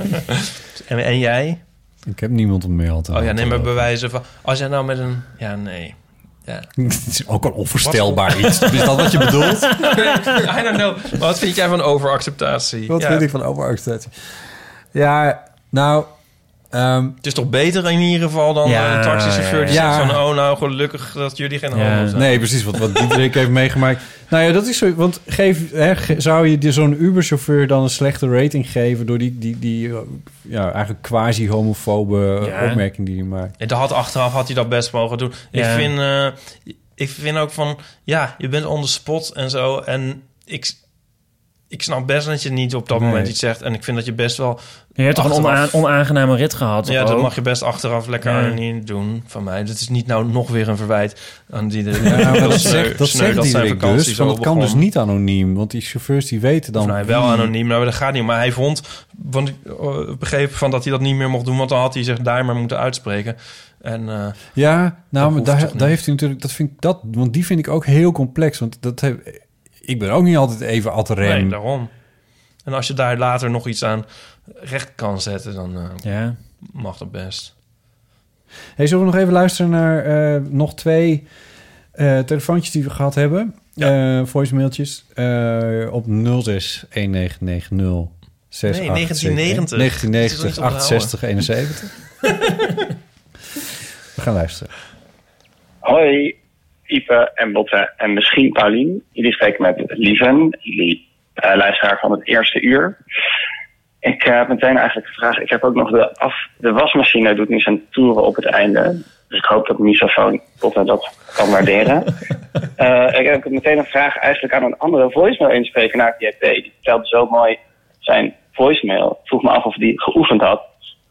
en, en jij? Ik heb niemand om mee te Oh ja, neem maar bewijzen van... Als jij nou met een... Ja, nee. Ja. Het is ook een onvoorstelbaar iets. Is dat wat je bedoelt? I don't know. Maar wat vind jij van overacceptatie? Wat Ja. vind ik van overacceptatie? Ja, nou... ehm, Het is toch beter in ieder geval dan Ja, een taxichauffeur die ja, zegt ja. van... oh, nou, gelukkig dat jullie geen Ja. homo zijn. nee, precies. Wat, wat Diederik heeft meegemaakt. Nou ja, dat is zo. Want geef, hè, zou je die- zo'n Uber-chauffeur dan een slechte rating geven... door die, die, die eh, ja, eigenlijk quasi-homofobe Ja. opmerking die hij maakt? En dat had achteraf had hij dat best mogen doen. Ik, vind, eh, ik vind ook van... Ja, je bent on the spot en zo. En ik, ik snap best dat je niet op dat Nee. moment iets zegt. En ik vind dat je best wel... Je hebt toch een onaangename rit gehad? Ja, dat ook? mag je best achteraf lekker Ja. anoniem doen van mij. Dat is niet nou nog weer een verwijt aan die... De, Ja, maar dat sneu- dat sneu zegt vakantie dus. het kan dus niet anoniem. Want die chauffeurs die weten dan... Nou, wel anoniem, nou, dat gaat niet. Maar hij vond, want ik eh, begreep van dat hij dat niet meer mocht doen, want dan had hij zich daar maar moeten uitspreken. En eh, Ja, Dat nou, maar daar, niet? daar heeft hij natuurlijk... Dat vind ik dat... Want die vind ik ook heel complex. Want dat heb, ik ben ook niet altijd even ad rem. nee, daarom. En als je daar later nog iets aan recht kan zetten, dan eh, Ja. mag dat best. Hey, zullen we nog even luisteren naar eh, nog twee eh, telefoontjes die we gehad hebben? Eh voicemailtjes eh, op 06 1990 6 Nee, 1990. 1990 Het is 68 71. we gaan luisteren. Hoi, Ipe en Botte en misschien Paulien. Jullie spreken met Lieven, jullie eh, luisteraar van het eerste uur. Ik eh, heb meteen eigenlijk de vraag, ik heb ook nog de, af, de wasmachine doet nu zijn toeren op het einde. Dus ik hoop dat de microfoon Botte dat kan waarderen. Eh, ik heb meteen een vraag eigenlijk aan een andere voicemail inspreken naar JP. Die vertelde zo mooi zijn voicemail. Ik vroeg me af of hij geoefend had.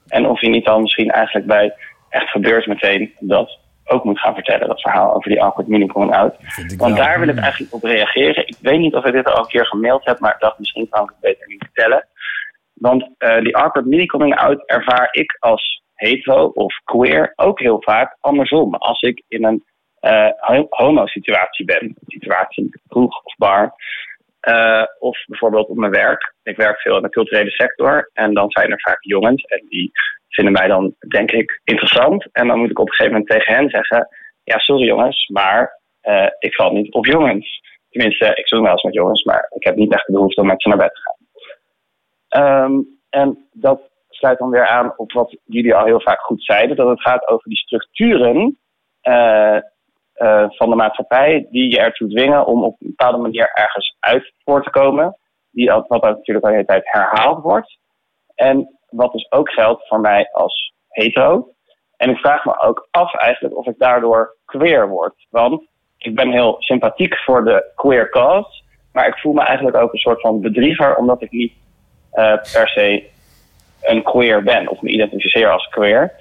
En of hij niet dan misschien eigenlijk bij echt gebeurt meteen dat ook moet gaan vertellen. Dat verhaal over die awkward mini coming out. Want daar wil ik eigenlijk op reageren. Ik weet niet of ik dit al een keer gemaild heb, maar ik dacht misschien kan ik het beter niet vertellen. Want eh, die awkward mini coming out ervaar ik als hetero of queer ook heel vaak andersom. Als ik in een eh, ho- homo-situatie ben, situatie kroeg of bar, eh, of bijvoorbeeld op mijn werk. Ik werk veel in de culturele sector en dan zijn er vaak jongens en die vinden mij dan, denk ik, interessant. En dan moet ik op een gegeven moment tegen hen zeggen: Ja, sorry jongens, maar eh, ik val niet op jongens. Tenminste, ik zoek wel eens met jongens, maar ik heb niet echt de behoefte om met ze naar bed te gaan. Ehm, en dat sluit dan weer aan op wat jullie al heel vaak goed zeiden: dat het gaat over die structuren eh, eh, van de maatschappij die je ertoe dwingen om op een bepaalde manier ergens uit voor te komen. Die, wat natuurlijk al de hele tijd herhaald wordt. En wat dus ook geldt voor mij als hetero. En ik vraag me ook af eigenlijk of ik daardoor queer word. Want ik ben heel sympathiek voor de queer cause. Maar ik voel me eigenlijk ook een soort van bedrieger omdat ik niet eh, per se een queer ben of me identificeer als queer.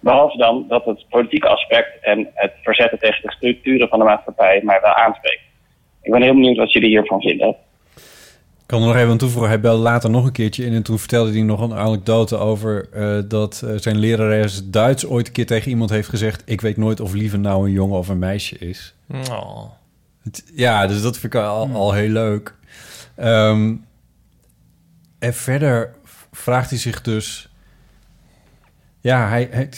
Behalve dan dat het politieke aspect en het verzetten tegen de structuren van de maatschappij mij wel aanspreekt. Ik ben heel benieuwd wat jullie hiervan vinden. Ik kan er nog even aan toevoegen. Hij belde later nog een keertje in en toen vertelde hij nog een anekdote over eh, dat eh, zijn lerares Duits ooit een keer tegen iemand heeft gezegd: Ik weet nooit of Lieve nou een jongen of een meisje is. Oh. Het- ja, dus dat vind ik al, al heel leuk. Ehm, en verder vraagt hij zich dus... Ja, hij,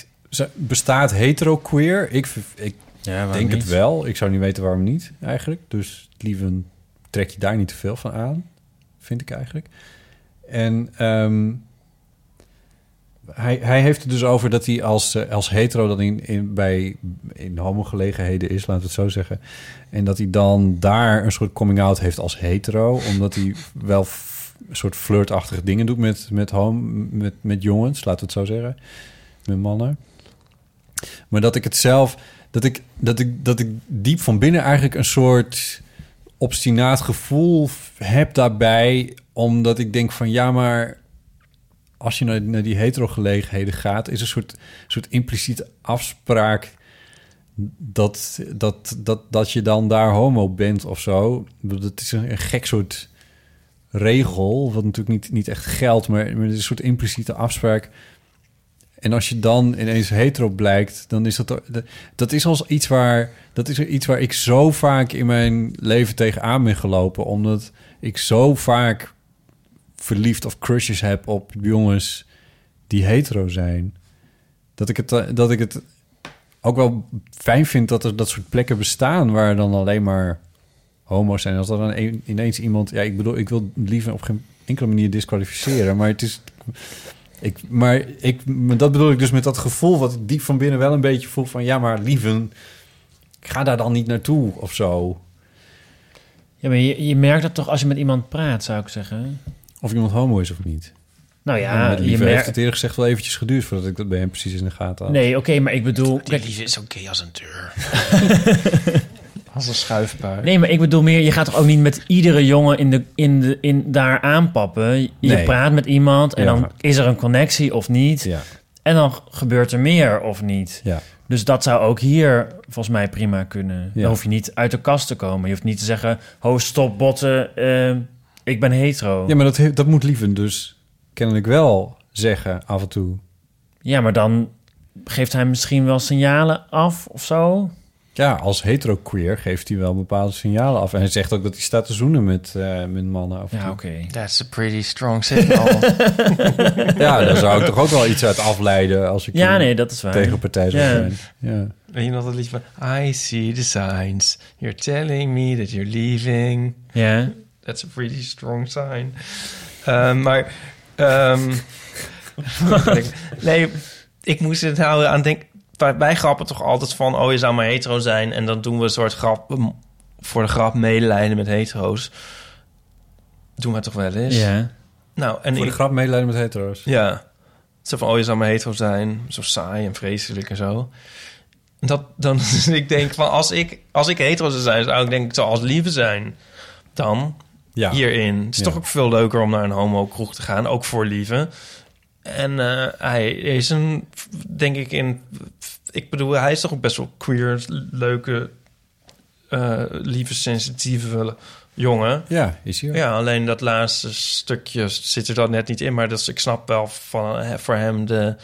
bestaat hetero-queer? Ik, ik Ja, denk het wel. Ik zou niet weten waarom niet, eigenlijk. Dus liever trek je daar niet te veel van aan, vind ik eigenlijk. En ehm, hij, hij heeft het dus over dat hij als, eh, als hetero dan in, in, bij, in homogelegenheden is, laten we het zo zeggen. En dat hij dan daar een soort coming-out heeft als hetero, omdat hij wel een soort flirtachtige dingen doet met, met, hom- met, met jongens, laten we het zo zeggen, met mannen. Maar dat ik het zelf, dat ik, dat ik, dat ik diep van binnen eigenlijk een soort obstinaat gevoel heb daarbij, omdat ik denk van ja, maar als je naar, naar die hetero-gelegenheden gaat, is een soort, soort impliciete afspraak dat, dat, dat, dat je dan daar homo bent of zo. Dat is een, gek soort regel, wat natuurlijk niet, niet echt geldt, maar, maar is een soort impliciete afspraak En als je dan ineens hetero blijkt, dan is dat... dat- is als iets waar... Dat is iets waar ik zo vaak in mijn leven tegenaan ben gelopen. Omdat ik zo vaak verliefd of crushes heb op jongens die hetero zijn. Dat ik het, eh, dat ik het ook wel fijn vind dat er dat soort plekken bestaan... waar dan alleen maar homo's zijn. Als er dan een- ineens iemand... Ja, ik bedoel, ik wil liever op geen enkele manier disqualificeren. Maar het is... Ik, maar ik, dat bedoel ik dus met dat gevoel wat ik diep van binnen wel een beetje voel van... ja, maar lieven, ik ga daar dan niet naartoe of zo. Ja, maar je, je merkt dat toch als je met iemand praat, zou ik zeggen. Of iemand homo is of niet. Nou ja, met je Lieve heeft merkt... het eerlijk gezegd wel eventjes geduurd... voordat ik dat bij hem precies in de gaten had. Nee, oké, maar ik bedoel... Die kijk, is gay als een deur. als een. Nee, maar ik bedoel meer, je gaat toch ook niet met iedere jongen in de, in de, in, daar aanpappen. Je Nee. praat met iemand en Ja. dan is er een connectie of niet. Ja, En dan gebeurt er meer of niet. ja. Dus dat zou ook hier volgens mij prima kunnen. Dan hoef je niet uit de kast te komen. Je hoeft niet te zeggen, ho, stop, botten, eh, ik ben hetero. ja maar dat, dat moet Lieven dus kennelijk wel zeggen af en toe. Ja, maar dan geeft hij misschien wel signalen af of zo. Ja, als hetero-queer geeft hij wel bepaalde signalen af. En hij zegt ook dat hij staat te zoenen met, eh, met mannen af en Ja, oké. That's a pretty strong signal. Ja, daar zou ik toch ook wel iets uit afleiden als ik Ja, nee, dat is waar. tegenpartij zou Ja. zijn. Ja. Weet je nog dat lied van... I see the signs. You're telling me that you're leaving. Ja. That's a pretty strong sign. Eh, maar... ehm, nee, ik moest het nou aan denken... Wij, grappen toch altijd van... Oh, je zou maar hetero zijn. En dan doen we een soort grap... um, Voor de grap medelijden met hetero's. Doen we toch wel eens? Ja. Nou, en Voor de ik- grap medelijden met hetero's. Ja. Zo van, oh, je zou maar hetero zijn. Zo saai en vreselijk en zo. Dat, dan, ik denk van, als ik, als ik hetero zou zijn... zou ik denk ik, als lieve zijn. Dan, Ja. hierin. Het is Ja. toch ook veel leuker om naar een homo-kroeg te gaan. Ook voor lieve. En eh, hij is een, denk ik, in... Ik bedoel, hij is toch ook best wel queer, leuke, eh, lieve, sensitieve jongen. Ja, is hij ook. Ja, alleen dat laatste stukje zit er dan net niet in. Maar dat is, ik snap wel van, eh, voor hem de,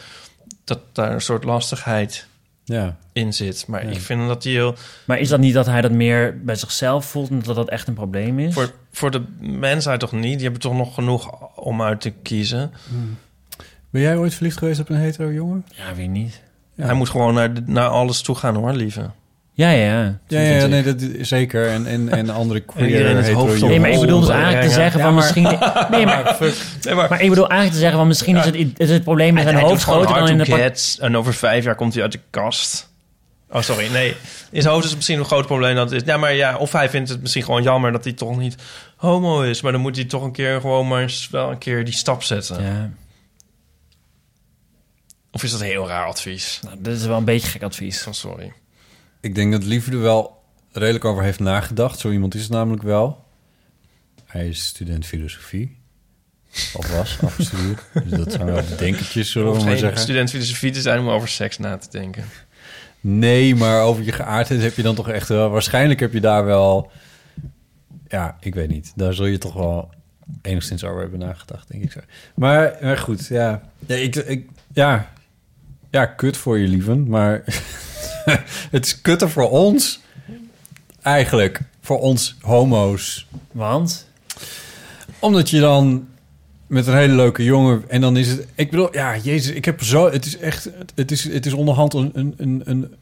dat daar een soort lastigheid Ja. in zit. Maar Ja. ik vind dat hij heel... Maar is dat niet dat hij dat meer bij zichzelf voelt... en dat dat echt een probleem is? Voor, voor de mensheid toch niet? Die hebben toch nog genoeg om uit te kiezen. Ben jij ooit verliefd geweest op een hetero jongen? Ja, wie niet? Ja. Hij moet gewoon naar, naar alles toe gaan hoor, lieve. Ja, ja. Ja, ja, nee, dat is zeker. En, en, en andere queer het hetero hoofd op- jongen. Nee, maar ik bedoel dus eigenlijk te zeggen van misschien... Nee, maar, Nee, maar, maar ik bedoel eigenlijk te zeggen van misschien is het, is het probleem met zijn hoofd groter dan in de... En over vijf jaar komt hij uit de kast. Oh, sorry. Nee, in zijn hoofd is het misschien een groot probleem dat het is. Ja, maar ja, of hij vindt het misschien gewoon jammer dat hij toch niet homo is. Maar dan moet hij toch een keer gewoon maar eens wel een keer die stap zetten. Ja, Of is dat heel raar advies? nou, dit is wel een beetje gek advies. Oh, sorry. Ik denk dat Lieve er wel redelijk over heeft nagedacht. Zo iemand is het namelijk wel. Hij is student filosofie. Of was, afgestudeerd. Dus dat zijn wel denkertjes, zullen we maar geen zeggen. student filosofie te zijn om over seks na te denken. Nee, maar over je geaardheid heb je dan toch echt wel... Waarschijnlijk heb je daar wel... Ja, ik weet niet. Daar zul je toch wel enigszins over hebben nagedacht, denk ik zo. Maar, maar goed, ja. Ja, ik, ik, ja. Ja, kut voor je lieven. Maar het is kutter voor ons. Eigenlijk. Voor ons homo's. Want? Omdat je dan met een hele leuke jongen... En dan is het... Ik bedoel, ja, jezus, ik heb zo... Het is echt... Het is, het is onderhand een... een, een, een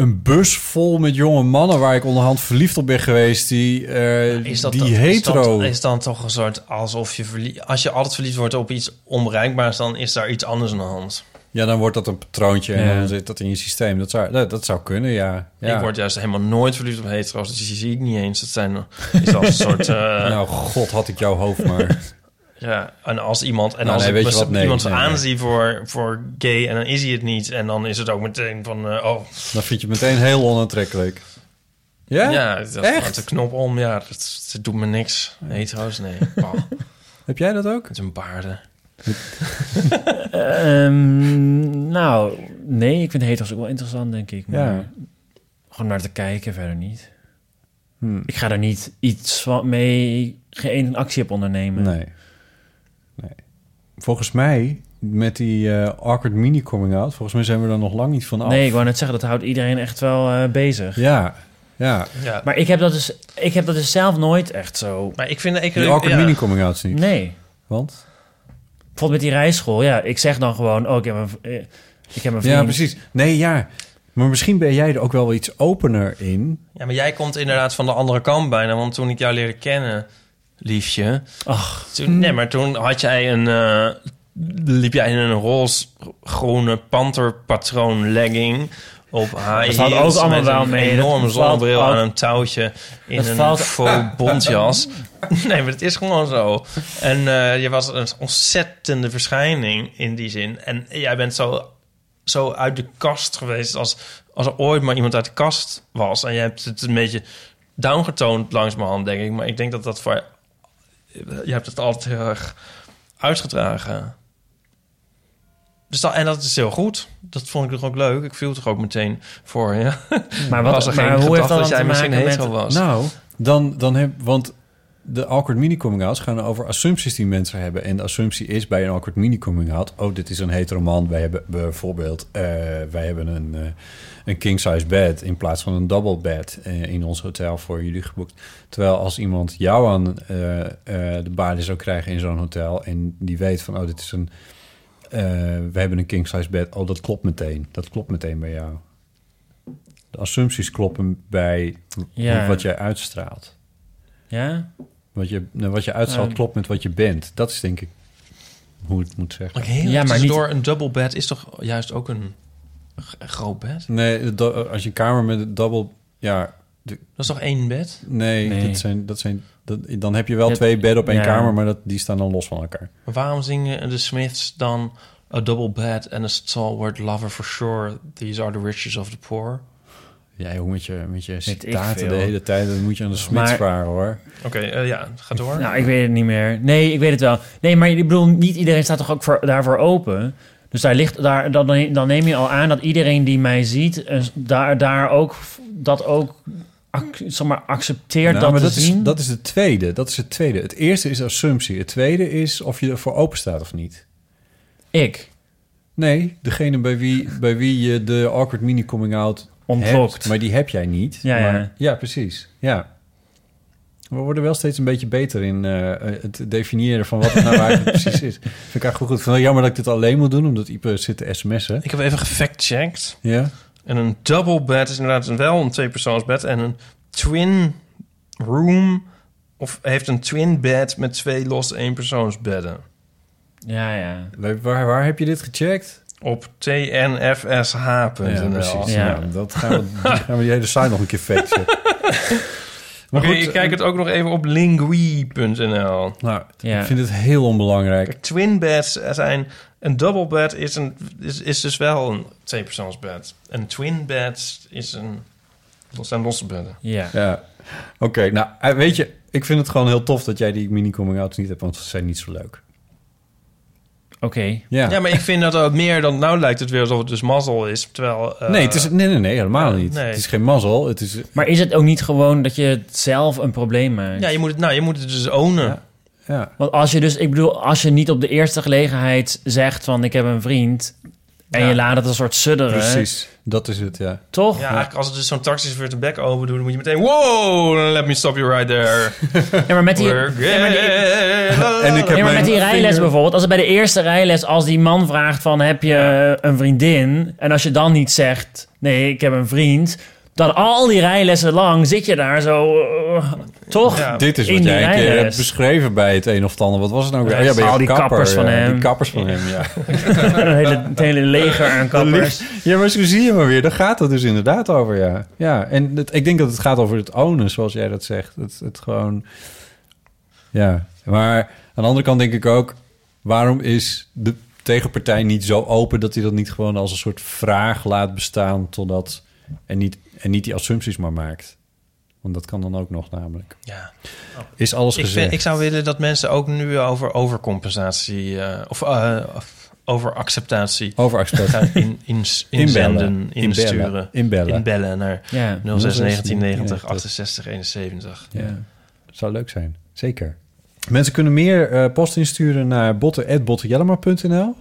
een bus vol met jonge mannen waar ik onderhand verliefd op ben geweest, die, eh, Is dat die hetero. Is, dat, is dan toch een soort alsof je verlie- Als je altijd verliefd wordt op iets onbereikbaars, dan is daar iets anders aan de hand. Ja, dan wordt dat een patroontje en Ja. dan zit dat in je systeem. Dat zou, dat, dat zou kunnen, ja. ja. Ik word juist helemaal nooit verliefd op hetero's. Dus die zie ik niet eens. Dat zijn is als een soort... eh, Nou, god had ik jouw hoofd maar. Ja, en als iemand... En Nou, als nee, ik best-? Nee, iemand nee, aanzie voor, voor gay en dan is hij het niet. En dan is het ook meteen van... eh, oh, dan vind je het meteen heel onaantrekkelijk. Ja? ja, dat Echt? de knop om. Ja, dat, dat doet me niks. Hetero's, nee. Heb jij dat ook? met een baarden. Ehm, nou, nee, ik vind hetero's ook wel interessant, denk ik. Maar Ja. gewoon naar te kijken, verder niet. Hm. Ik ga daar niet iets van mee, geen actie op ondernemen. Nee. nee. Volgens mij met die eh, awkward mini coming out. Volgens mij zijn we er nog lang niet van af. Nee, ik wou net zeggen, dat houdt iedereen echt wel eh, bezig. Ja, ja. Ja. Maar ik heb, dat dus, ik heb dat dus zelf nooit echt zo... Maar ik vind... Ik, Die awkward ja. mini coming outs niet. Nee. Want? Bijvoorbeeld met die rijschool. Ja, ik zeg dan gewoon... Oh, ik heb een, eh, ik heb een vriend. Ja, precies. Nee, ja. Maar misschien ben jij er ook wel iets opener in. Ja, maar jij komt inderdaad van de andere kant bijna. Want toen ik jou leerde kennen, liefje... Ach. Toen, nee, maar toen had jij een... eh, liep jij in een roze-groene panterpatroon legging... Op high valt heels ook allemaal met wel een mee. enorme Dat valt zonnebril aan een touwtje in een valt- faux bontjas. nee, maar het is gewoon zo. En eh, je was een ontzettende verschijning in die zin. En jij bent zo, zo uit de kast geweest als, als er ooit maar iemand uit de kast was. En je hebt het een beetje downgetoond langs mijn hand, denk ik. Maar ik denk dat dat voor... Je hebt het altijd heel erg uitgedragen. Dus dat, en dat is heel goed. Dat vond ik toch ook leuk. Ik viel toch ook meteen voor je. Maar, wat, Was er maar geen hoe heeft dat jij misschien met... was? Nou, dan, dan heb... Want de awkward mini coming outs gaan over assumpties die mensen hebben. En de assumptie is bij een awkward mini coming out... oh, dit is een hetero man. Wij hebben bijvoorbeeld... eh, wij hebben een, eh, een king size bed... in plaats van een double bed eh, in ons hotel voor jullie geboekt. Terwijl als iemand jou aan de balie zou krijgen in zo'n hotel... en die weet van, oh, dit is een... we hebben een king size bed. Oh, dat klopt meteen. Dat klopt meteen bij jou. De assumpties kloppen bij Ja. wat jij uitstraalt. Ja? Wat je, nou, wat je uitstraalt klopt met wat je bent. Dat is denk ik hoe ik het moet zeggen. Ja, maar door een double bed is toch juist ook een, groot bed? Nee, als je een kamer met een double... Ja, de- Dat is toch één bed? nee, Nee. Dat zijn, dat zijn, dat, dan heb je wel Je- twee bedden op één ja. kamer... maar dat, die staan dan los van elkaar. Maar waarom zingen de Smiths dan... A double bed and a stalwart lover for sure. These are the riches of the poor. Ja, joh, met je, met je citaten de hele tijd... dan moet je aan de smits Maar- vragen, hoor. Oké, eh, ja, ga door. Nou, ik weet het niet meer. Nee, ik weet het wel. Nee, maar ik bedoel, niet iedereen staat toch ook voor, daarvoor open? Dus daar ligt, daar, dan, dan neem je al aan dat iedereen die mij ziet... eh, daar, daar ook, dat ook ac- zeg maar, accepteert Nou, dat maar te dat is, zien. dat is het tweede. Dat is het tweede. Het eerste is assumptie. Het tweede is of je ervoor open staat of niet. Ik Nee, degene bij wie, bij wie je de awkward mini coming out ontlokt. hebt, maar die heb jij niet. Ja, maar, ja, precies. Ja. We worden wel steeds een beetje beter in eh, het definiëren van wat het nou eigenlijk precies is. Vind ik eigenlijk goed. Jammer dat ik dit alleen moet doen, omdat Ipe zit te sms'en. Ik heb even gefact-checked. Ja? En een double bed is inderdaad wel een tweepersoonsbed. En een twin room... Of heeft een twin bed met twee losse eenpersoonsbedden. Ja, ja. Waar, waar heb je dit gecheckt? Op tnfsh.nl. Ja, precies. Ja. Ja. dat gaan we, die gaan we die hele site nog een keer facten. Maar goed, ik kijk het ook nog even op lingui.nl. Nou, Ja. ik vind het heel onbelangrijk. Kijk, twin beds zijn... Een double bed is, een, is, is dus wel een tweepersoonsbed. Een twin bed is een... Dat zijn losse bedden. Ja. Ja, oké. nou, eh, weet je, ik vind het gewoon heel tof dat jij die mini-coming-outs niet hebt, want ze zijn niet zo leuk. Oké. Ja. Ja, maar ik vind dat ook meer dan... Nou lijkt het weer alsof het dus mazzel is. Terwijl... eh, nee, het is, nee, nee, nee, helemaal ja, niet. nee. Het is geen mazzel. Het is, Maar is het ook niet gewoon dat je het zelf een probleem maakt? Ja, je moet het, nou, je moet het dus ownen. Ja. ja. Want als je dus, ik bedoel, als je niet op de eerste gelegenheid zegt van ik heb een vriend en Ja. je laat het een soort sudderen, Precies, dat is het, ja. toch? Ja, eigenlijk als het dus zo'n taxichauffeur de bek open doet... dan moet je meteen... Wow, let me stop you right there. Ja, maar met die, We're ja, maar die- gay. En ik heb ja, maar met die rijles vinger- bijvoorbeeld, als het bij de eerste rijles, als die man vraagt van heb je een vriendin en als je dan niet zegt nee, ik heb een vriend, dan al die rijlessen lang zit je daar zo, eh, toch? Ja. Dit is wat jij een keer hebt beschreven bij het een of het ander. Wat was het nou weer? Ja, Oh al die kapper, kappers van ja, hem. Die kappers van hem, ja. een hele, het hele leger aan kappers. Ja, maar zo zie je maar weer. Daar gaat het dus inderdaad over, ja. Ja, en het, ik denk dat het gaat over het ownen, zoals jij dat zegt. Het, het gewoon... Ja, maar aan de andere kant denk ik ook... waarom is de tegenpartij niet zo open... dat hij dat niet gewoon als een soort vraag laat bestaan... totdat... en niet, en niet die assumpties maar maakt. Want dat kan dan ook nog namelijk. Ja. Is alles Ik, gezegd? vind, ik zou willen dat mensen ook nu over overcompensatie... eh, of eh, of over acceptatie Over acceptatie. gaan in, in, inzenden, insturen. Inbellen. Inbellen naar Ja. 06 1990 1990 68 71. Ja, zou leuk zijn. Zeker. Mensen kunnen meer eh, post insturen naar botten.bottenjellema.nl.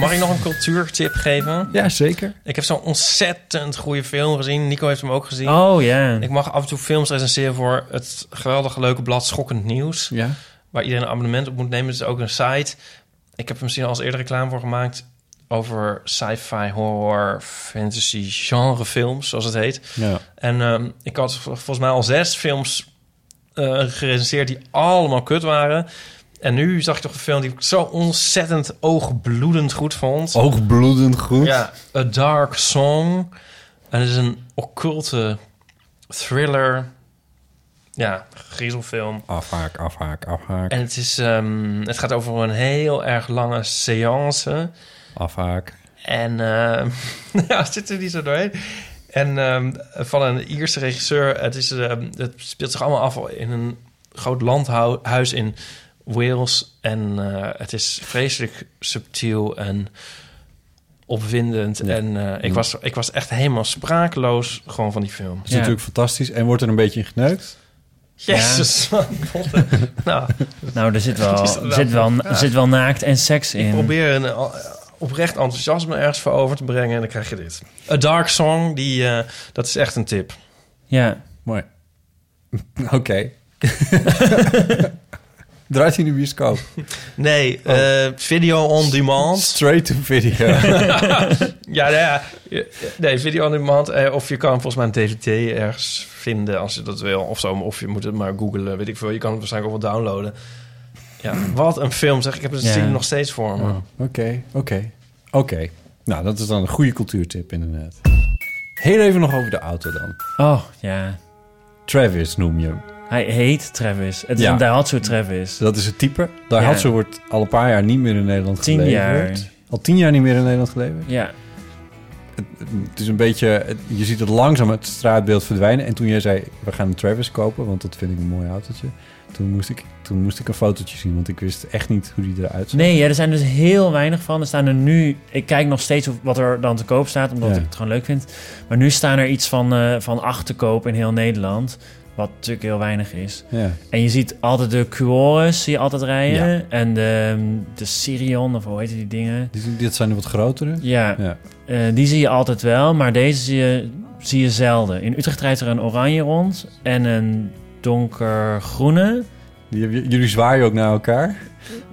Mag ik nog een cultuurtip geven? Ja, zeker. Ik heb zo'n ontzettend goede film gezien. Nico heeft hem ook gezien. Oh ja. Ik mag af en toe films recenseren voor het geweldige leuke blad Schokkend Nieuws. Ja. Waar iedereen een abonnement op moet nemen. Het is ook een site. Ik heb er misschien al eens eerder reclame voor gemaakt. Over sci-fi, horror, fantasy, genrefilms, zoals het heet. Ja. En ehm, ik had volgens mij al zes films eh gerecenseerd die allemaal kut waren. En nu zag ik toch een film die ik zo ontzettend oogbloedend goed vond. Oogbloedend goed. Ja, A Dark Song. En het is een occulte thriller. Ja, griezelfilm. Afhaak, afhaak, afhaak, En het, is, ehm, het gaat over een heel erg lange seance. afhaak. En ehm, ja, zit er niet zo doorheen. En ehm, van een Ierse regisseur. Het, is, het speelt zich allemaal af in een groot landhuis in Wales. En eh, het is vreselijk subtiel en opwindend. Ja. En eh, ik, was, ik was echt helemaal sprakeloos gewoon van die film. Dat is natuurlijk fantastisch. En wordt er een beetje in geneukt? Jezus, man. nou, Nou, er zit Het wel, er zit wel, er zit wel naakt en seks Ik in. probeer een eh, oprecht enthousiasme ergens voor over te brengen en dan krijg je dit. A Dark Song, die, eh, dat is echt een tip. Ja. Mooi. Oké. Draait hij in de bioscoop? Nee, eh, video on demand. Straight to video. ja, nou ja, nee, video on demand. eh, Of je kan volgens mij een DVD ergens vinden als je dat wil. Of zo, of je moet het maar googlen, weet ik veel. Je kan het waarschijnlijk ook wel downloaden. Ja, wat een film zeg. Ik heb het zien nog steeds voor me. Oh, Oké, oké. Oké. Nou, dat is dan een goede cultuurtip inderdaad. Heel even nog over de auto dan. Oh, ja. Travis noem je hem. Hij heet Travis. Het is Ja. een Daihatsu Travis. Dat is het type. Daihatsu Ja. wordt al een paar jaar niet meer in Nederland Tien geleverd. jaar. Al tien jaar niet meer in Nederland geleverd? Ja. Het, het is een beetje... het- je ziet het langzaam het straatbeeld verdwijnen. En toen jij zei, we gaan een Travis kopen... want dat vind ik een mooi autootje... toen moest ik, toen moest ik een fotootje zien... want ik wist echt niet hoe die eruit zag. Nee, ja, er zijn dus heel weinig van. Er staan er nu... Ik kijk nog steeds wat er dan te koop staat, omdat Ja. ik het gewoon leuk vind. Maar nu staan er iets van, eh, van acht te koop in heel Nederland. Wat natuurlijk heel weinig is. Ja. En je ziet altijd de Cuores, zie je altijd rijden. Ja. En de, de Sirion, of hoe heet die dingen? Die- Dit zijn de wat grotere? Ja, Ja. Eh, die zie je altijd wel, maar deze zie je, zie je zelden. In Utrecht rijdt er een oranje rond en een donkergroene. Die- Jullie zwaaien ook naar elkaar?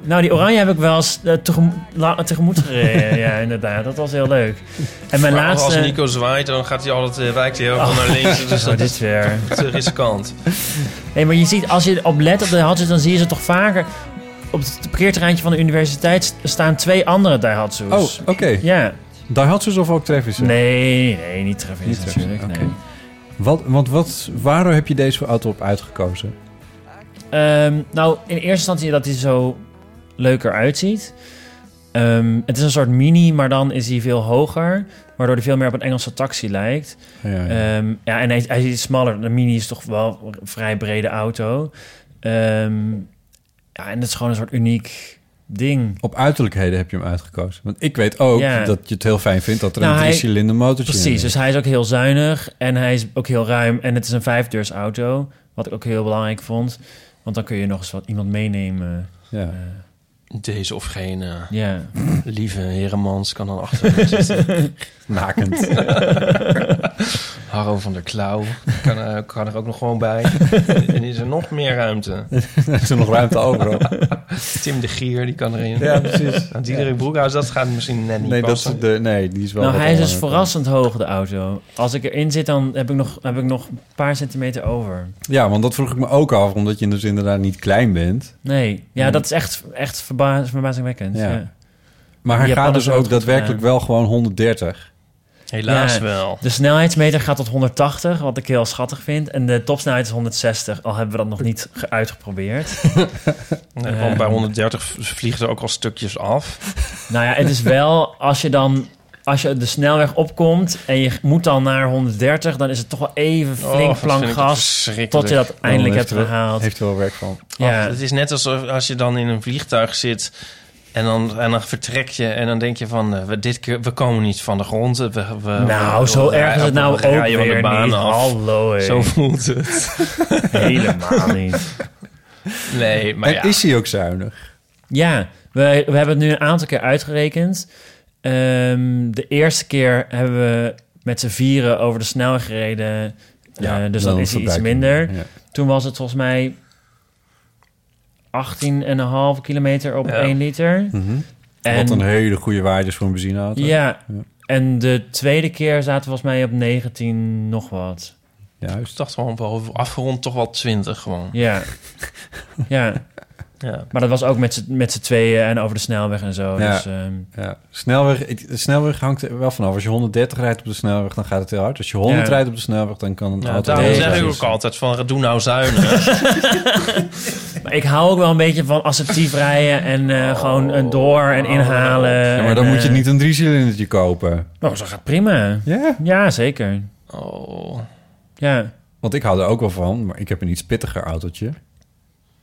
Nou, die oranje heb ik wel eens eh, tegemoet, la- tegemoet gereden. ja, inderdaad. Dat was heel leuk. En mijn Maar laatste... Als Nico zwaait, dan gaat hij altijd, eh, wijkt hij heel veel Oh. naar links. Dus Oh, dat dit is weer. te riskant. Nee, maar je ziet, als je op let op de Daihatsu's, dan zie je ze toch vaker... Op het parkeerterreintje van de universiteit st- staan twee andere Daihatsu's. Oh, oké. Ja. Daihatsu's of ook Travis? Nee, nee, niet Travis natuurlijk. oké. Nee. Wat, want wat, waarom heb je deze auto op uitgekozen? Ehm, nou, in eerste instantie dat hij zo leuker uitziet. Ehm, het is een soort mini, maar dan is hij veel hoger. Waardoor hij veel meer op een Engelse taxi lijkt. Ja, ja. Ehm, ja en hij, hij is smaller. De mini is toch wel een vrij brede auto. Ehm, ja, en het is gewoon een soort uniek ding. Op uiterlijkheden heb je hem uitgekozen. Want ik weet ook Ja. dat je het heel fijn vindt dat er Nou, een drie-cilinder motortje in Precies, is. dus hij is ook heel zuinig en hij is ook heel ruim. En het is een vijfdeurs auto, wat ik ook heel belangrijk vond. Want dan kun je nog eens wat iemand meenemen. Ja. Deze of geen eh, Ja. lieve Heremans kan dan achter zitten. Nakend. Harro van der Klauw kan, eh, kan er ook nog gewoon bij. en is er nog meer ruimte. is er nog ruimte over? hoor. Tim de Gier, die kan erin. Ja, precies. Nou, Diederik Broekhuis, dat gaat misschien net niet Nee, dat is de, nee, die is wel Nou, hij is dus verrassend hoog, de auto. Als ik erin zit, dan heb ik nog, heb ik nog een paar centimeter over. Ja, want dat vroeg ik me ook af, omdat je dus inderdaad niet klein bent. Nee, ja, Hmm. dat is echt, echt verba verbazingwekkend. Ja. Ja. Maar hij gaat dus ook daadwerkelijk gedaan. wel gewoon 130. Helaas Ja, wel. De snelheidsmeter gaat tot 180, wat ik heel schattig vind. En de topsnelheid is 160, al hebben we dat nog niet ge- uitgeprobeerd. Nee, Eh, want bij 130 v- vliegen er ook al stukjes af. Nou ja, het is wel, als je dan... Als je de snelweg opkomt en je moet dan naar 130... dan is het toch wel even Oh, flink plank ik gas... tot je dat eindelijk Oh, hebt heeft er- gehaald. Heeft er wel werk van. Ja. Ach, het is net alsof als je dan in een vliegtuig zit en dan, en dan vertrek je en dan denk je van eh, we, dit keer, we komen niet van de grond. We, we, Nou, we- zo we- erg is het nou ook van de weer baan niet. af. Hallo, hé. Zo voelt het. Helemaal niet. Nee, maar en ja. is hij ook zuinig? Ja, we, we hebben het nu een aantal keer uitgerekend. Ehm, de eerste keer hebben we met z'n vieren over de snelweg gereden. Ja, Eh, dus dan dan is hij iets minder. ja. Toen was het volgens mij 18,5 kilometer op Ja. 1 liter. Mhm. En, Wat een hele goede waarde is voor een benzineauto. ja, Ja. en de tweede keer zaten we volgens mij op 19 nog wat. Ik Juist. dacht gewoon wel afgerond toch wel 20 gewoon. Ja. ja, Ja. maar dat was ook met z'n- tweeën en over de snelweg en zo. Ja. Dus, ehm, Ja. Snelweg, de snelweg hangt er wel vanaf. Als je 130 rijdt op de snelweg, dan gaat het heel hard. Als je 100 Ja. rijdt op de snelweg, dan kan een Ja, auto... daarom zeg ik ook altijd van doe nou zuinig. maar ik hou ook wel een beetje van assertief rijden en eh, gewoon een door en inhalen. Ja, maar en, dan moet je eh, niet een driecilindertje kopen. Oh, zo gaat prima. Ja. Ja, zeker. Oh. Ja. Want ik hou er ook wel van, maar ik heb een iets pittiger autootje.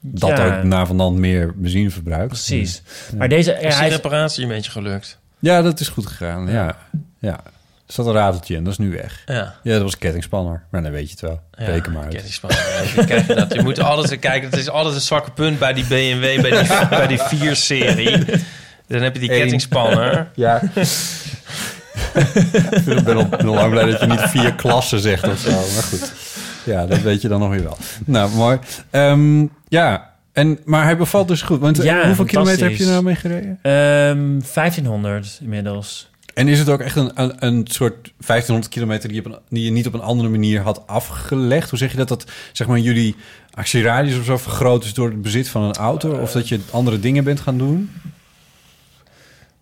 Dat Ja. ook na van dan meer benzine verbruikt. Precies. Maar deze... Is reparatie een beetje gelukt? Ja, dat is goed gegaan. Ja. ja. Er zat een rateltje in, dat is nu weg. Ja. Ja, dat was een kettingspanner. Maar dan weet je het wel. Ja, Reken maar uit. kijk je, dat. je moet altijd kijken, het is altijd een zwakke punt bij die BMW, bij die, bij die 4-serie. Dan heb je die Eén. kettingspanner. Ja. ik ben al, ben al lang blij dat je niet vier klassen zegt of zo. Maar goed. Ja, dat weet je dan nog weer wel. Nou, mooi. Ehm, ja, en, maar hij bevalt dus goed. Want eh, Ja, hoeveel kilometer heb je nou mee gereden? Ehm 1500 inmiddels. En is het ook echt een, een, een soort 1500 kilometer die je, een, die je niet op een andere manier had afgelegd? Hoe zeg je dat? Dat zeg maar jullie actieradius of zo vergroot is door het bezit van een auto? Of dat je andere dingen bent gaan doen?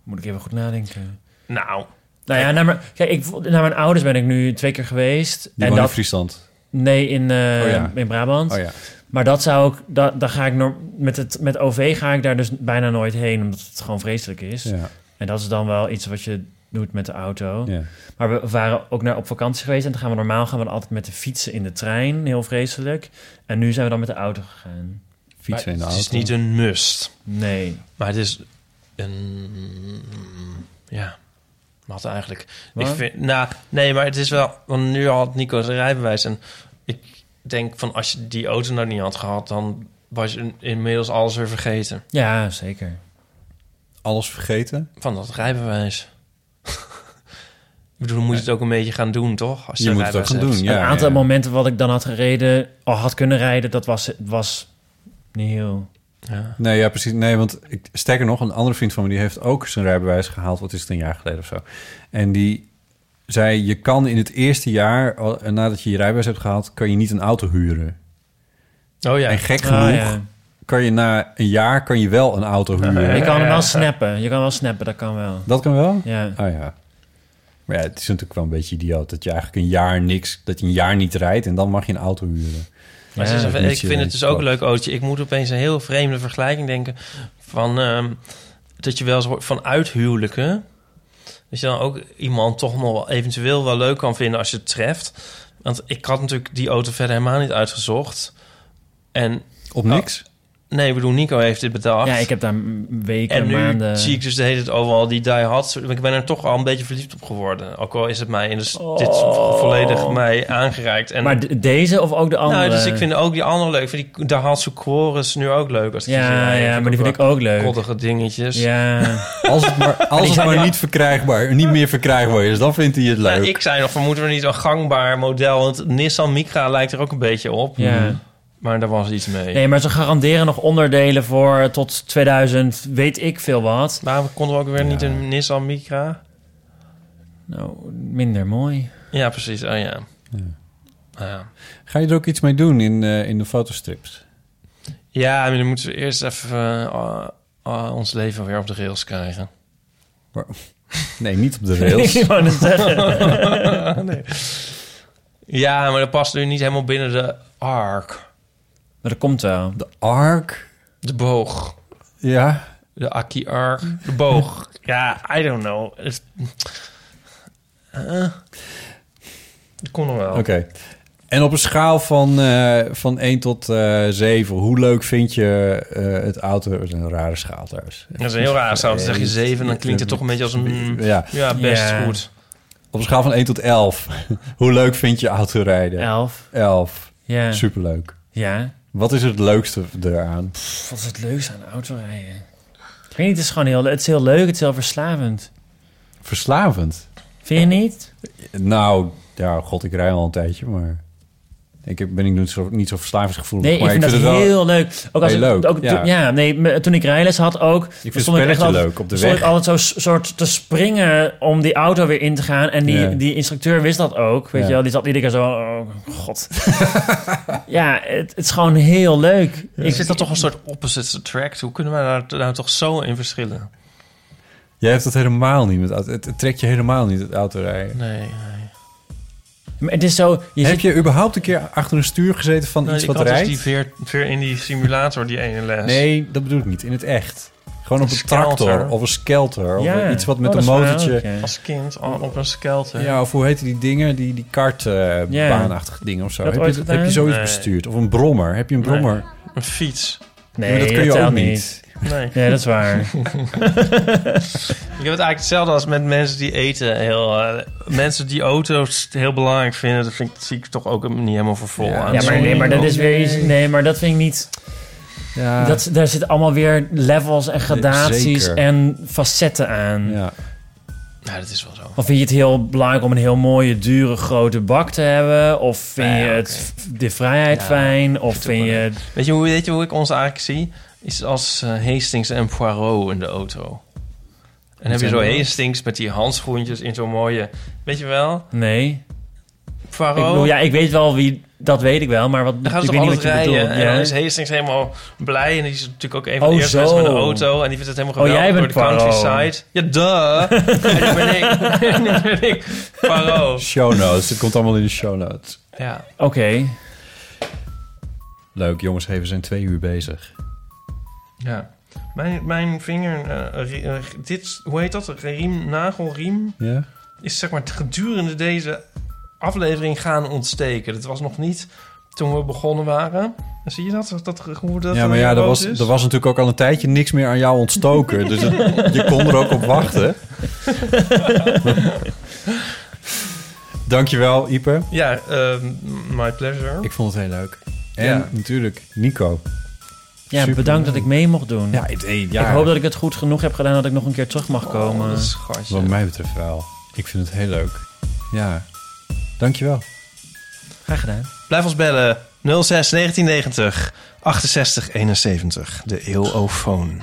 Moet ik even goed nadenken. Nou, Nou ja, naar mijn, kijk, ik, naar mijn ouders ben ik nu twee keer geweest. Die en wonen in dat, Friesland. Nee, in, eh, Oh ja. in Brabant. Oh ja. Maar dat zou ik, dat, daar ga ik nog, met, het, met OV ga ik daar dus bijna nooit heen, omdat het gewoon vreselijk is. Ja, En dat is dan wel iets wat je doet met de auto. ja. Maar we waren ook naar op vakantie geweest en dan gaan we normaal gaan we dan altijd met de fietsen in de trein, heel vreselijk. En nu zijn we dan met de auto gegaan. Fietsen in de het auto. is niet een must. Nee. Maar het is een... Ja, wat eigenlijk? Wat? Ik vind, nou, nee, maar het is wel... Want nu had Nico zijn rijbewijs en ik denk van als je die auto nou niet had gehad... dan was je inmiddels alles weer vergeten. Ja, zeker. Alles vergeten? Van dat rijbewijs. ik bedoel, moet je het ook een beetje gaan doen, toch? Als je, moet het ook gaan doen, ja. een aantal momenten wat ik dan had gereden, al had kunnen rijden, dat was, was niet heel... Ja. Nee, ja, precies. Nee, want ik, sterker nog, een andere vriend van me... die heeft ook zijn rijbewijs gehaald. Wat is het, een jaar geleden of zo. En die zei, je kan in het eerste jaar... nadat je je rijbewijs hebt gehaald... kan je niet een auto huren. Oh ja. En gek Ah, genoeg... ja. kan je na een jaar kan je wel een auto huren. Je kan hem wel snappen. Je kan wel snappen, dat kan wel. Dat kan wel? Ja. Oh ja. Maar ja, het is natuurlijk wel een beetje idioot... dat je eigenlijk een jaar niks... dat je een jaar niet rijdt... en dan mag je een auto huren. Maar Ja, ik vind het dus ook een leuk ootje. Ik moet opeens een heel vreemde vergelijking denken van ehm, dat je wel eens van uithuwelijken. Dat je dan ook iemand toch nog wel eventueel wel leuk kan vinden als je het treft. Want ik had natuurlijk die auto verder helemaal niet uitgezocht. En Op niks? Nee, ik bedoel, Nico heeft dit bedacht. Ja, ik heb daar weken, en nu maanden... zie ik dus de hele tijd overal die die had. Ik ben er toch al een beetje verliefd op geworden. Ook al is het mij in dus dit Oh. volledig mij aangereikt. En Maar de- deze of ook de andere? nou, dus ik vind ook die andere leuk. Ik vind die Daihatsu Chorus nu ook leuk. Als die Ja, rijden. ja, maar die vind ik ook leuk. Koddige dingetjes. Ja. Als het maar, als het maar niet verkrijgbaar... niet meer verkrijgbaar is... dan vindt hij het leuk. Nou, ik zei nog, van, moeten we niet een gangbaar model? Want Nissan Micra lijkt er ook een beetje op. ja. Maar daar was iets mee. Nee, maar ze garanderen nog onderdelen voor tot 2000, weet ik veel wat. Waarom konden we ook weer niet een Nissan Micra? Nou, minder mooi. Ja, precies. Oh ja. Ah, ja. Ga je er ook iets mee doen in, eh, in de fotostrips? Ja, maar dan moeten we eerst even eh, ah, ah, ons leven weer op de rails krijgen. Nee, niet op de rails. ik wou net zeggen. nee. Ja, maar dat past nu niet helemaal binnen de arc. Maar dat komt wel. De Ark? De boog. Ja. De Aki arc. De boog. ja, I don't know. Het- Eh, dat kon nog wel. Oké. En op een schaal van, eh, van 1 tot eh 7, hoe leuk vind je eh, het auto? Dat is een rare schaal thuis. Dat is een heel raar. Zou zeg je 7, dan klinkt het toch een beetje als een... Ja. Ja, best goed. Op een schaal van 1 tot 11, hoe leuk vind je autorijden? Elf. 11. Ja. Superleuk. Ja. Wat is het leukste eraan? Pff, wat is het leukste aan autorijden? Ik weet niet, het is gewoon heel, het is heel leuk, het is heel verslavend. verslavend. Vind je niet? Nou, ja, god, ik rij al een tijdje, maar... Ik ben ik niet zo, niet zo verslavingsgevoelig. Nee, ik maar vind dat het wel heel leuk. Ook als heel ik- leuk, Ook, ja. nee, toen ik rijles had ook. vind ik echt spelletje altijd- leuk op de weg. ik altijd zo soort te springen om die auto weer in te gaan. En die, Ja. die instructeur wist dat ook. Weet Ja. je wel, die zat iedere keer zo... Oh, god. ja, het, het is gewoon heel leuk. Ik vind dat toch een soort opposites attract. Hoe kunnen we daar nou toch zo in verschillen? Jij hebt dat helemaal niet met auto. Het, het trekt je helemaal niet het autorijden. Nee, het is zo... Je Heb zit- je überhaupt een keer achter een stuur gezeten van Nee, iets ik wat had dus rijdt? die veer, veer in die simulator, die ene les. Nee, dat bedoel ik niet. In het echt. Gewoon op Een een tractor of een skelter. Of iets wat met Oh, een motortje... Als kind op een skelter. Ja, of hoe heet die dingen? Die, die kartbaanachtige dingen of zo. Dat Heb ooit je, heb je zoiets Nee. bestuurd? Of een brommer? Heb je een Nee. brommer? Een fiets. Nee, maar dat kun je ook niet. Nee. Nee, dat is waar. Ik heb het eigenlijk hetzelfde als met mensen die eten. Heel, eh, mensen die auto's heel belangrijk vinden, dat vind ik, zie ik toch ook niet helemaal voor vol Ja, aan. Ja, maar, nee, maar dat is weer iets... Nee, maar dat vind ik niet... Ja, Dat, daar zitten allemaal weer levels en gradaties zeker. en facetten aan. ja. Ja, dat is wel zo. Of vind je het heel belangrijk om een heel mooie, dure, grote bak te hebben? Of vind Ja, je het, de vrijheid Ja, fijn? Of vind je... Weet je, hoe, weet je hoe ik ons eigenlijk zie? Is als eh, Hastings en Poirot in de auto. En dan heb je zo? Hastings met die handschoentjes in zo'n mooie... Weet je wel? Nee. Poirot... Ik bedoel, ja, ik weet wel wie... Dat weet ik wel, maar wat, Dan gaan ik ze weet toch niet wat rijden. bedoelt. En Ja. dan is Hastings helemaal blij. En die is natuurlijk ook een van Oh, de eerste zo. mensen met een auto. En die vindt het helemaal Oh, geweldig jij door bent de Poirot. countryside. Ja, duh. en nu ben ik. nu ben ik Poirot. Show notes. Het komt allemaal in de show notes. Ja. Oké. Leuk, jongens. We zijn twee uur bezig. Ja. Mijn, mijn vinger... eh, eh, dit, hoe heet dat? Riem, nagelriem? Ja? Is zeg maar gedurende deze aflevering gaan ontsteken. Dat was nog niet toen we begonnen waren. Zie je dat? dat hoe dat ja, maar ja, er was, is? er was natuurlijk ook al een tijdje niks meer aan jou ontstoken. dus het- je kon er ook op wachten. Dankjewel, Ipe. Ja, ehm, my pleasure. Ik vond het heel leuk. En Ja. natuurlijk Nico. Ja, Super. bedankt dat ik mee mocht doen. Ja, het- hey, ja, Ik hoop dat ik het goed genoeg heb gedaan dat ik nog een keer terug mag komen. Oh, dat is schatje. wat mij betreft wel. Ik vind het heel leuk. Ja, dankjewel. Graag gedaan. Blijf ons bellen 06 1990 68 71. De eeuwofoon.